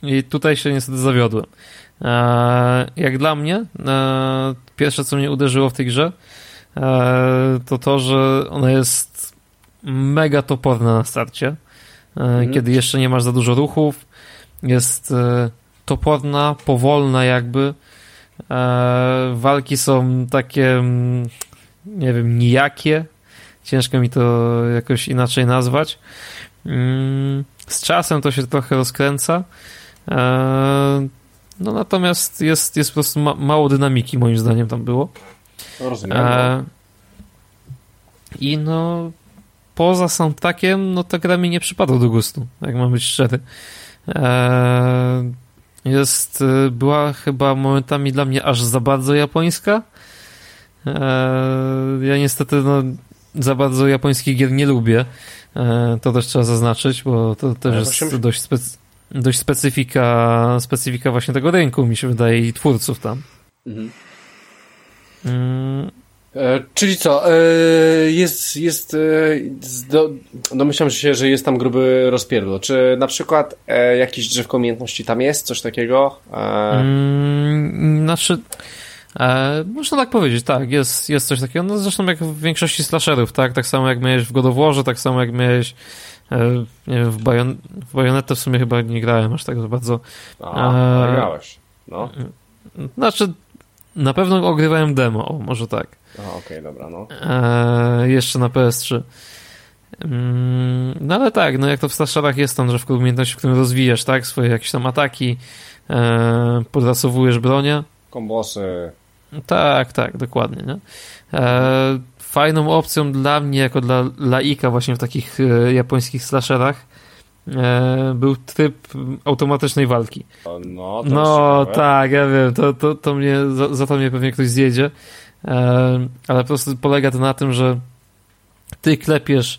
i tutaj się niestety zawiodłem. E, jak dla mnie, e, pierwsze co mnie uderzyło w tej grze, e, to to, że ona jest mega toporna na starcie, mhm. kiedy jeszcze nie masz za dużo ruchów, jest toporna, powolna jakby, walki są takie, mm, nie wiem, nijakie, ciężko mi to jakoś inaczej nazwać. Mm, z czasem to się trochę rozkręca, no natomiast jest, jest po prostu ma, mało dynamiki, moim zdaniem, tam było. No, rozumiem. E, no. I no, poza soundtrackiem, no ta gra mi nie przypadła do gustu, jak mam być szczery. E, jest, e, była chyba momentami dla mnie aż za bardzo japońska. E, ja niestety, no, za bardzo japońskich gier nie lubię. E, to też trzeba zaznaczyć, bo to też jest dość specyficzne dość specyfika, specyfika właśnie tego rynku, mi się wydaje, i twórców tam. Mhm. Mm. E, czyli co, e, jest, jest, e, do, domyślam się, że jest tam gruby rozpierdol. Czy na przykład e, jakieś drzewko umiejętności tam jest, coś takiego? E... Mm, znaczy, e, można tak powiedzieć, tak, jest, jest coś takiego, no zresztą jak w większości slasherów, tak, tak samo jak miałeś w God tak samo jak miałeś wiem, w, Bajon w Bajonetę w sumie chyba nie grałem aż tak bardzo. A, e, grałeś. No. Znaczy, na pewno ogrywałem demo, o, może tak. okej, okay, dobra, no. E, jeszcze na PS3. Mm, no ale tak, no jak to w Slasherach jest tam, że w umiejętności, w którym rozwijasz, tak, swoje jakieś tam ataki, e, podrasowujesz bronię. Kombosy. Tak, tak, dokładnie, nie? E, fajną opcją dla mnie, jako dla laika właśnie w takich e, japońskich slasherach e, był tryb automatycznej walki. No, no tak, ja wiem, to, to, to mnie, za, za to mnie pewnie ktoś zjedzie, e, ale po prostu polega to na tym, że ty klepiesz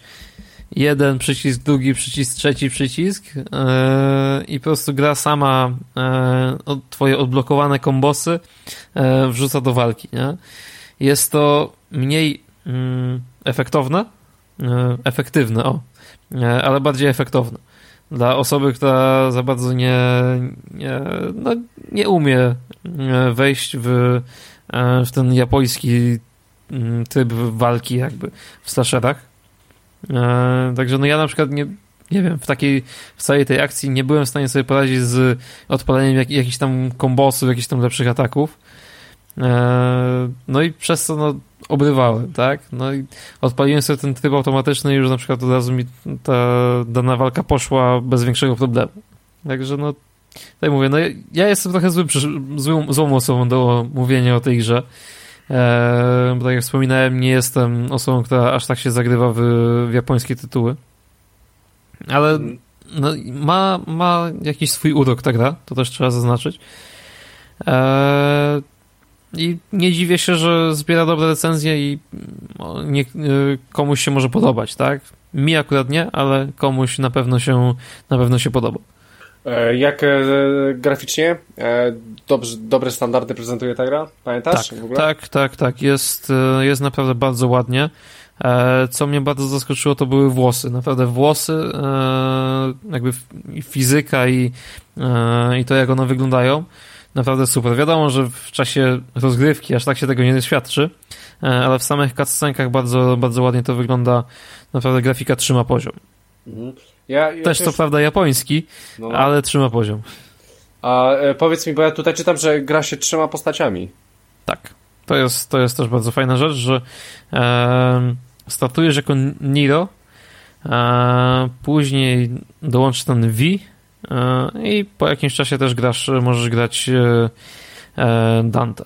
jeden przycisk, drugi przycisk, trzeci przycisk e, i po prostu gra sama e, twoje odblokowane kombosy e, wrzuca do walki. Nie? Jest to mniej efektowne, e, efektywne, o, e, ale bardziej efektowne. Dla osoby, która za bardzo nie, nie, no, nie umie e, wejść w, w ten japoński mm, tryb walki jakby w slasherach. Także no ja na przykład nie, nie wiem, w takiej, w całej tej akcji nie byłem w stanie sobie poradzić z odpaleniem jak, jakichś tam kombosów, jakichś tam lepszych ataków. No i przez to no, obrywałem, tak? No i odpaliłem sobie ten tryb automatyczny i już na przykład od razu mi ta dana walka poszła bez większego problemu. Także no, tak mówię, no ja jestem trochę złym, złą, złą osobą do mówienia o tej grze. Eee, bo tak jak wspominałem, nie jestem osobą, która aż tak się zagrywa w, w japońskie tytuły. Ale no, ma, ma jakiś swój urok ta gra, to też trzeba zaznaczyć. Eee, i nie dziwię się, że zbiera dobre recenzje i nie, y, komuś się może podobać, tak? Mi akurat nie, ale komuś na pewno się, na pewno się podoba. E, jak e, graficznie? E, dobrze, dobre standardy prezentuje ta gra? Pamiętasz? Tak, tak, tak, tak. Jest, e, jest naprawdę bardzo ładnie. E, co mnie bardzo zaskoczyło, to były włosy. Naprawdę włosy, e, jakby fizyka i, i to, jak one wyglądają naprawdę super. Wiadomo, że w czasie rozgrywki aż tak się tego nie doświadczy, e, ale w samych cutscenkach bardzo, bardzo ładnie to wygląda. Naprawdę grafika trzyma poziom. Mhm. Ja, ja też, też co prawda japoński, no, no. ale trzyma poziom. A e, powiedz mi, bo ja tutaj czytam, że gra się trzyma postaciami. Tak. To jest, to jest też bardzo fajna rzecz, że e, startujesz jako Niro, a później dołączy ten V, E, i po jakimś czasie też grasz, możesz grać e, e, Dante.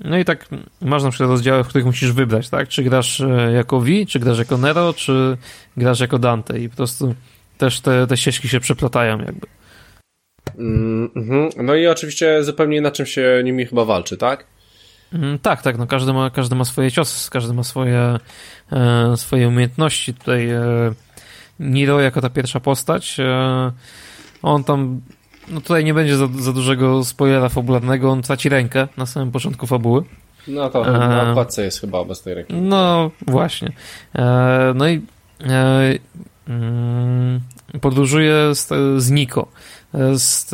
No i tak masz na przykład rozdziały, w których musisz wybrać, tak? Czy grasz jako V, czy grasz jako Nero, czy grasz jako Dante i po prostu też te, te ścieżki się przeplatają jakby. Mm -hmm. No i oczywiście zupełnie na czym się nimi chyba walczy, tak? Mm, tak, tak, no każdy ma, każdy ma swoje ciosy, każdy ma swoje, e, swoje umiejętności. Tutaj e, Niro jako ta pierwsza postać e, on tam, no tutaj nie będzie za, za dużego spoilera fabularnego, on traci rękę na samym początku fabuły. No to na okładce jest chyba bez tej ręki. No właśnie. E, no i e, mm, podróżuje z, z Niko. Z,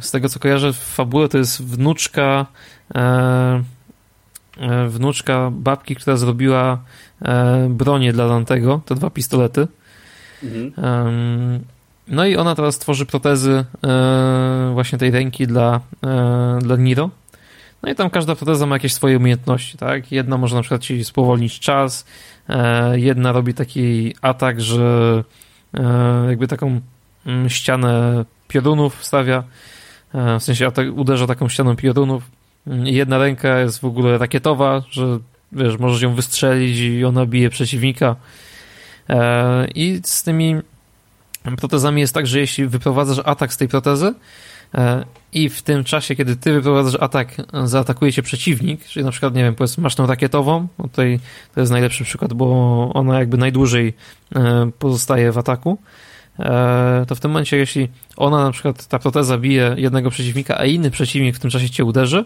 z tego co kojarzę w fabule to jest wnuczka wnuczka babki, która zrobiła bronię dla Dantego, te dwa pistolety. Mhm. No i ona teraz tworzy protezy właśnie tej ręki dla, dla Niro. No i tam każda proteza ma jakieś swoje umiejętności, tak? Jedna może na przykład ci spowolnić czas, e, jedna robi taki atak, że e, jakby taką mm, ścianę piorunów stawia, e, w sensie uderza taką ścianą piorunów. Mm, jedna ręka jest w ogóle rakietowa, że wiesz, możesz ją wystrzelić i ona bije przeciwnika. I z tymi protezami jest tak, że jeśli wyprowadzasz atak z tej protezy, E, i w tym czasie, kiedy ty wyprowadzasz atak, zaatakuje cię przeciwnik, czyli na przykład, nie wiem, powiedzmy, masz tą rakietową, no tutaj to jest najlepszy przykład, bo ona jakby najdłużej e, pozostaje w ataku, e, to w tym momencie, jeśli ona na przykład, ta proteza bije jednego przeciwnika, a inny przeciwnik w tym czasie cię uderzy,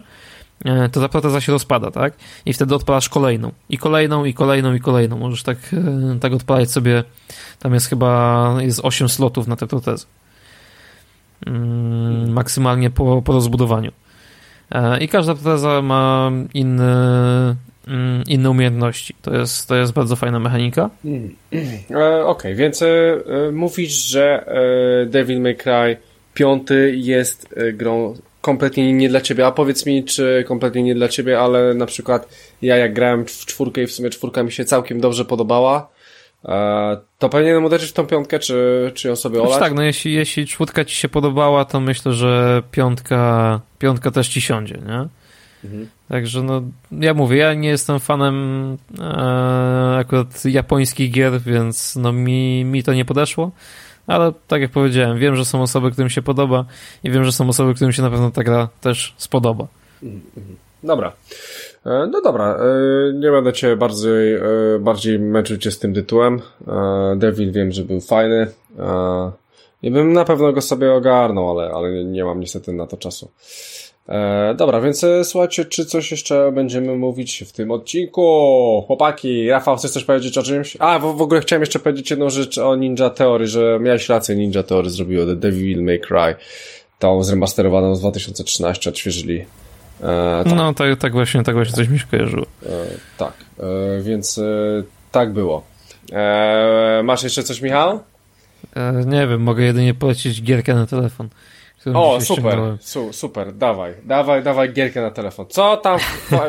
to ta proteza się rozpada, tak? I wtedy odpalasz kolejną. I kolejną, i kolejną, i kolejną. Możesz tak, tak odpalać sobie, tam jest chyba, jest 8 slotów na tę protezę. Mm, maksymalnie po, po rozbudowaniu. E, I każda proteza ma inny, mm, inne umiejętności. To jest, to jest bardzo fajna mechanika. Mm. E, Okej, okay, więc e, mówisz, że Devil May Cry 5 jest grą kompletnie nie dla ciebie, a powiedz mi, czy kompletnie nie dla ciebie, ale na przykład ja jak grałem w czwórkę i w sumie czwórka mi się całkiem dobrze podobała, to powinienem uderzyć w tą piątkę, czy, czy ją sobie olać? tak, no jeśli, jeśli czwórka ci się podobała, to myślę, że piątka, piątka też ci siądzie, nie? Mhm. Także no, ja mówię, ja nie jestem fanem e, akurat japońskich gier, więc no mi, mi to nie podeszło, ale tak jak powiedziałem, wiem, że są osoby, którym się podoba i wiem, że są osoby, którym się na pewno ta gra też spodoba. Mhm. Dobra. E, no dobra, e, nie będę cię bardziej, e, bardziej męczył cię z tym tytułem. Devil wiem, że był fajny. I bym na pewno go sobie ogarnął, ale, ale nie mam niestety na to czasu. Dobra, więc słuchajcie, czy coś jeszcze będziemy mówić w tym odcinku? Chłopaki, Rafał, chcesz coś powiedzieć o czymś? A, w, w ogóle chciałem jeszcze powiedzieć jedną rzecz o Ninja Theory, że miałeś rację, Ninja Theory zrobiło The Devil May Cry, tą zremasterowaną z 2013, odświeżyli E, tak. No, tak, tak, właśnie, tak właśnie coś mi się kojarzyło. E, tak, e, więc tak było. Masz jeszcze coś, Michał? Nie wiem, mogę jedynie polecić gierkę na telefon. O, super, su, super, dawaj, dawaj, dawaj gierkę na telefon. Co tam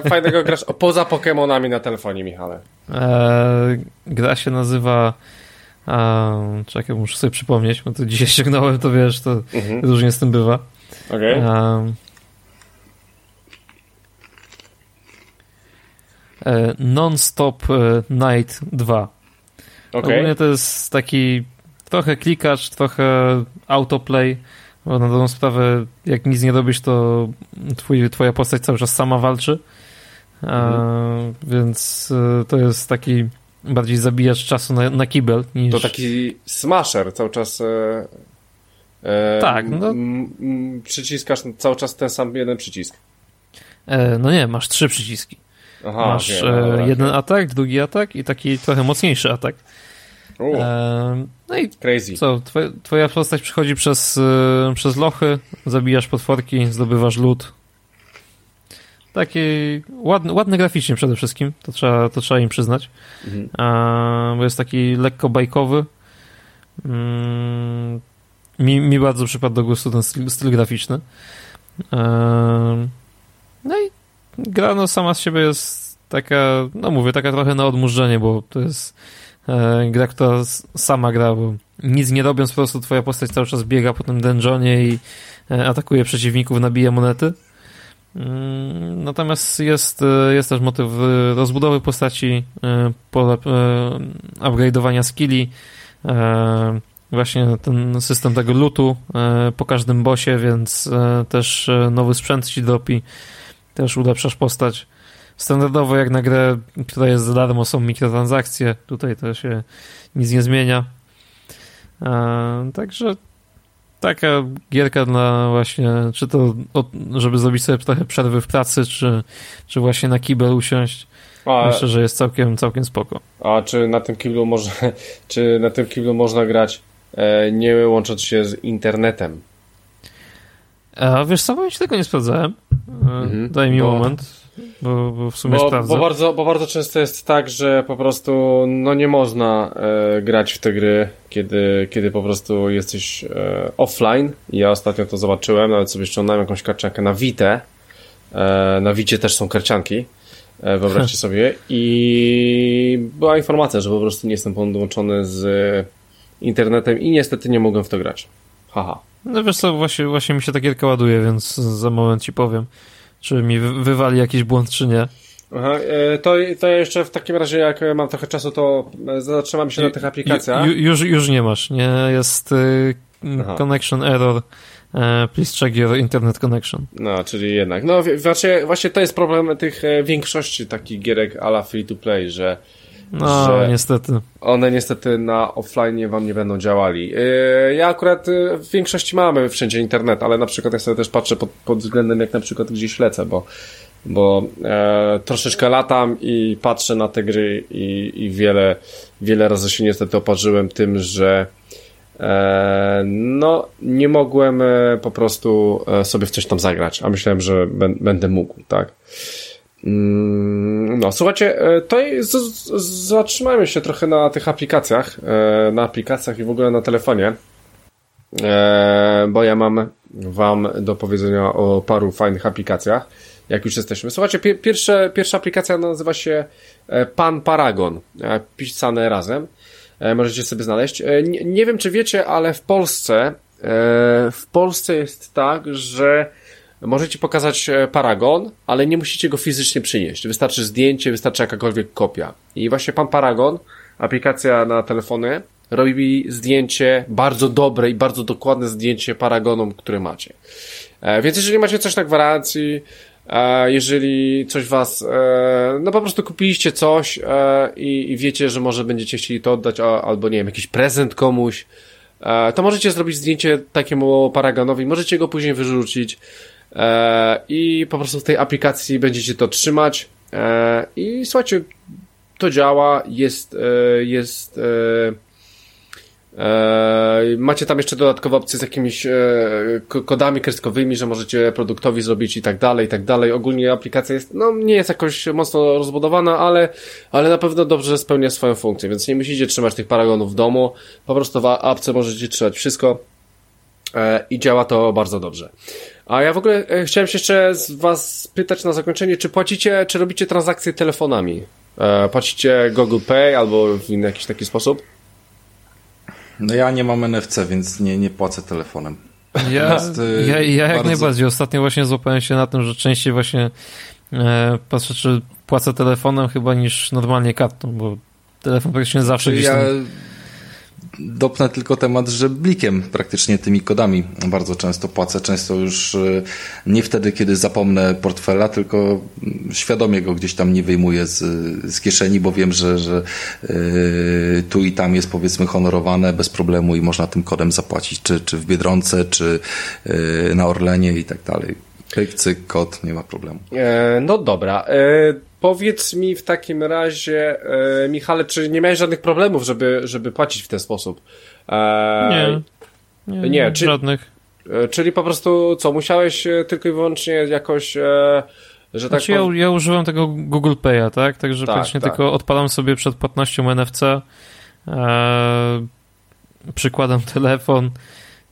fajnego grasz poza Pokémonami na telefonie, Michale? gra się nazywa czekaj, muszę sobie przypomnieć, bo to dzisiaj ściągnąłem, to wiesz, to mhm. różnie z tym bywa. Okej. Okay. Non-Stop e, Night 2. Okay. Ogólnie to jest taki trochę klikacz, trochę autoplay, bo na dobrą sprawę, jak nic nie robisz, to twój, twoja postać cały czas sama walczy. Mhm. więc e, to jest taki bardziej zabijacz czasu na, na kibel niż... To taki smasher cały czas... E, e, tak, no. przyciskasz cały czas ten sam jeden przycisk. E, no nie, masz trzy przyciski. Aha, Masz e, jeden okay. atak, drugi atak i taki trochę mocniejszy atak. E, no i Crazy. co, twoja, twoja postać przychodzi przez, e, przez lochy, zabijasz potworki, zdobywasz lód. Taki ładny, ładny graficznie przede wszystkim, to trzeba, to trzeba im przyznać. Mhm. Bo jest taki lekko bajkowy. Mm, mi, mi bardzo przypadł do gustu ten styl, styl graficzny. No i gra no sama z siebie jest taka, no mówię, taka trochę na odmurzenie, bo to jest e, gra, która sama gra, bo nic nie robiąc, po prostu twoja postać cały czas biega po tym dungeonie i e, atakuje przeciwników, nabija monety. Mm, natomiast jest, e, jest też motyw rozbudowy postaci, e, upgrade'owania skilli, właśnie ten system tego lootu po każdym bosie, więc też nowy sprzęt ci dopi. Też ulepszasz postać. Standardowo jak na grę, która jest za darmo, są mikrotransakcje. Tutaj to się nic nie zmienia. E, także taka gierka dla właśnie, czy to żeby zrobić sobie trochę przerwy w pracy, czy, czy właśnie na kibel usiąść. A, Myślę, że jest całkiem, całkiem spoko. A czy na tym kiblu można, czy na tym kiblu można grać e, nie łącząc się z internetem? A wiesz co, bo ja tego nie sprawdzałem. E, mhm, Daj mi bo... moment. Bo, bo w sumie bo, sprawdzę. Bo bardzo, bo bardzo często jest tak, że po prostu no nie można e, grać w te gry, kiedy, kiedy po prostu jesteś e, offline. Ja ostatnio to zobaczyłem, nawet sobie ściągnąłem jakąś karciankę na Vite. E, na Vicie też są karcianki. E, wyobraźcie sobie. I była informacja, że po prostu nie jestem podłączony z internetem i niestety nie mogłem w to grać. Haha. No wiesz co, właśnie, właśnie mi się ta gierka ładuje, więc za moment ci powiem czy mi wywali jakiś błąd, czy nie. Aha, e, to, to jeszcze w takim razie, jak mam trochę czasu, to zatrzymam się na tych aplikacjach. Ju, już, już nie masz, nie? Jest y, connection error. E, please check your internet connection. No, czyli jednak. No, właśnie, właśnie to jest problem tych e, większości takich gierek ala free to play, że no, że niestety. One niestety na offline wam nie będą działali. Y, ja akurat y, w większości mamy wszędzie internet, ale na przykład ja sobie też patrzę pod, pod względem jak na przykład gdzieś lecę, bo bo e, troszeczkę latam i patrzę na te gry i, i wiele, wiele razy się niestety oparzyłem tym, że e, no nie mogłem e, po prostu e, sobie w coś tam zagrać, a myślałem, że będę mógł, tak. Mm, no, słuchajcie, e, to zatrzymajmy się trochę na tych aplikacjach, e, na aplikacjach i w ogóle na telefonie, e, bo ja mam wam do powiedzenia o paru fajnych aplikacjach, jak już jesteśmy. Słuchajcie, pierwsze, pierwsza aplikacja nazywa się Pan Paragon, pisane razem. Możecie sobie znaleźć. Nie, nie wiem, czy wiecie, ale w Polsce w Polsce jest tak, że Możecie pokazać e, Paragon, ale nie musicie go fizycznie przynieść. Wystarczy zdjęcie, wystarczy jakakolwiek kopia. I właśnie pan Paragon, aplikacja na telefony, robi zdjęcie, bardzo dobre i bardzo dokładne zdjęcie Paragonom, które macie. E, więc jeżeli macie coś na gwarancji, e, jeżeli coś was, no po prostu kupiliście coś i, wiecie, że może będziecie chcieli to oddać, albo nie wiem, jakiś prezent komuś, to możecie zrobić zdjęcie takiemu Paragonowi, możecie go później wyrzucić, i po prostu w tej aplikacji będziecie to trzymać. E, i słuchajcie, to działa, jest, e, jest macie tam jeszcze dodatkowe opcje z jakimiś kodami kreskowymi, że możecie produktowi zrobić i tak dalej, i tak dalej. Ogólnie aplikacja jest, no nie jest jakoś mocno rozbudowana, ale, ale na pewno dobrze spełnia swoją funkcję, więc nie musicie trzymać tych paragonów w domu, po prostu w apce możecie trzymać wszystko i działa to bardzo dobrze. A ja w ogóle e, chciałem się jeszcze z was spytać na zakończenie, czy płacicie, czy robicie transakcje telefonami? E, płacicie Google Pay albo w inny jakiś taki sposób? No ja nie mam NFC, więc nie, nie płacę telefonem. Ja, e, ja, ja jak bardzo... najbardziej. Ostatnio właśnie złapałem się na tym, że częściej właśnie e, patrzę, czy płacę telefonem chyba niż normalnie kartą, bo telefon praktycznie zawsze gdzieś ja... dopnę tylko temat, że blikiem praktycznie tymi kodami bardzo często płacę. Często już e, nie wtedy, kiedy zapomnę portfela, tylko świadomie go gdzieś tam nie wyjmuję z, z kieszeni, bo wiem, że, że yy, tu i tam jest powiedzmy honorowane bez problemu i można tym kodem zapłacić, czy, czy w Biedronce, czy yy, na Orlenie i tak dalej. Klik, cyk, kod, nie ma problemu. E, no dobra. E, powiedz mi w takim razie, e, Michale, czy nie miałeś żadnych problemów, żeby, żeby płacić w ten sposób? E, nie. Nie, nie czy, żadnych. E, czyli po prostu co, musiałeś e, tylko i wyłącznie jakoś... E, że tak znaczy, ja, ja używam tego Google Pay'a, tak? Także tak, praktycznie tak. tylko odpalam sobie przed płatnością NFC, e, przykładam telefon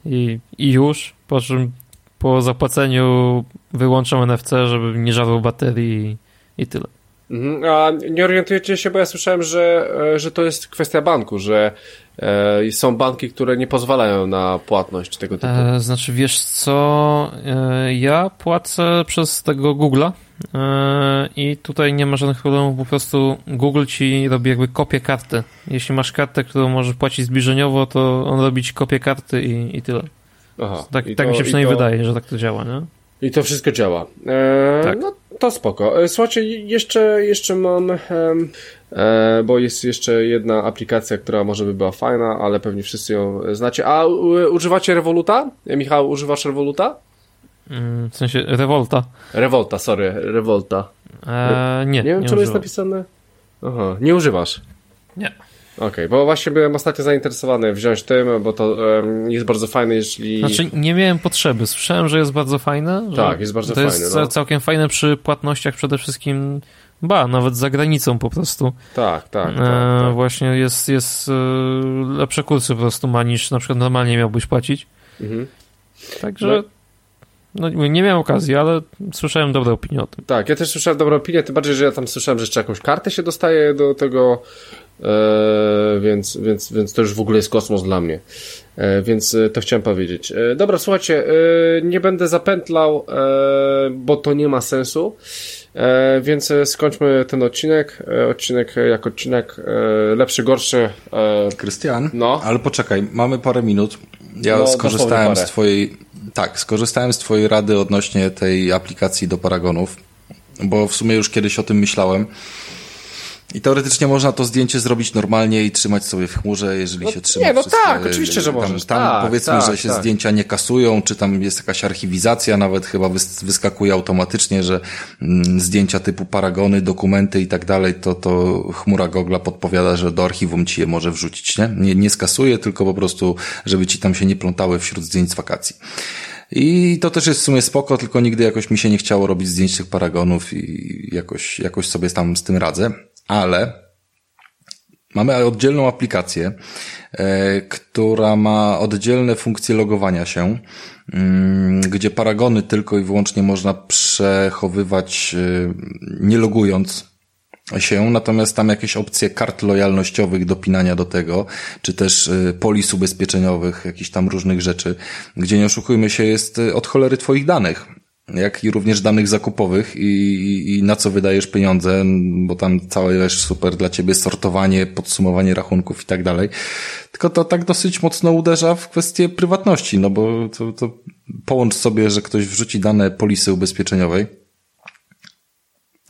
i, i już, po czym po zapłaceniu wyłączam NFC, żeby nie żarł baterii i, i tyle. Mhm. A nie orientujecie się, bo ja słyszałem, że, e, że to jest kwestia banku, że e, są banki, które nie pozwalają na płatność tego typu. E, znaczy, wiesz co, e, ja płacę przez tego Google'a e, i tutaj nie ma żadnych problemów, po prostu Google ci robi jakby kopię karty. Jeśli masz kartę, którą możesz płacić zbliżeniowo, to on robi ci kopię karty i, i tyle. Aha, tak, tak to, mi się przynajmniej to, wydaje, że tak to działa, nie? I to wszystko działa. E, tak. No to spoko. E, słuchajcie, jeszcze, jeszcze mam, e, bo jest jeszcze jedna aplikacja, która może by była fajna, ale pewnie wszyscy ją znacie. A u, używacie Revoluta? Michał, używasz Revoluta? Mm, w sensie Revolta. Revolta, sorry, Revolta. E, nie, nie wiem, nie czemu jest napisane. Aha, nie używasz. Okej, bo właśnie byłem ostatnio zainteresowany wziąć tym, bo to em, jest bardzo fajne, jeśli... Znaczy, nie miałem potrzeby. Słyszałem, że jest bardzo fajne. Tak, jest bardzo to jest fajne, no. całkiem fajne przy płatnościach przede wszystkim, ba, nawet za granicą po prostu. Tak, tak, tak. e, tak. Właśnie jest, jest e, lepsze kursy po prostu ma niż na przykład normalnie miałbyś płacić. Mhm. Także no, nie miałem okazji, ale słyszałem dobre opinie o tym. Tak, ja też słyszałem dobrą opinię, tym bardziej, że ja tam słyszałem, że jeszcze jakąś kartę się dostaje do tego, e, więc, więc, więc to już w ogóle jest kosmos dla mnie. E, więc e, to chciałem powiedzieć. E, dobra, słuchajcie, e, nie będę zapętlał, e, bo to nie ma sensu, e, więc skończmy ten odcinek. E, odcinek jak odcinek, e, lepszy, gorszy. E, Krystian, No. ale poczekaj, mamy parę minut. Ja No, skorzystałem z parę. twojej, tak, skorzystałem z twojej rady odnośnie tej aplikacji do paragonów, bo w sumie już kiedyś o tym myślałem. I teoretycznie można to zdjęcie zrobić normalnie i trzymać sobie w chmurze, jeżeli No się trzyma nie, no wszystkie- tak, oczywiście, że tam, możesz. Tam Tak, powiedzmy, tak, że się tak. zdjęcia nie kasują, czy tam jest jakaś archiwizacja, nawet chyba wys- wyskakuje automatycznie, że mm, zdjęcia typu paragony, dokumenty i tak dalej, to, to chmura Gogla podpowiada, że do archiwum ci je może wrzucić, nie? Nie, nie skasuje, tylko po prostu, żeby ci tam się nie plątały wśród zdjęć z wakacji. I to też jest w sumie spoko, tylko nigdy jakoś mi się nie chciało robić zdjęć tych paragonów i jakoś, jakoś sobie tam z tym radzę, ale Mamy oddzielną aplikację, e, która ma oddzielne funkcje logowania się, mm, gdzie paragony tylko i wyłącznie można przechowywać e, nie logując się, natomiast tam jakieś opcje kart lojalnościowych, dopinania do tego, czy też e, polis ubezpieczeniowych, jakichś tam różnych rzeczy, gdzie nie oszukujmy się, jest od cholery twoich danych jak i również danych zakupowych i, i, i na co wydajesz pieniądze, bo tam całe jest super dla ciebie sortowanie, podsumowanie rachunków i tak dalej. Tylko to tak dosyć mocno uderza w kwestię prywatności, no bo to, to połącz sobie, że ktoś wrzuci dane polisy ubezpieczeniowej,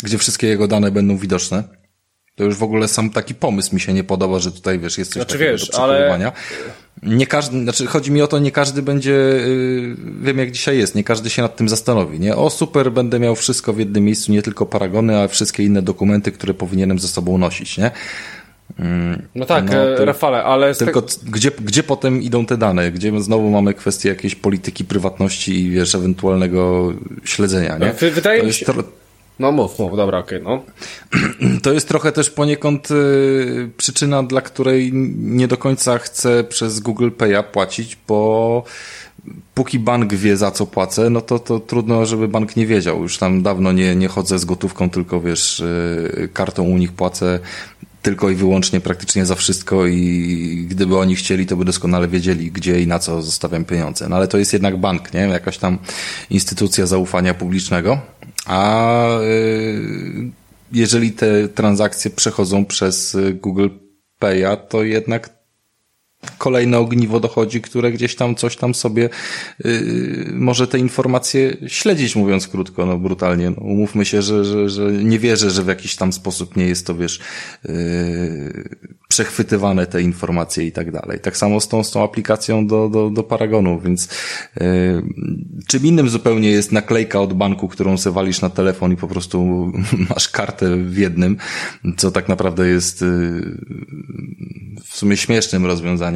gdzie wszystkie jego dane będą widoczne. To już w ogóle sam taki pomysł mi się nie podoba, że tutaj wiesz, jest coś Znaczy, takiego wiesz, do przechowywania. ale- Nie każdy, znaczy chodzi mi o to, nie każdy będzie, yy, wiem jak dzisiaj jest, nie każdy się nad tym zastanowi, nie? O super, będę miał wszystko w jednym miejscu, nie tylko paragony, ale wszystkie inne dokumenty, które powinienem ze sobą nosić, nie? no tak, no, e, to- Rafale, ale... Tylko gdzie, gdzie potem idą te dane? Gdzie znowu mamy kwestię jakiejś polityki prywatności i wiesz, ewentualnego śledzenia, nie? Wy- wydaje to mi jest się- tro- No mów, mów, dobra, okej, no. To jest trochę też poniekąd y, przyczyna, dla której nie do końca chcę przez Google Pay'a płacić, bo póki bank wie za co płacę, no to, to trudno, żeby bank nie wiedział. Już tam dawno nie, nie chodzę z gotówką, tylko wiesz, y, kartą u nich płacę tylko i wyłącznie praktycznie za wszystko i gdyby oni chcieli, to by doskonale wiedzieli, gdzie i na co zostawiam pieniądze. No ale to jest jednak bank, nie? Jakaś tam instytucja zaufania publicznego. A y, jeżeli te transakcje przechodzą przez y, Google Pay'a, to jednak kolejne ogniwo dochodzi, które gdzieś tam coś tam sobie yy, może te informacje śledzić, mówiąc krótko, no brutalnie. No, umówmy się, że, że, że nie wierzę, że w jakiś tam sposób nie jest to, wiesz, yy, przechwytywane te informacje i tak dalej. Tak samo z tą, z tą aplikacją do, do, do Paragonu, więc yy, czym innym zupełnie jest naklejka od banku, którą se walisz na telefon i po prostu masz kartę w jednym, co tak naprawdę jest yy, w sumie śmiesznym rozwiązaniem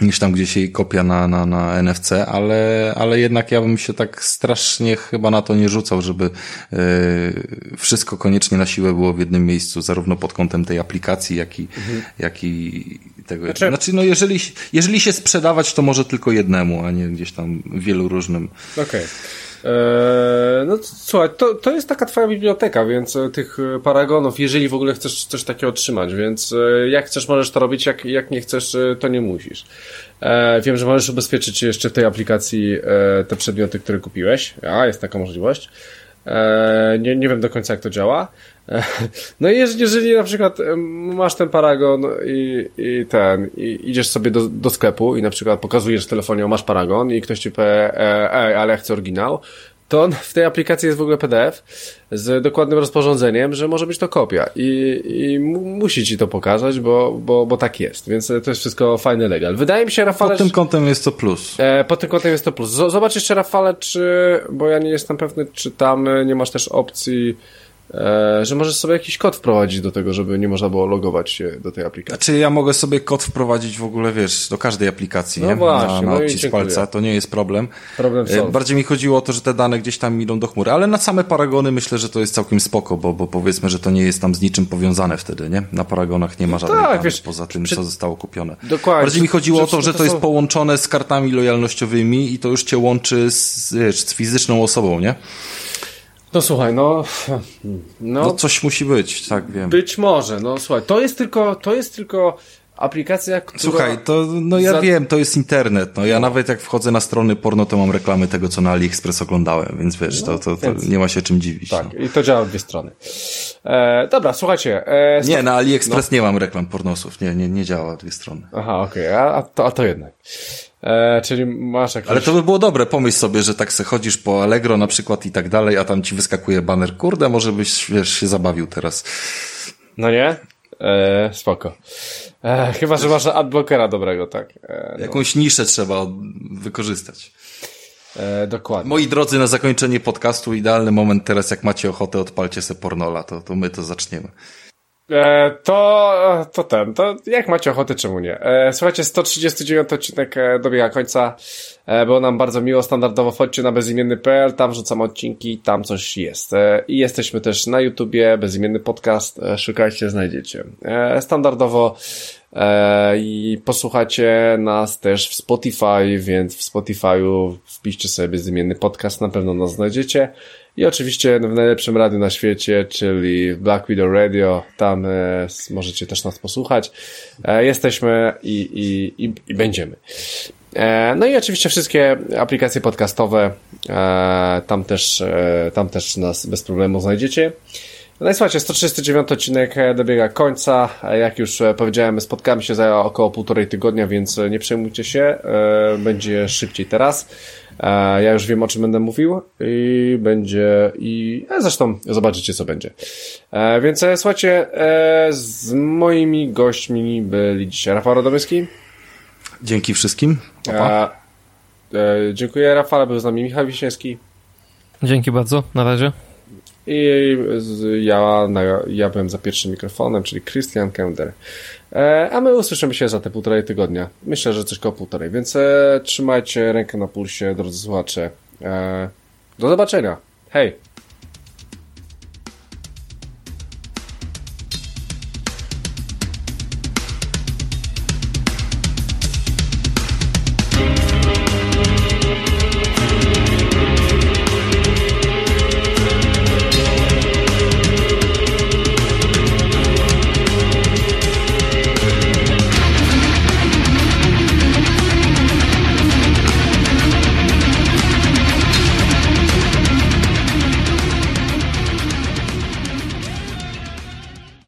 niż tam gdzieś jej kopia na, na, na NFC, ale, ale jednak ja bym się tak strasznie chyba na to nie rzucał, żeby e, wszystko koniecznie na siłę było w jednym miejscu, zarówno pod kątem tej aplikacji, jak i, jak i tego. Znaczy- Znaczy, no jeżeli, jeżeli się sprzedawać, to może tylko jednemu, a nie gdzieś tam wielu różnym. Okej. Eee, no słuchaj, to, to jest taka twoja biblioteka, więc e, tych e, paragonów, jeżeli w ogóle chcesz coś takiego otrzymać, więc e, jak chcesz, możesz to robić, jak, jak nie chcesz, to nie musisz. E, wiem, że możesz ubezpieczyć jeszcze w tej aplikacji te przedmioty, które kupiłeś. A, jest taka możliwość. E, nie, nie wiem do końca, jak to działa. E, no i jeżeli, na przykład masz ten paragon i, i ten, i idziesz sobie do, do sklepu i na przykład pokazujesz w telefonie, masz paragon i ktoś ci powie, e, ej, ale ja chcę oryginał, to w tej aplikacji jest w ogóle PDF z dokładnym rozporządzeniem, że może być to kopia i, i musi ci to pokazać, bo, bo, bo tak jest, więc to jest wszystko fajny legal. Wydaje mi się, Rafale... Pod tym kątem jest to plus. E, pod tym kątem jest to plus. Zobacz jeszcze, Rafale, czy, bo ja nie jestem pewny, czy tam nie masz też opcji E, że możesz sobie jakiś kod wprowadzić do tego, żeby nie można było logować się do tej aplikacji. Czy ja mogę sobie kod wprowadzić w ogóle, wiesz, do każdej aplikacji, no nie? Właśnie, na, na odcisk palca, to nie jest problem. Problem e, Bardziej mi chodziło o to, że te dane gdzieś tam idą do chmury, ale na same paragony myślę, że to jest całkiem spoko, bo, bo powiedzmy, że to nie jest tam z niczym powiązane wtedy, nie? Na paragonach nie ma żadnych tak, danych wiesz, poza tym, przy... co zostało kupione. Dokładnie. Bardziej mi chodziło o to, że to, to jest połączone z kartami lojalnościowymi i to już cię łączy z, wiesz, z fizyczną osobą, nie? No słuchaj, no, no... No coś musi być, tak wiem. Być może, no słuchaj, to jest tylko, to jest tylko aplikacja, która... Słuchaj, to, no ja za... wiem, to jest internet, no ja no. nawet jak wchodzę na strony porno, to mam reklamy tego, co na AliExpress oglądałem, więc wiesz, no, to, to, to więc... nie ma się czym dziwić. Tak, no. i to działa w dwie strony. E, dobra, słuchajcie. E, nie, na AliExpress no. nie mam reklam pornosów, nie, nie, nie działa dwie strony. Aha, okej, okay. a, a, to, a to jednak. E, czyli masz jakieś... Ale to by było dobre, pomyśl sobie, że tak se chodzisz po Allegro na przykład i tak dalej, a tam ci wyskakuje baner, kurde, może byś, wiesz, się zabawił teraz. No nie? E, spoko. E, chyba, że masz adblockera dobrego, tak. E, no. Jakąś niszę trzeba wykorzystać. E, dokładnie. Moi drodzy, na zakończenie podcastu idealny moment teraz, jak macie ochotę, odpalcie se pornola, to, to my to zaczniemy. E, to, to ten, to jak macie ochotę, czemu nie? E, słuchajcie, 139 odcinek e, dobiega końca. Było nam bardzo miło, standardowo wchodźcie na bezimienny.pl, tam rzucam odcinki, tam coś jest. I jesteśmy też na YouTubie, bezimienny podcast, szukajcie, znajdziecie. Standardowo i posłuchacie nas też w Spotify, więc w Spotify'u wpiszcie sobie bezimienny podcast, na pewno nas znajdziecie. I oczywiście w najlepszym radiu na świecie, czyli Black Widow Radio, tam e, możecie też nas posłuchać. E, jesteśmy i, i, i, i będziemy. E, no i oczywiście wszystkie aplikacje podcastowe, e, tam też, e, tam też nas bez problemu znajdziecie. No i słuchajcie, 139 odcinek dobiega końca. Jak już powiedziałem, spotkamy się za około półtorej tygodnia, więc nie przejmujcie się. E, będzie szybciej teraz. E, ja już wiem, o czym będę mówił i będzie i e, zresztą zobaczycie, co będzie. E, więc słuchajcie, z moimi gośćmi byli dzisiaj Rafał Radomyski. Dzięki wszystkim. Opa. Dziękuję Rafał, był z nami Michał Wiśniewski. Dzięki bardzo, na razie. I ja, ja byłem za pierwszym mikrofonem, czyli Christian Kender. E, a my usłyszymy się za te półtorej tygodnia. Myślę, że coś koło półtorej, więc e, trzymajcie rękę na pulsie, drodzy słuchacze. E, do zobaczenia. Hej!